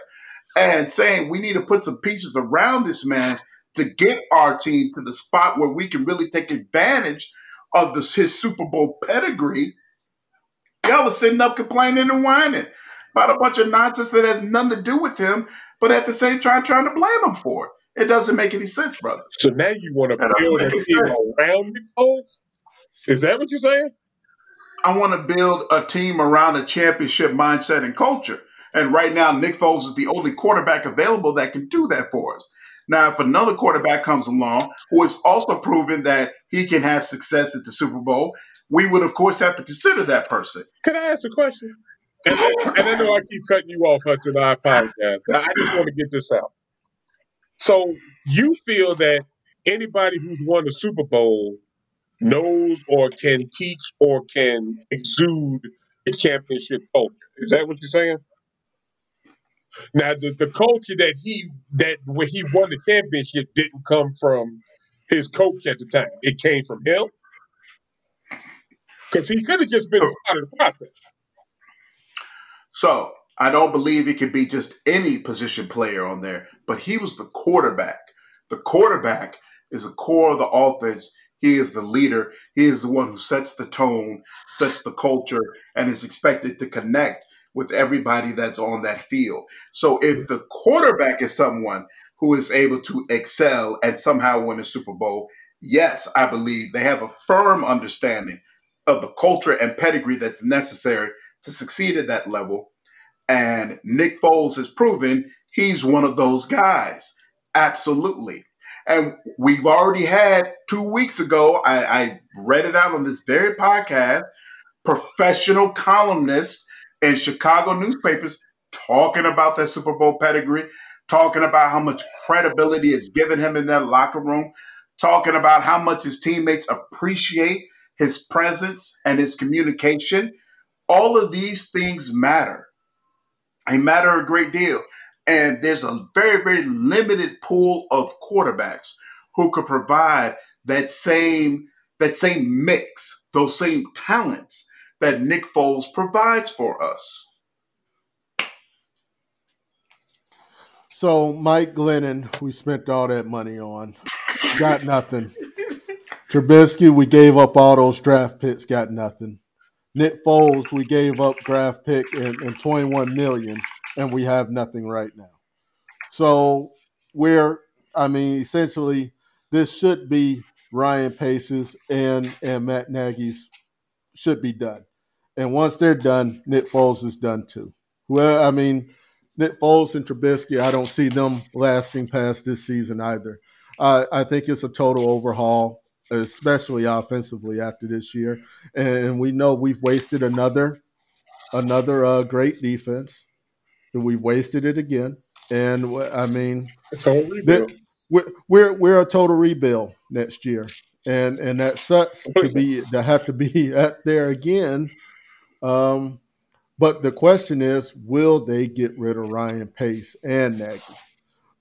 and saying we need to put some pieces around this man to get our team to the spot where we can really take advantage of this, his Super Bowl pedigree, y'all are sitting up complaining and whining about a bunch of nonsense that has nothing to do with him, but at the same time trying to blame him for it. It doesn't make any sense, brothers. So now you want to build a team around Nick Foles? Is that what you're saying? I want to build a team around a championship mindset and culture. And right now, Nick Foles is the only quarterback available that can do that for us. Now, if another quarterback comes along who has also proven that he can have success at the Super Bowl, we would, of course, have to consider that person. Can I ask a question? And, and I know I keep cutting you off, Hudson. I apologize. I just want to get this out. So you feel that anybody who's won a Super Bowl knows or can teach or can exude a championship culture. Is that what you're saying? Now the, the culture that he that when he won the championship didn't come from his coach at the time. It came from him. Because he could have just been a part of the process. So I don't believe it could be just any position player on there, but he was the quarterback. The quarterback is the core of the offense. He is the leader. He is the one who sets the tone, sets the culture, and is expected to connect with everybody that's on that field. So if the quarterback is someone who is able to excel and somehow win a Super Bowl, yes, I believe they have a firm understanding of the culture and pedigree that's necessary to succeed at that level. And Nick Foles has proven he's one of those guys. Absolutely. And we've already had two weeks ago, I, I read it out on this very podcast, professional columnists in Chicago newspapers talking about that Super Bowl pedigree, talking about how much credibility it's given him in that locker room, talking about how much his teammates appreciate his presence and his communication. All of these things matter. They matter a great deal. And there's a very, very limited pool of quarterbacks who could provide that same that same mix, those same talents that Nick Foles provides for us. So Mike Glennon, we spent all that money on, got nothing. Trubisky, we gave up all those draft picks, got nothing. Nick Foles, we gave up draft pick and, and 21 million, and we have nothing right now. So we're, I mean, essentially, this should be Ryan Pace's and and Matt Nagy's should be done. And once they're done, Nick Foles is done too. Well, I mean, Nick Foles and Trubisky, I don't see them lasting past this season either. Uh, I think it's a total overhaul, especially offensively after this year. And we know we've wasted another another uh, great defense. We've wasted it again. And I mean, we're, we're we're a total rebuild next year, and and that sucks to be to have to be at there again. Um, but the question is, will they get rid of Ryan Pace and Nagy,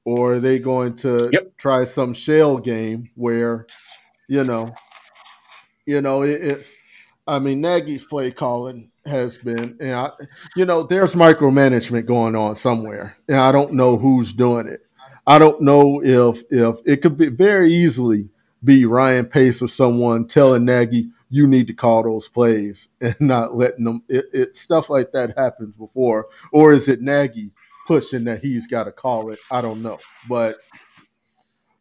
or are they going to yep. try some shell game where, you know, you know it, it's. I mean, Nagy's play calling has been, and I, you know, there's micromanagement going on somewhere, and I don't know who's doing it. I don't know if if it could be very easily be Ryan Pace or someone telling Nagy you need to call those plays and not letting them. It, it stuff like that happens before, or is it Nagy pushing that he's got to call it? I don't know, but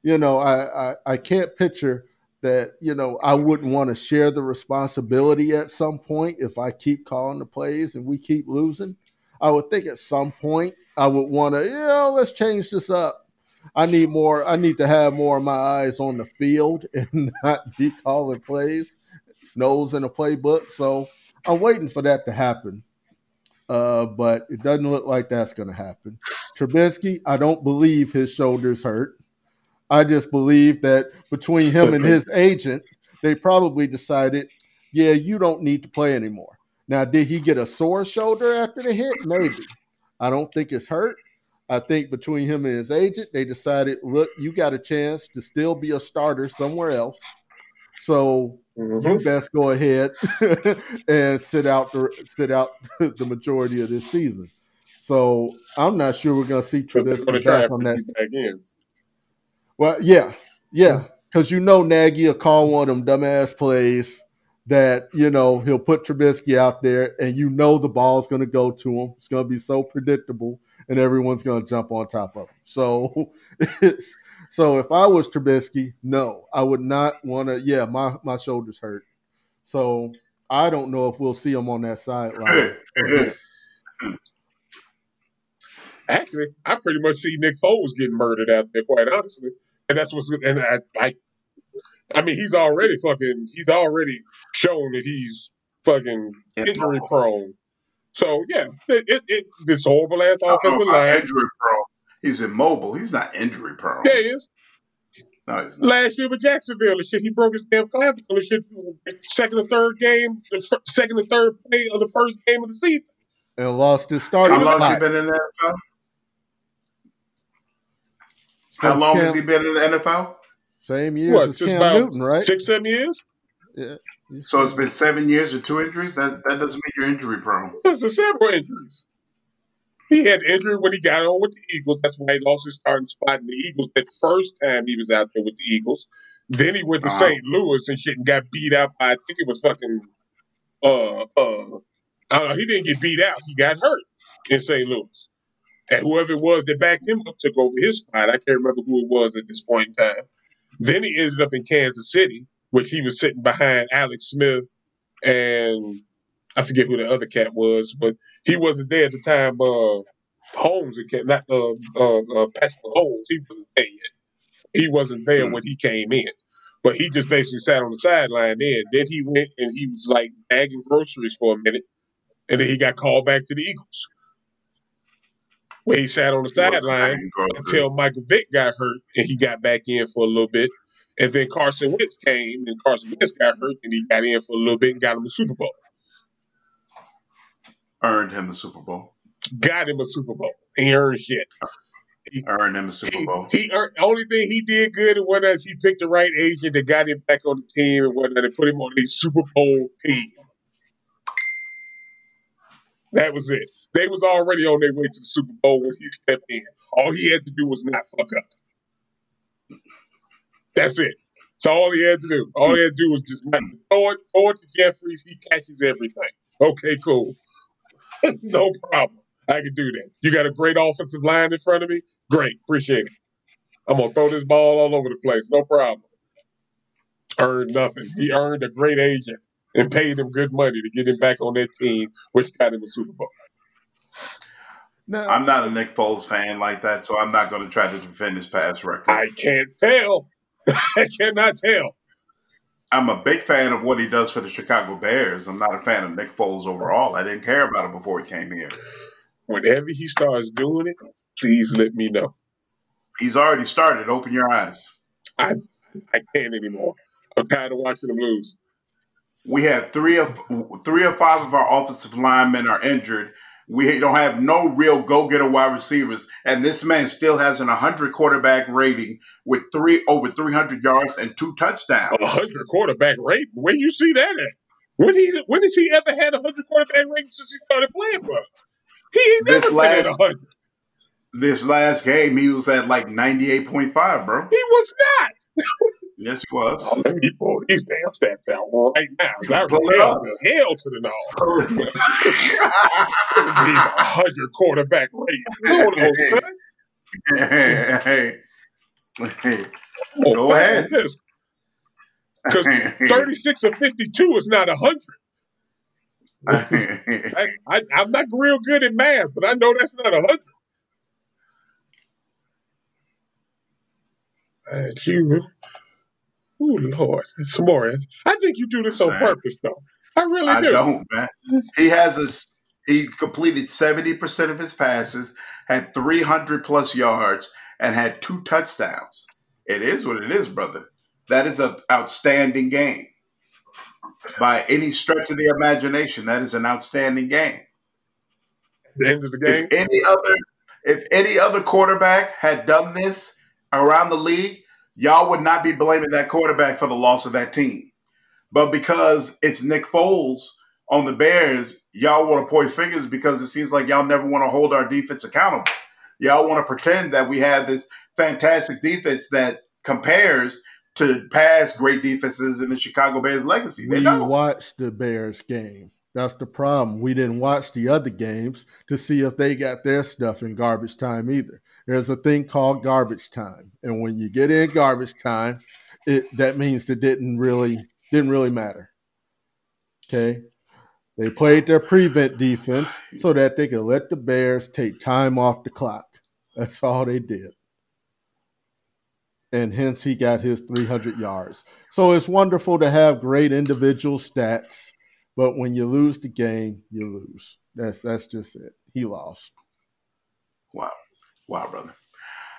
you know, I, I I can't picture that. You know, I wouldn't want to share the responsibility at some point if I keep calling the plays and we keep losing. I would think at some point I would want to, you know, let's change this up I need more. I need to have more of my eyes on the field and not be calling plays, nose in a playbook. So I'm waiting for that to happen. Uh, but it doesn't look like that's going to happen. Trubisky, I don't believe his shoulders hurt. I just believe that between him and his agent, they probably decided, yeah, you don't need to play anymore. Now, did he get a sore shoulder after the hit? Maybe. I don't think it's hurt. I think between him and his agent, they decided, look, you got a chance to still be a starter somewhere else. So mm-hmm. you best go ahead and sit out the sit out the majority of this season. So I'm not sure we're going to see Trubisky back on that. Again. Well, yeah, yeah, because you know Nagy will call one of them dumbass plays that you know he'll put Trubisky out there, and you know the ball's going to go to him. It's going to be so predictable and everyone's going to jump on top of him. So it's so if I was Trubisky, no, I would not want to. Yeah, my my shoulders hurt. So I don't know if we'll see him on that sideline. Actually, I pretty much see Nick Foles getting murdered out there, quite honestly. And that's what's and I, I I mean, he's already fucking. He's already shown that he's fucking injury prone. So yeah, it, it, it this horrible ass offensive line. Injury prone. He's immobile. He's not injury prone. Yeah, he is. No, he's not. Last year with Jacksonville and shit, he broke his damn clavicle and shit. Second or third game, the second or third play of the first game of the season, and lost his starting. How long has he been in the NFL? How long Cam, has he been in the NFL? Same years what, as Cam Newton, right? Six, seven years. Yeah. So it's been seven years and two injuries. That that doesn't mean you're injury prone. There's several injuries. He had injury when he got on with the Eagles. That's why he lost his starting spot in the Eagles. That first time he was out there with the Eagles. Then he went to uh-huh. St. Louis and shit and got beat out by I think it was fucking uh uh I don't know, he didn't get beat out. He got hurt in St. Louis. And whoever it was that backed him up took over his spot. I can't remember who it was at this point in time. Then he ended up in Kansas City which he was sitting behind Alex Smith and I forget who the other cat was, but he wasn't there at the time. Uh, Mahomes, not uh, uh, uh, Patrick Mahomes, he wasn't there yet. He wasn't there mm-hmm. when he came in, but he just basically sat on the sideline. Then, then he went and he was like bagging groceries for a minute, and then he got called back to the Eagles, where he sat on the sideline until Michael Vick got hurt, and he got back in for a little bit, and then Carson Wentz came, and Carson Wentz got hurt, and he got in for a little bit and got him the Super Bowl. Earned him a Super Bowl. Got him a Super Bowl. He earned shit. He earned him a Super Bowl. He, he earned, only thing he did good was as he picked the right agent that got him back on the team and whatnot and put him on a Super Bowl team. That was it. They was already on their way to the Super Bowl when he stepped in. All he had to do was not fuck up. That's it. That's all he had to do. All he had to do was just throw it, throw it to Jeffries. He catches everything. Okay, cool. no problem. I can do that. You got a great offensive line in front of me? Great. Appreciate it. I'm gonna throw this ball all over the place. No problem. Earned nothing. He earned a great agent and paid him good money to get him back on that team, which got him a Super Bowl. No. I'm not a Nick Foles fan like that, so I'm not going to try to defend his past record. I can't tell. I cannot tell. I'm a big fan of what he does for the Chicago Bears. I'm not a fan of Nick Foles overall. I didn't care about him before he came here. Whenever he starts doing it, please let me know. He's already started. Open your eyes. I I can't anymore. I'm tired of watching him lose. We have three of three or five of our offensive linemen are injured. We don't have no real go getter wide receivers, and this man still has an 100 quarterback rating with three over 300 yards and two touchdowns. 100 quarterback rating? Where you see that at? When he when has he ever had a 100 quarterback rating since he started playing for us? He ain't never this last, been at 100. This last game, he was at like 98.5, bro. He was not. yes, he was. Oh, let me pull these damn stats out right now. Pull hell, to hell to the no. He's a 100 quarterback rate. On, Hey, oh, hey, hey. Oh, Go ahead. Because 36 or 52 is not 100. I, I, I'm not real good at math, but I know that's not 100. And you, oh Lord, it's more. I think you do this on purpose, though. I really I do. I don't, man. He has a he completed seventy percent of his passes, had three hundred plus yards, and had two touchdowns. It is what it is, brother. That is an outstanding game. By any stretch of the imagination, that is an outstanding game. the end of the game. If any other, if any other quarterback had done this around the league, y'all would not be blaming that quarterback for the loss of that team. But because it's Nick Foles on the Bears, y'all want to point fingers because it seems like y'all never want to hold our defense accountable. Y'all want to pretend that we have this fantastic defense that compares to past great defenses in the Chicago Bears legacy. They we don't. watched the Bears game. That's the problem. We didn't watch the other games to see if they got their stuff in garbage time either there's a thing called garbage time, and when you get in garbage time, it that means it didn't really didn't really matter. Okay, they played their prevent defense so that they could let the Bears take time off the clock. That's all they did. And hence he got his 300 yards. So it's wonderful to have great individual stats, but when you lose the game, you lose. That's that's just it. He lost. Wow. Wow, brother.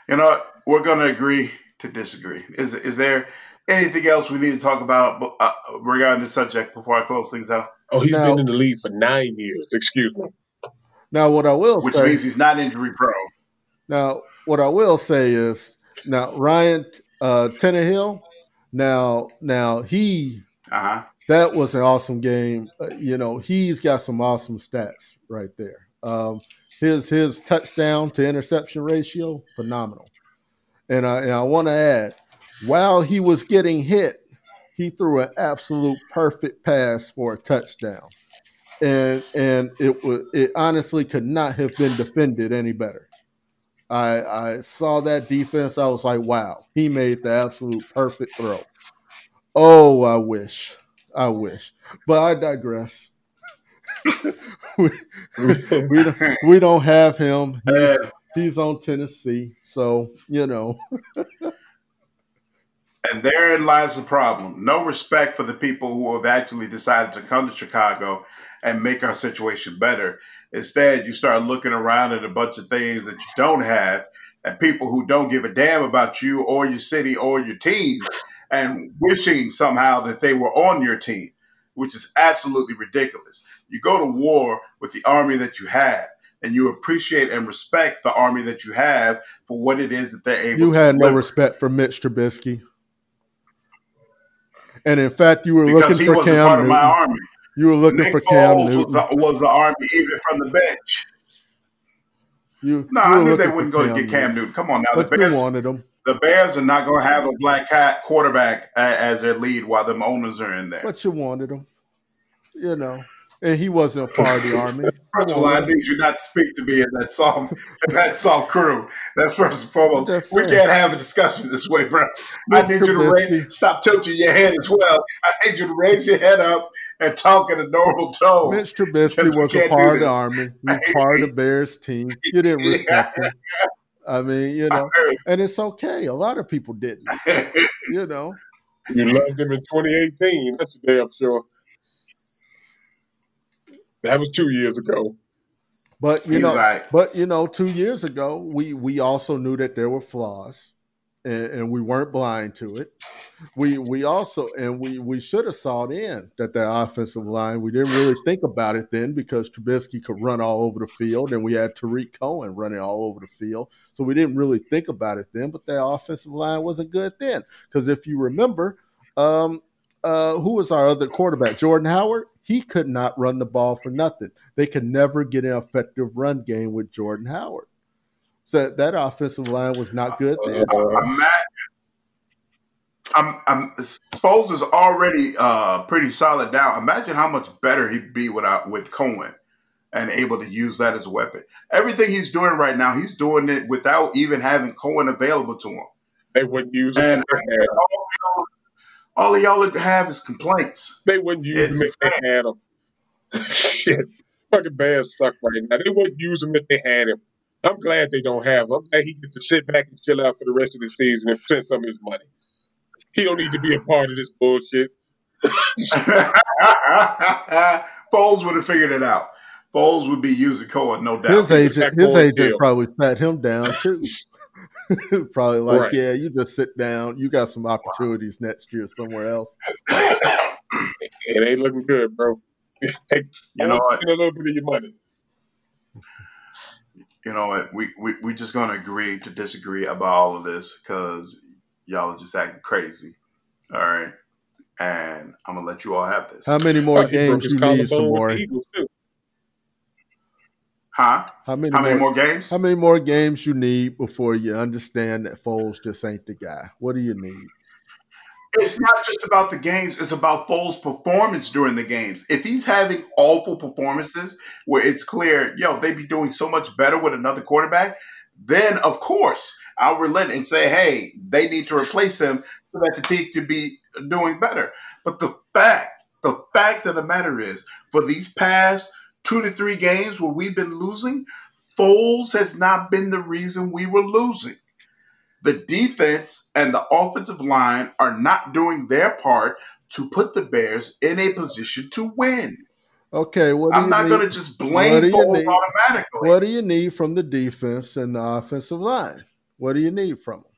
You know, we're going to agree to disagree. Is is there anything else we need to talk about uh, regarding this subject before I close things out? Oh, he's now, been in the league for nine years. Excuse me. Now, what I will which say, means he's not injury prone. Now, what I will say is, now Ryan uh, Tannehill, now now he uh-huh. that was an awesome game. Uh, you know, he's got some awesome stats right there. Um, his his touchdown to interception ratio phenomenal. And I, and I want to add, while he was getting hit, he threw an absolute perfect pass for a touchdown, and and it was it honestly could not have been defended any better. I I saw that defense. I was like, wow, he made the absolute perfect throw. Oh, I wish, I wish, but I digress. we, we, don't, we don't have him. He's, he's on Tennessee, so you know. and therein lies the problem. No respect for the people who have actually decided to come to Chicago and make our situation better. Instead, you start looking around at a bunch of things that you don't have, and people who don't give a damn about you or your city or your team, and wishing somehow that they were on your team which is absolutely ridiculous. You go to war with the army that you have, and you appreciate and respect the army that you have for what it is that they're able to do. You had no respect for Mitch Trubisky. And in fact, you were because looking he for wasn't Cam part of my Newton. army. You were looking Nick for Cam Foles was the, was the army even from the bench. You, No, you I knew they wouldn't go to get Cam Newton. Come on now, the But you Bears, wanted him. the Bears are not going to have a black cat quarterback as their lead while them owners are in there. But you wanted him. You know. And he wasn't a part of the army. First of all, I need you not to speak to me in that soft, in that soft crew. That's first and foremost. That's we it. can't have a discussion this way, bro. I need you to raise, stop tilting your head as well. I need you to raise your head up and talk in a normal tone. Mitch Trubisky Because was a part of the army. He was part of the Bears team. You didn't respect him. I mean, you know, and it's okay. A lot of people didn't. You know, You loved him in 2018. That's a damn sure. That was two years ago. but you He's know, right. but you know, two years ago, we we also knew that there were flaws, and, and we weren't blind to it. We we also and we we should have saw it in that that offensive line. We didn't really think about it then because Trubisky could run all over the field, and we had Tarik Cohen running all over the field. So we didn't really think about it then. But that offensive line wasn't good then because if you remember, um, uh, who was our other quarterback? Jordan Howard. He could not run the ball for nothing. They could never get an effective run game with Jordan Howard. So that offensive line was not good then. Uh, Imagine. I'm, I'm, Foles is already uh, pretty solid now. Imagine how much better he'd be without with Cohen and able to use that as a weapon. Everything he's doing right now, he's doing it without even having Cohen available to him. they wouldn't use him. And if they had him. all, y'all- all of y'all have is complaints. They wouldn't use him It's if they had him. Shit. Fucking Bears suck right now. They wouldn't use him if they had him. I'm glad they don't have him. I'm glad he gets to sit back and chill out for the rest of the season and spend some of his money. He don't need to be a part of this bullshit. Foles would have figured it out. Foles would be using Cohen, no doubt. His agent, his agent deal. probably sat him down too. probably like, Right. yeah, you just sit down. You got some opportunities next year somewhere else. It ain't looking good, bro. Take, You know what? spend a little bit of your money. you know what? We we we just gonna agree to disagree about all of this because y'all are just acting crazy. All right, and I'm gonna let you all have this. How many more Oh, games his you need, collarbone with the Samori? Huh? How many, How many more, more games? How many more games you need before you understand that Foles just ain't the guy? What do you need? It's not just about the games; it's about Foles' performance during the games. If he's having awful performances where it's clear, yo, they'd be doing so much better with another quarterback, then of course I'll relent and say, hey, they need to replace him so that the team can be doing better. But the fact, the fact of the matter is, for these past two to three games where we've been losing, Foles has not been the reason we were losing. The defense and the offensive line are not doing their part to put the Bears in a position to win. Okay, what I'm not going to just blame Foles automatically. What do you need from the defense and the offensive line? What do you need from them?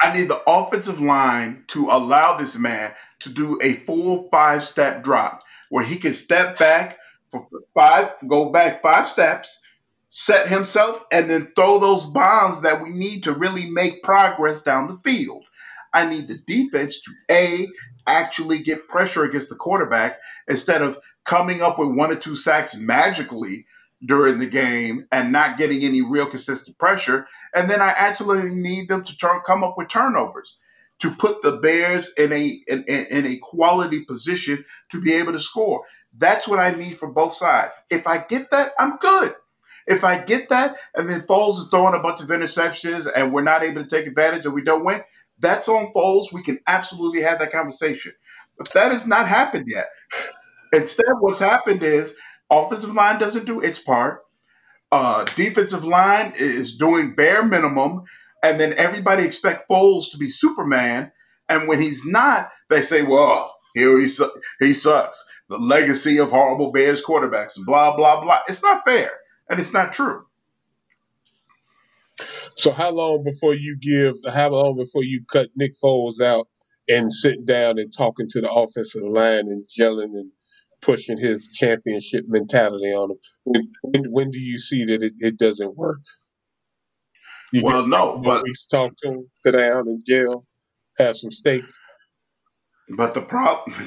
I need the offensive line to allow this man to do a full five step drop where he can step back for five, go back five steps, set himself, and then throw those bombs that we need to really make progress down the field. I need the defense to A, actually get pressure against the quarterback instead of coming up with one or two sacks magically during the game and not getting any real consistent pressure. And then I actually need them to turn, come up with turnovers to put the Bears in a in, in, a quality position to be able to score. That's what I need from both sides. If I get that, I'm good. If I get that, and then Foles is throwing a bunch of interceptions and we're not able to take advantage and we don't win, that's on Foles. We can absolutely have that conversation. But that has not happened yet. Instead, what's happened is offensive line doesn't do its part. Uh, defensive line is doing bare minimum, and then everybody expect Foles to be Superman. And when he's not, they say, "Well, here he su- he sucks." The legacy of horrible Bears quarterbacks, blah blah blah. It's not fair, and it's not true. So how long before you give? How long before you cut Nick Foles out and sitting down and talking to the offensive line and gelling and pushing his championship mentality on them. When when, when do you see that it, it doesn't work? You well, no, but we talk to him, sit down in jail, have some steak. But the problem,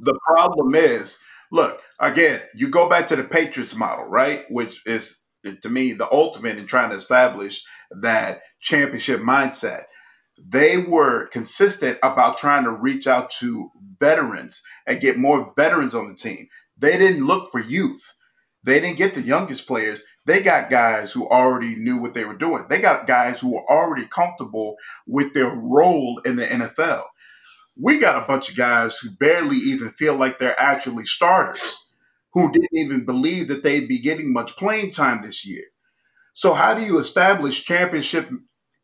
the problem is, look again. You go back to the Patriots model, right? Which is to me the ultimate in trying to establish that championship mindset. They were consistent about trying to reach out to veterans and get more veterans on the team. They didn't look for youth. They didn't get the youngest players. They got guys who already knew what they were doing. They got guys who were already comfortable with their role in the NFL. We got a bunch of guys who barely even feel like they're actually starters, who didn't even believe that they'd be getting much playing time this year. So, how do you establish championship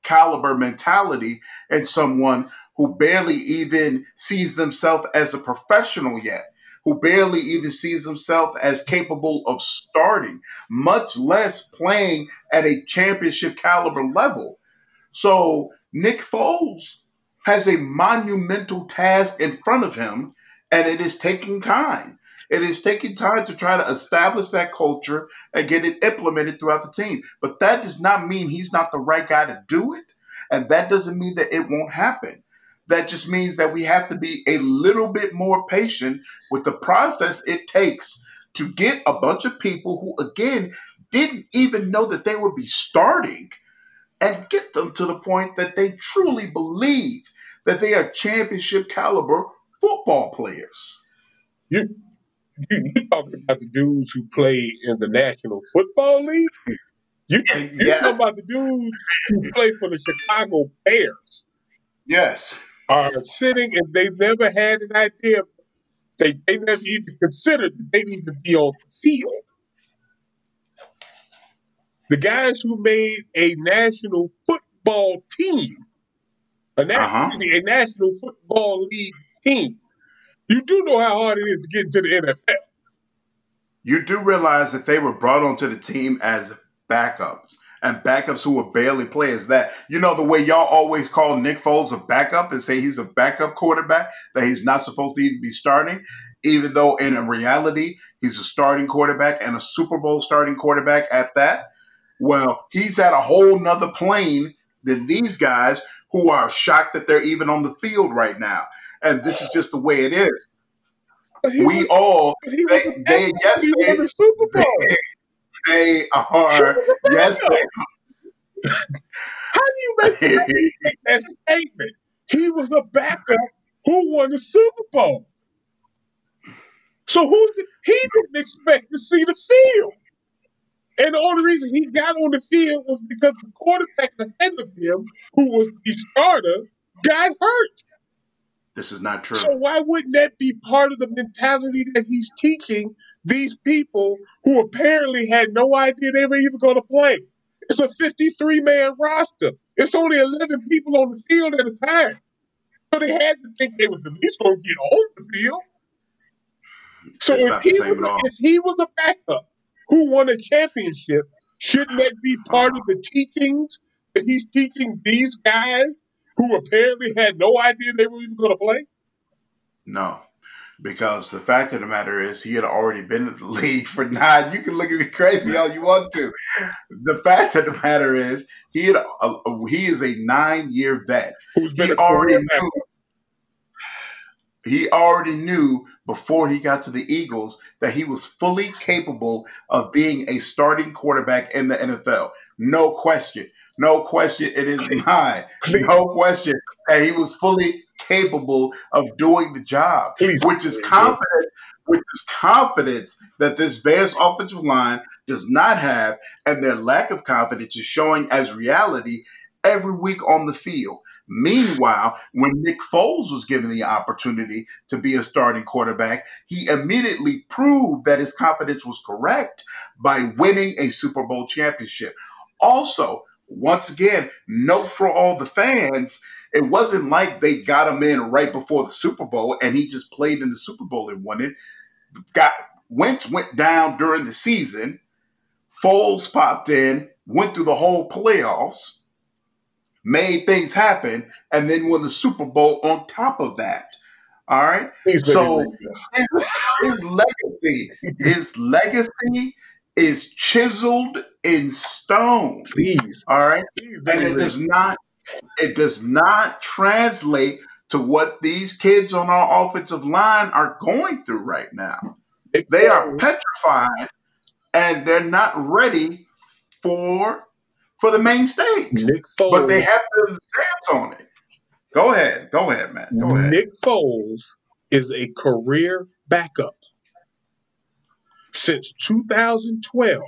caliber mentality in someone who barely even sees themselves as a professional yet? Who barely even sees himself as capable of starting, much less playing at a championship caliber level. So Nick Foles has a monumental task in front of him, and it is taking time. It is taking time to try to establish that culture and get it implemented throughout the team. But that does not mean he's not the right guy to do it. And that doesn't mean that it won't happen. That just means that we have to be a little bit more patient with the process it takes to get a bunch of people who, again, didn't even know that they would be starting and get them to the point that they truly believe that they are championship caliber football players. You, you, you talking about the dudes who play in the National Football League? You, you yes. talking about the dudes who play for the Chicago Bears? Yes are sitting and they never had an idea. They, they never even considered that they need to be on the field. The guys who made a national football team, a national, uh-huh. a national football league team, you do know how hard it is to get into the NFL. You do realize that they were brought onto the team as backups and backups who will barely play is that you know the way y'all always call Nick Foles a backup and say he's a backup quarterback that he's not supposed to even be starting, even though in reality he's a starting quarterback and a Super Bowl starting quarterback at that. Well, he's at a whole nother plane than these guys who are shocked that they're even on the field right now. And this is just the way it is. We was, all they, they yes they, Super Bowl. They, are. yes, they How do you make that statement? He was a backup who won the Super Bowl. So who did, he didn't expect to see the field. And the only reason he got on the field was because the quarterback ahead of him, who was the starter, got hurt. This is not true. So why wouldn't that be part of the mentality that he's teaching these people who apparently had no idea they were even going to play. It's a 53 man roster. It's only 11 people on the field at a time. So they had to think they was at least going to get on the field. So if he, was, if he was a backup who won a championship, shouldn't that be part of the teachings that he's teaching these guys who apparently had no idea they were even going to play? No, because the fact of the matter is he had already been in the league for nine. You can look at me crazy all you want to. The fact of the matter is he had a, he is a nine year vet. He already knew. He already knew before he got to the Eagles that he was fully capable of being a starting quarterback in the NFL. No question. No question It is mind. No question. And he was fully capable of doing the job, Please. which is confident, which is confidence that this Bears offensive line does not have, and their lack of confidence is showing as reality every week on the field. Meanwhile, when Nick Foles was given the opportunity to be a starting quarterback, he immediately proved that his confidence was correct by winning a Super Bowl championship. Also, once again, note for all the fans it wasn't like they got him in right before the Super Bowl and he just played in the Super Bowl and won it. Got Wentz went down during the season. Foles popped in, went through the whole playoffs, made things happen, and then won the Super Bowl on top of that. All right. so his, his legacy, his legacy is chiseled in stone. Please. All right. Please, and it does not it does not translate to what these kids on our offensive line are going through right now. They are petrified and they're not ready for for the main stage. Nick Foles, but they have to dance on it. Go ahead. Go ahead, man. Go ahead. Nick Foles is a career backup. Since 2012,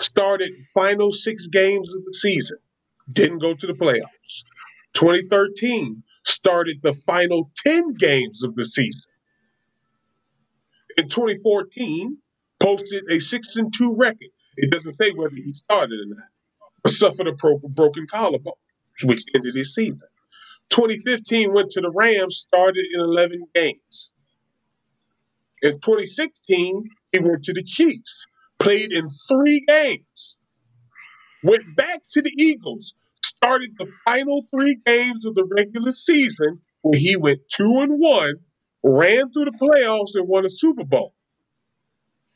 started final six games of the season, didn't go to the playoffs. 2013, started the final 10 games of the season. In 2014, posted a 6 and 2 record. It doesn't say whether he started or not, but suffered a broken collarbone, which ended his season. 2015 went to the Rams, started in 11 games. In 2016, he went to the Chiefs, played in three games, went back to the Eagles, started the final three games of the regular season where he went two and one, ran through the playoffs and won a Super Bowl.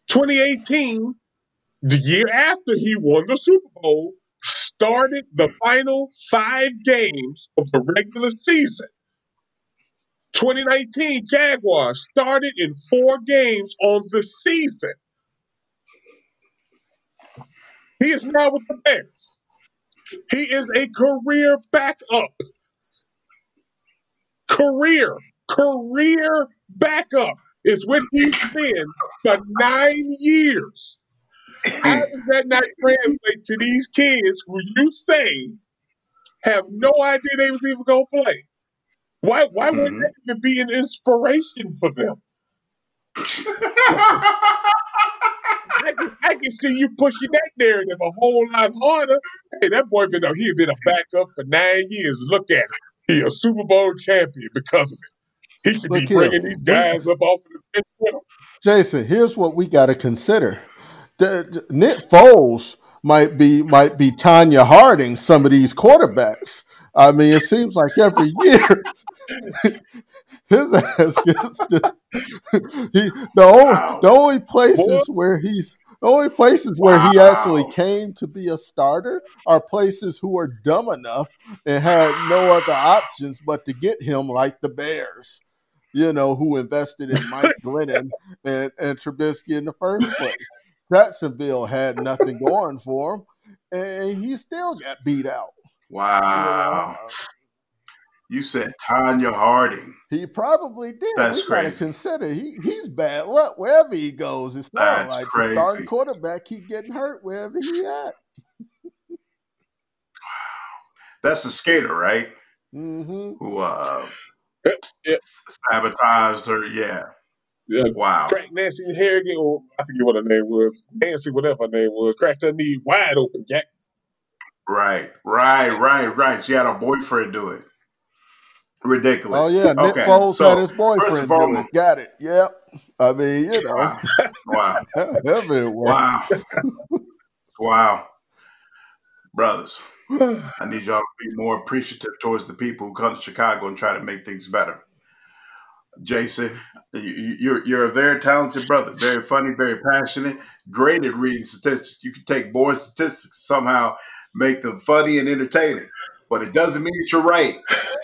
2018, the year after he won the Super Bowl, started the final five games of the regular season. 2019 Jaguars started in four games on the season. He is now with the Bears. He is a career backup. Career, career backup is what he's been for nine years. How does that not translate to these kids who you say have no idea they was even gonna play? Why why mm-hmm. wouldn't that even be an inspiration for them? I, can, see you pushing that narrative a whole lot harder. Hey, that boy been a, he been a backup for nine years. Look at him. He a Super Bowl champion because of it. He should Look be here. bringing these guys up off of the bench. Jason, here's what we got to consider. The, the, Nick Foles might be might be Tonya Harding some of these quarterbacks. I mean, it seems like every year his ass gets to, he the only the only places where he's the only places where wow. he actually came to be a starter are places who are dumb enough and had no other options but to get him, like the Bears, you know, who invested in Mike Glennon and, and Trubisky in the first place. Jacksonville had nothing going for him, and he still got beat out. Wow. You know? Uh, You said Tonya Harding. He probably did. That's we crazy. Consider he he's bad luck wherever he goes. It's not That's like crazy. the starting quarterback keep getting hurt wherever he at. That's the skater, right? Mm-hmm. Who uh, yep. sabotaged her? Yeah. Yeah. Wow. Crack Nancy Harrigan, or I forget what her name was. Nancy, whatever her name was, cracked her knee wide open, Jack. Right, right, right, right. She had her boyfriend do it. Ridiculous. Oh yeah, Nick okay. Foles so, had his boyfriend all, do it. Got it. Yep. I mean, you know. Wow. Wow. wow. wow. Brothers, I need y'all to be more appreciative towards the people who come to Chicago and try to make things better. Jason, you're you're a very talented brother, very funny, very passionate, great at reading statistics. You can take boring statistics somehow make them funny and entertaining but it doesn't mean that you're right.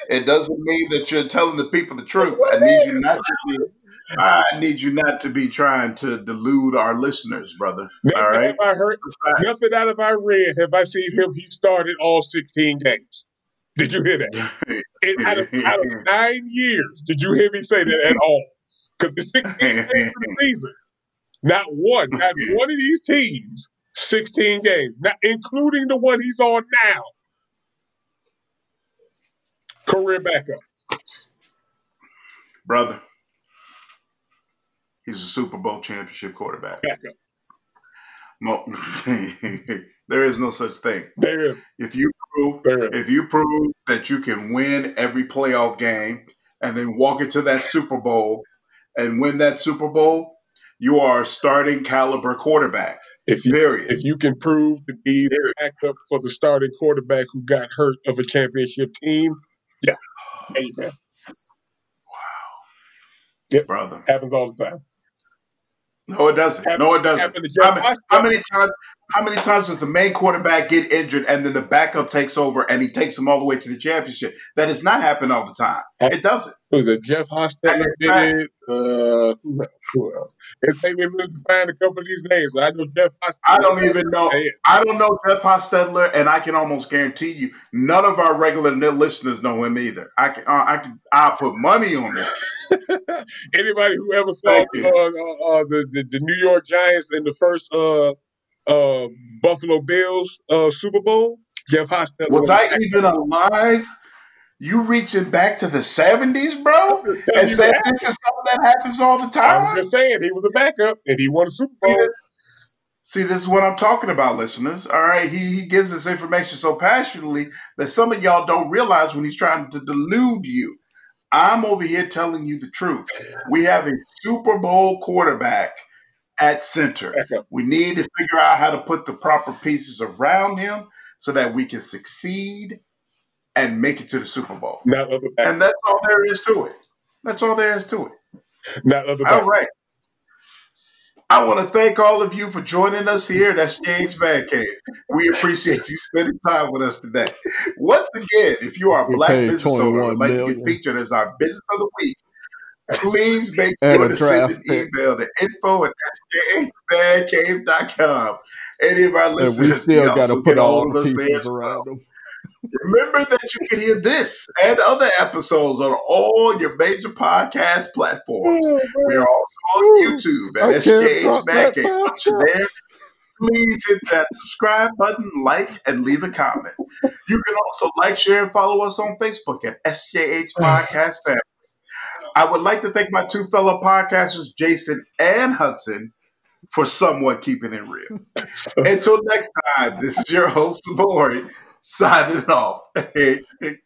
It doesn't mean that you're telling the people the truth. I need you not to be. I need you not to be trying to delude our listeners, brother. Nothing all right. I heard nothing out of I read have I seen him. He started all 16 games. Did you hear that? In, out, of, out, of, nine years, did you hear me say that at all? Because the 16 games of the season, not one, not one of these teams, 16 games, not including the one he's on now career backup. Brother, he's a Super Bowl championship quarterback. Backup. No, there is no such thing. There is. If you prove, if you prove that you can win every playoff game and then walk into that Super Bowl and win that Super Bowl, you are a starting caliber quarterback. If you Period. if you can prove to be the backup for the starting quarterback who got hurt of a championship team, yeah, anything Brother. happens all the time. No, it doesn't. No, it doesn't. To How many, how many times? How many times does the main quarterback get injured and then the backup takes over and he takes them all the way to the championship? That does not happen all the time. It doesn't. Who was it? Jeff Hostetler did it. Uh, who else? It made me to find a couple of these names. I know Jeff Hostetler. I don't even know. I don't know Jeff Hostetler, and I can almost guarantee you, none of our regular listeners know him either. I can. Uh, I can. I put money on it. Anybody who ever saw uh, uh, uh, the, the the New York Giants in the first uh, uh, Buffalo Bills uh, Super Bowl, Jeff Hostetler Was I even alive? You reaching back to the seventies, bro, and saying this is something that happens all the time. I'm just saying he was a backup and he won a Super See, Bowl. this, see, this is what I'm talking about, listeners. All right, he he gives this information so passionately that some of y'all don't realize when he's trying to delude you. I'm over here telling you the truth. We have a Super Bowl quarterback at center. We need to figure out how to put the proper pieces around him so that we can succeed and make it to the Super Bowl. Not other back, And that's all there is to it. That's all there is to it. not other back. right. I want to thank all of you for joining us here That's James Man Cave. We appreciate you spending time with us today. Once again, if you are a black business owner who 21 would like to get featured as our business of the week, please make sure to send an email to info at sjhmancave.com. Any of our And we listeners still got to put all the of us there well. around them. Remember that you can hear this and other episodes on all your major podcast platforms. We are also on YouTube at I can't SJH drop Man that Cave. Once you're there, please hit that subscribe button, like, and leave a comment. You can also like, share, and follow us on Facebook at SJH Podcast Family. I would like to thank my two fellow podcasters, Jason and Hudson, for somewhat keeping it real. Until next time, this is your host, Sabori, signing off.